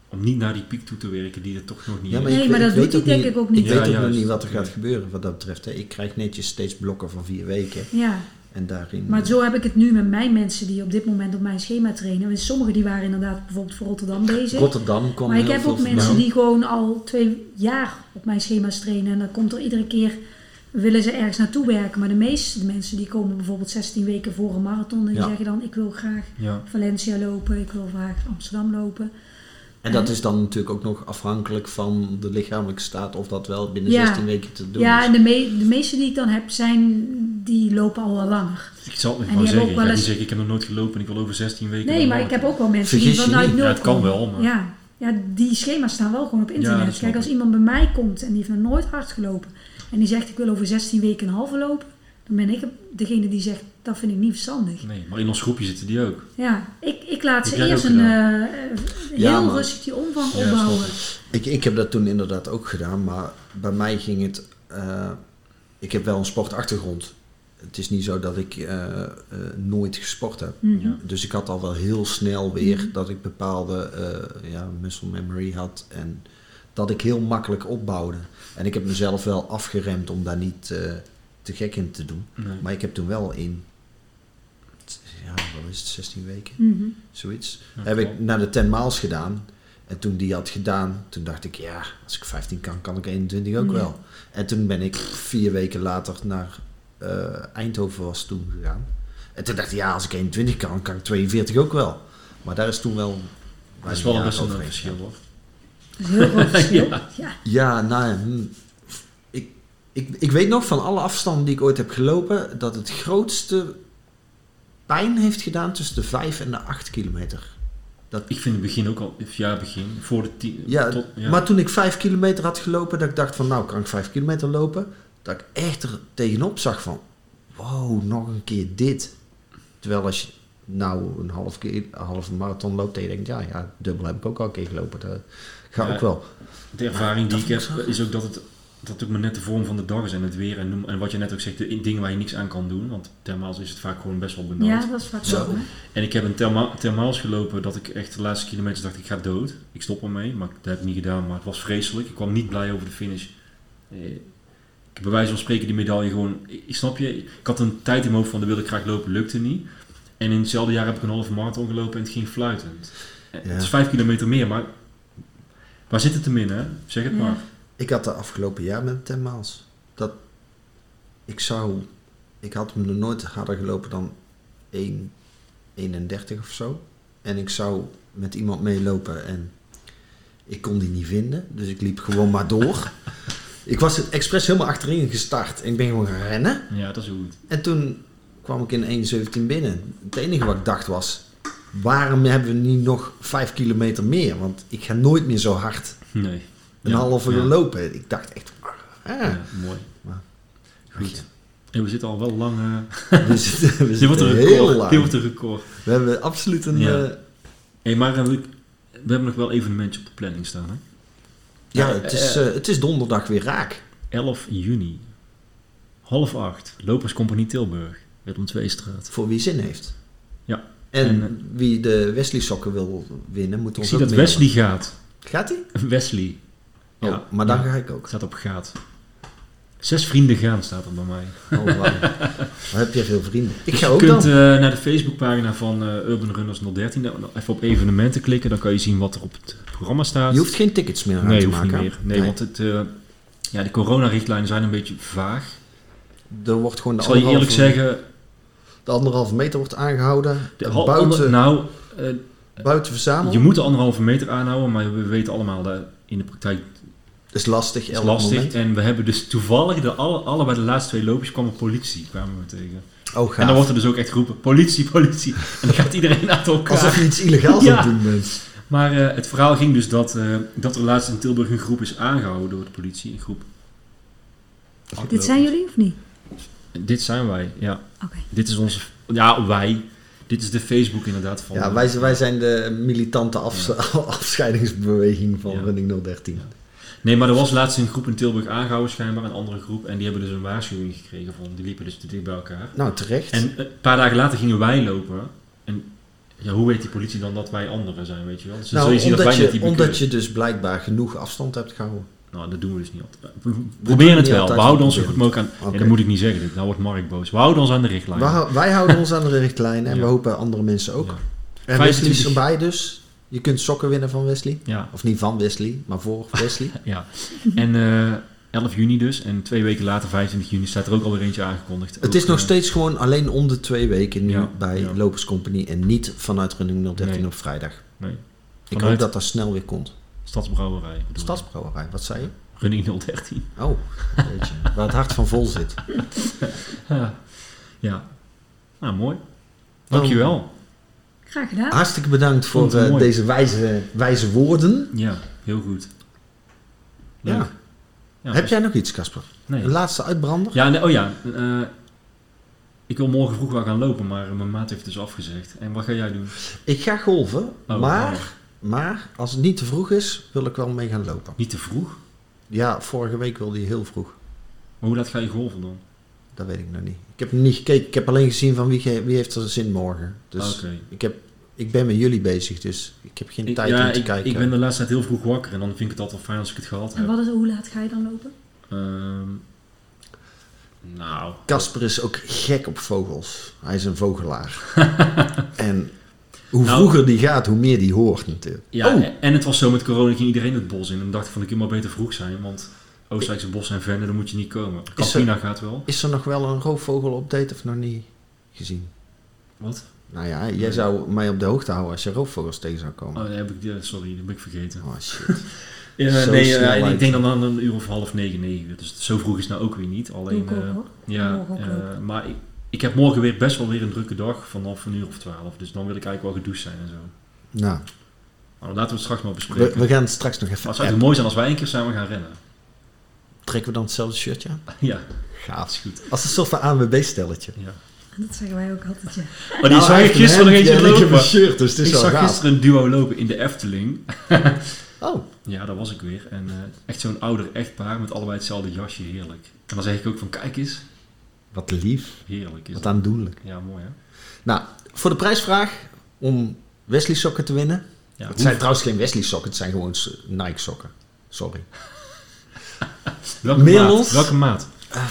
Om niet naar die piek toe te werken die er toch nog niet Ja, is? maar Nee, ik, maar dat ik doet weet hij ook denk ik ook niet. Ik weet ook nog niet wat er gaat gebeuren wat dat betreft. Hè. Ik krijg netjes steeds blokken van vier weken. Ja, En daarin... maar zo heb ik het nu met mijn mensen die op dit moment op mijn schema trainen. Want sommigen die waren inderdaad bijvoorbeeld voor Rotterdam bezig. Rotterdam kwam Maar ik heb ook mensen die gewoon al twee jaar op mijn schema's trainen. En dan komt er iedere keer, willen ze ergens naartoe werken. Maar de meeste mensen die komen bijvoorbeeld 16 weken voor een marathon. En die Ja. zeggen dan, ik wil graag Ja. Valencia lopen, ik wil graag Amsterdam lopen. En dat is dan natuurlijk ook nog afhankelijk van de lichamelijke staat of dat wel binnen Ja. 16 weken te doen Ja, is. en de, me- de meeste die ik dan heb, zijn, die lopen al wel langer. Ik zal het maar hebben zeggen. Ik niet eens- zeggen, ik heb nog nooit gelopen en ik wil over 16 weken... Nee, maar ik heb ook wel mensen Vergis die je vanuit niet. nul Ja, het kan komen. wel, maar... Ja, ja, die schema's staan wel gewoon op internet. Kijk, als iemand bij mij komt en die heeft nog nooit hard gelopen. En die zegt, ik wil over 16 weken een halve lopen. Dan ben ik degene die zegt, dat vind ik niet verstandig. Nee, maar in ons groepje zitten die ook. Ja, ik, ik laat ze eerst een eh, heel Ja, rustig die omvang Ja, opbouwen. Ik, ik heb dat toen inderdaad ook gedaan, maar bij mij ging het. eh, ik heb wel een sportachtergrond. Het is niet zo dat ik eh, eh, nooit gesport heb. Mhm. Ja. Dus ik had al wel heel snel weer Mhm. dat ik bepaalde eh, ja, muscle memory had en dat ik heel makkelijk opbouwde. En ik heb mezelf wel afgeremd om daar niet eh, te gek in te doen. Nee. Maar ik heb toen wel in, ja, wat is het, 16 weken, Mhm. zoiets, Ja, heb ik naar de 10 miles gedaan. En toen die had gedaan, toen dacht ik, ja, als ik 15 kan, kan ik 21 ook Ja. wel. En toen ben ik vier weken later naar eh, Eindhoven was toen gegaan. En toen dacht ik, ja, als ik 21 kan, kan ik 42 ook wel. Maar daar is toen wel... Dat is wel een best een verschil hoor. Heel verschil. ja. Ja, nou ja, hm, ik, ik, weet nog van alle afstanden die ik ooit heb gelopen, dat het grootste pijn heeft gedaan tussen de 5 en de 8 kilometer. Ik vind het begin ook al, jaar begin, voor de tien... Ja, tot, ja. maar toen ik 5 kilometer had gelopen, dat ik dacht van nou kan ik 5 kilometer lopen, dat ik echt er tegenop zag van wow, nog een keer dit. Terwijl als je nou een half keer, een halve marathon loopt, dan je denkt ja, ja, dubbel heb ik ook al een keer gelopen. Dat gaat Ja. ook wel. De ervaring die Dat ik heb is ook dat het, dat ook maar net de vorm van de dag is en het weer. En, noem- en wat je net ook zegt, de dingen waar je niks aan kan doen. Want thermaals is het vaak gewoon best wel benauwd. ja, dat is vaak Zo. En ik heb een therma thermaals gelopen dat ik echt de laatste kilometers dacht ik ga dood. Ik stop ermee, maar dat heb ik niet gedaan. Maar het was vreselijk. Ik kwam niet blij over de finish. Eh, Ik heb bij wijze van spreken die medaille gewoon... Ik, snap je, ik had een tijd in mijn hoofd van dat wilde ik graag lopen, lukte niet. En in hetzelfde jaar heb ik een halve marathon gelopen en het ging fluitend. Eh, Ja. Het is vijf kilometer meer, maar... Waar zit het hem in, hè? Zeg het Ja. maar. Ik had de afgelopen jaar met 10 miles. Dat, ik zou... Ik had hem nog nooit harder gelopen dan 1,31 of zo. En ik zou met iemand meelopen en ik kon die niet vinden. Dus ik liep gewoon maar door. ik was het expres helemaal achterin gestart. En ik ben gewoon gaan rennen. Ja, dat is goed. En toen kwam ik in 1,17 binnen. Het enige wat ik dacht was... Waarom hebben we niet nog 5 kilometer meer? Want ik ga nooit meer zo hard Nee. Een halve uur lopen. Ik dacht echt... Ah, Ja, mooi. Maar- Goed. En we zitten al wel lang... eh, we zitten, we dit wordt een record. Dit wordt een record. We hebben absoluut een... Ja. eh, Hey, maar eh, we, hebben nog wel evenementjes op de planning staan. Hè? ja, het is, het is donderdag weer raak. 11 juni. Half acht. Loperscompagnie Tilburg. Willem II straat. Voor wie zin heeft. Ja. En, En, wie de Wesley sokken wil winnen, moet Ik ons zie ook dat mailen. Wesley gaat. Gaat hij? Wesley. Oh, maar dan ja. ga ik ook. Staat op gaat. Zes vrienden gaan staat er bij mij. Oh. Dan heb je veel vrienden. Ik Dus ga je ook kunt dan. eh, naar de Facebookpagina van eh, Urban Runners 013. Dan Even op evenementen klikken. Dan kan je zien wat er op het programma staat. je hoeft geen tickets meer aan nee, te hoeft maken. niet meer. Nee, want het, eh, ja, de coronarichtlijnen zijn een beetje vaag. er wordt gewoon de zal je eerlijk zeggen... De anderhalve meter wordt aangehouden. De al- buiten, nou, eh, buiten verzamelen. je moet de anderhalve meter aanhouden. Maar we weten allemaal dat in de praktijk is lastig. is lastig. moment. En we hebben dus toevallig de alle, allebei de laatste twee loopjes kwam er politie kwamen we tegen. Oh, gaaf. En dan wordt er dus ook echt geroepen, politie, politie. En dan gaat iedereen achter elkaar. Alsof je iets illegaals Ja. aan het doen bent. Maar eh, het verhaal ging dus dat, eh, dat er laatst in Tilburg een groep is aangehouden door de politie. Een groep. Dit zijn jullie of niet? Dit zijn wij, ja. Oké. Dit is onze... Ja, wij. Dit is de Facebook inderdaad van... Ja, wij, wij zijn de militante afs- afscheidingsbeweging van Ja. Running 013. Nee, maar er was laatst een groep in Tilburg aangehouden schijnbaar, een andere groep. En die hebben dus een waarschuwing gekregen van, die liepen dus te dicht bij elkaar. Nou, terecht. En een paar dagen later gingen wij lopen. En ja, hoe weet die politie dan dat wij anderen zijn, weet je wel? Dus nou, je zien dat omdat, wij je, die omdat je dus blijkbaar genoeg afstand hebt gehouden. Nou, dat doen we dus niet altijd. We proberen het wel. We houden ons zo goed mogelijk aan... Nee, dat moet ik niet zeggen. Dit. Nou wordt Mark boos. We houden ons aan de richtlijn. Wij houden ons aan de richtlijnen en Ja. we hopen andere mensen ook. Ja. En Wesley is 25 erbij dus. Je kunt sokken winnen van Wesley. Ja, Of niet van Wesley, maar voor Wesley. ja. En eh 11 juni dus. En twee weken later, 25 juni, staat er ook alweer eentje aangekondigd. Het Ook, is nog eh, steeds gewoon alleen om de twee weken nu Ja, bij ja. Lopers Company. En niet vanuit Running 013 Nee. op vrijdag. Nee. Ik hoop dat dat snel weer komt. Stadsbrouwerij. Stadsbrouwerij, wat zei je? Running 013. Oh, weet je, waar het hart van vol zit. Ja. ja. Nou, mooi. Dankjewel. Graag gedaan. Hartstikke bedankt voor eh, deze wijze, wijze woorden. Ja, heel goed. Leuk. Ja. Ja, Heb dus- jij nog iets, Casper? Nee. Een laatste uitbrander? Ja, nee, oh ja. eh, ik wil morgen vroeg wel gaan lopen, maar mijn maat heeft dus afgezegd. En wat ga jij doen? Ik ga golven, Oh, maar, oh. maar als het niet te vroeg is, wil ik wel mee gaan lopen. Niet te vroeg? Ja, vorige week wilde hij heel vroeg. Maar hoe laat ga je golven dan? Dat weet ik nog niet. Ik heb nog niet gekeken. Ik heb alleen gezien van wie, ge- wie heeft er zin morgen. Dus ik, heb, ik ben met jullie bezig, dus ik heb geen Ik- tijd ja, om te ik, kijken. ik ben de laatste tijd heel vroeg wakker en dan vind ik het altijd fijn als ik het gehad En heb. wat is, hoe laat ga je dan lopen? Ehm, nou, Casper is ook gek op vogels. Hij is een vogelaar. en hoe Nou- vroeger die gaat, hoe meer die hoort natuurlijk. ja, Oh. en het was zo met corona, ging iedereen het bos in. En dacht ik van, ik kan maar beter vroeg zijn, want Oostenrijkse bos zijn verder, dan moet je niet komen. Campina gaat wel. Is er nog wel een roofvogel-update of nog niet gezien? Wat? Nou ja, jij zou mij op de hoogte houden als je roofvogels tegen zou komen. Oh, nee, heb ik, ja, sorry, dat ben ik vergeten. Oh shit. Ja, Zo nee, en ik denk dan aan een uur of half negen, negen uur. Dus zo vroeg is het nou ook weer niet. Alleen, ook eh, ja, eh, maar ik, ik heb morgen weer best wel weer een drukke dag vanaf een uur of twaalf. Dus dan wil ik eigenlijk wel gedoucht zijn en zo. Nou, Maar laten we het straks maar bespreken. we gaan het straks nog Maar even het zou toch mooi zijn als wij een keer samen gaan rennen. Trekken we dan hetzelfde shirtje aan? ja, Gaaf. is goed. Als een soort van ANWB-stelletje. Ja. Dat zeggen wij ook altijd, ja. Oh, die zag ik gisteren nog eentje Ik heb lopen. een shirt, dus het is Ik zag gaaf. gisteren een duo lopen in de Efteling. Oh, Ja, daar was ik weer. En eh, echt zo'n ouder echtpaar met allebei hetzelfde jasje. Heerlijk. En dan zeg ik ook van, kijk eens. wat lief. Heerlijk is Wat dat. aandoenlijk. Ja, mooi hè. Nou, voor de prijsvraag om Wesley sokken te winnen. Ja, het zijn trouwens geen Wesley sokken, het zijn gewoon Nike sokken. Sorry. Welke maat? Welke maat? Ah.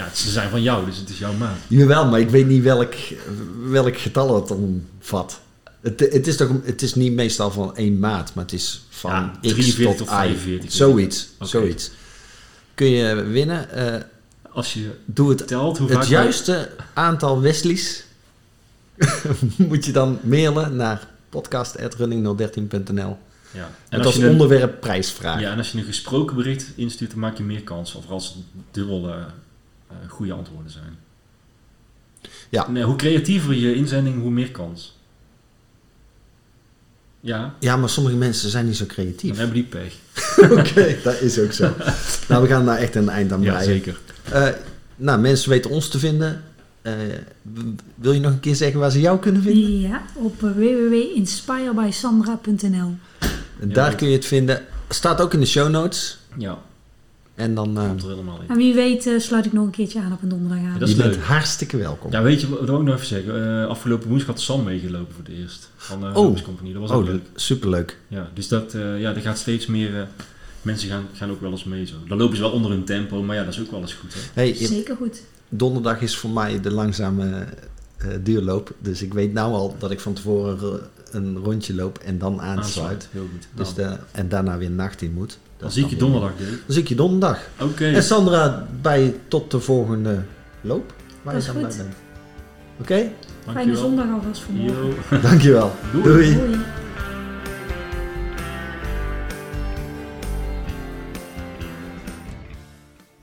Ja, het- ze zijn van jou, dus het is jouw maat. Jawel, maar ik weet niet welk, welk getal het omvat. Het, het, is toch, het is niet meestal van één maat, maar het is van Ja, X 43 tot I. 45. Zoiets, zoiets. Kun je winnen. eh, als je Doe het, telt hoe het juiste aantal Wesleys. moet je dan mailen naar podcast.running013.nl. Ja. En Met als als je een, onderwerp prijsvraag. ja, en als je een gesproken bericht instuurt, dan maak je meer kans. Of als het dubbel eh, goede antwoorden zijn. Ja. Nee, hoe creatiever je inzending, hoe meer kans. Ja, Ja, maar sommige mensen zijn niet zo dan creatief. hebben die pech. Oké, dat is ook zo. nou, we gaan daar echt een eind aan Ja, breien. zeker. Eh, nou, mensen weten ons te vinden. Eh, wil je nog een keer zeggen waar ze jou kunnen vinden? Ja, op eh, www.inspirebysandra.nl. En daar Ja. kun je het vinden. Staat ook in de show notes. Ja, En dan eh komt er helemaal in. En wie weet eh, sluit ik nog een keertje aan op een donderdagavond. Dat is je bent hartstikke welkom. Ja, weet je, wat wil ik nog even zeggen? Eh, afgelopen woensdag had Sam meegelopen voor het eerst. Van de Oh. Company. Dat was ook oh, leuk. superleuk. Ja, dus dat, eh, ja, er gaat steeds meer... eh, mensen gaan, gaan ook wel eens mee zo. Dan lopen ze wel onder hun tempo, maar ja, dat is ook wel eens goed. Hè? Hey, Zeker goed. donderdag is voor mij de langzame eh, duurloop. Dus ik weet nou al dat ik van tevoren een rondje loop en dan aansluit. Heel goed. Dus Nou, de, en daarna weer nacht in moet. Dan zie ik je donderdag, Dave. Dan zie ik je donderdag. Oké. En Sandra, bij tot de volgende loop. Waar Dat je is dan goed. bij bent. Oké? Fijne Dankjewel. zondag alvast voor morgen. Dankjewel. Doei. Doei. Doei.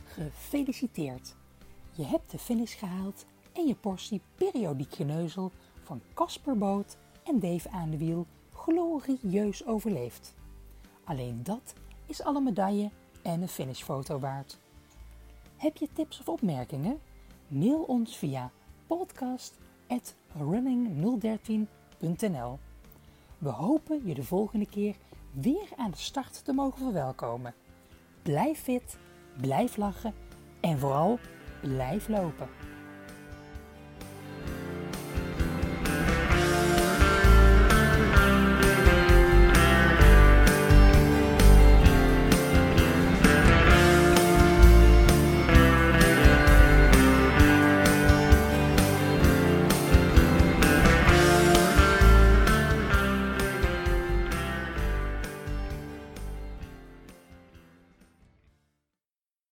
Gefeliciteerd! Je hebt de finish gehaald en je portie periodiek geneuzel van Casper Boot en Dave aan de wiel glorieus overleefd. Alleen dat is alle medaille en een finishfoto waard. Heb je tips of opmerkingen? Mail ons via podcast.running013.nl We hopen je de volgende keer weer aan de start te mogen verwelkomen. Blijf fit, blijf lachen en vooral blijf lopen.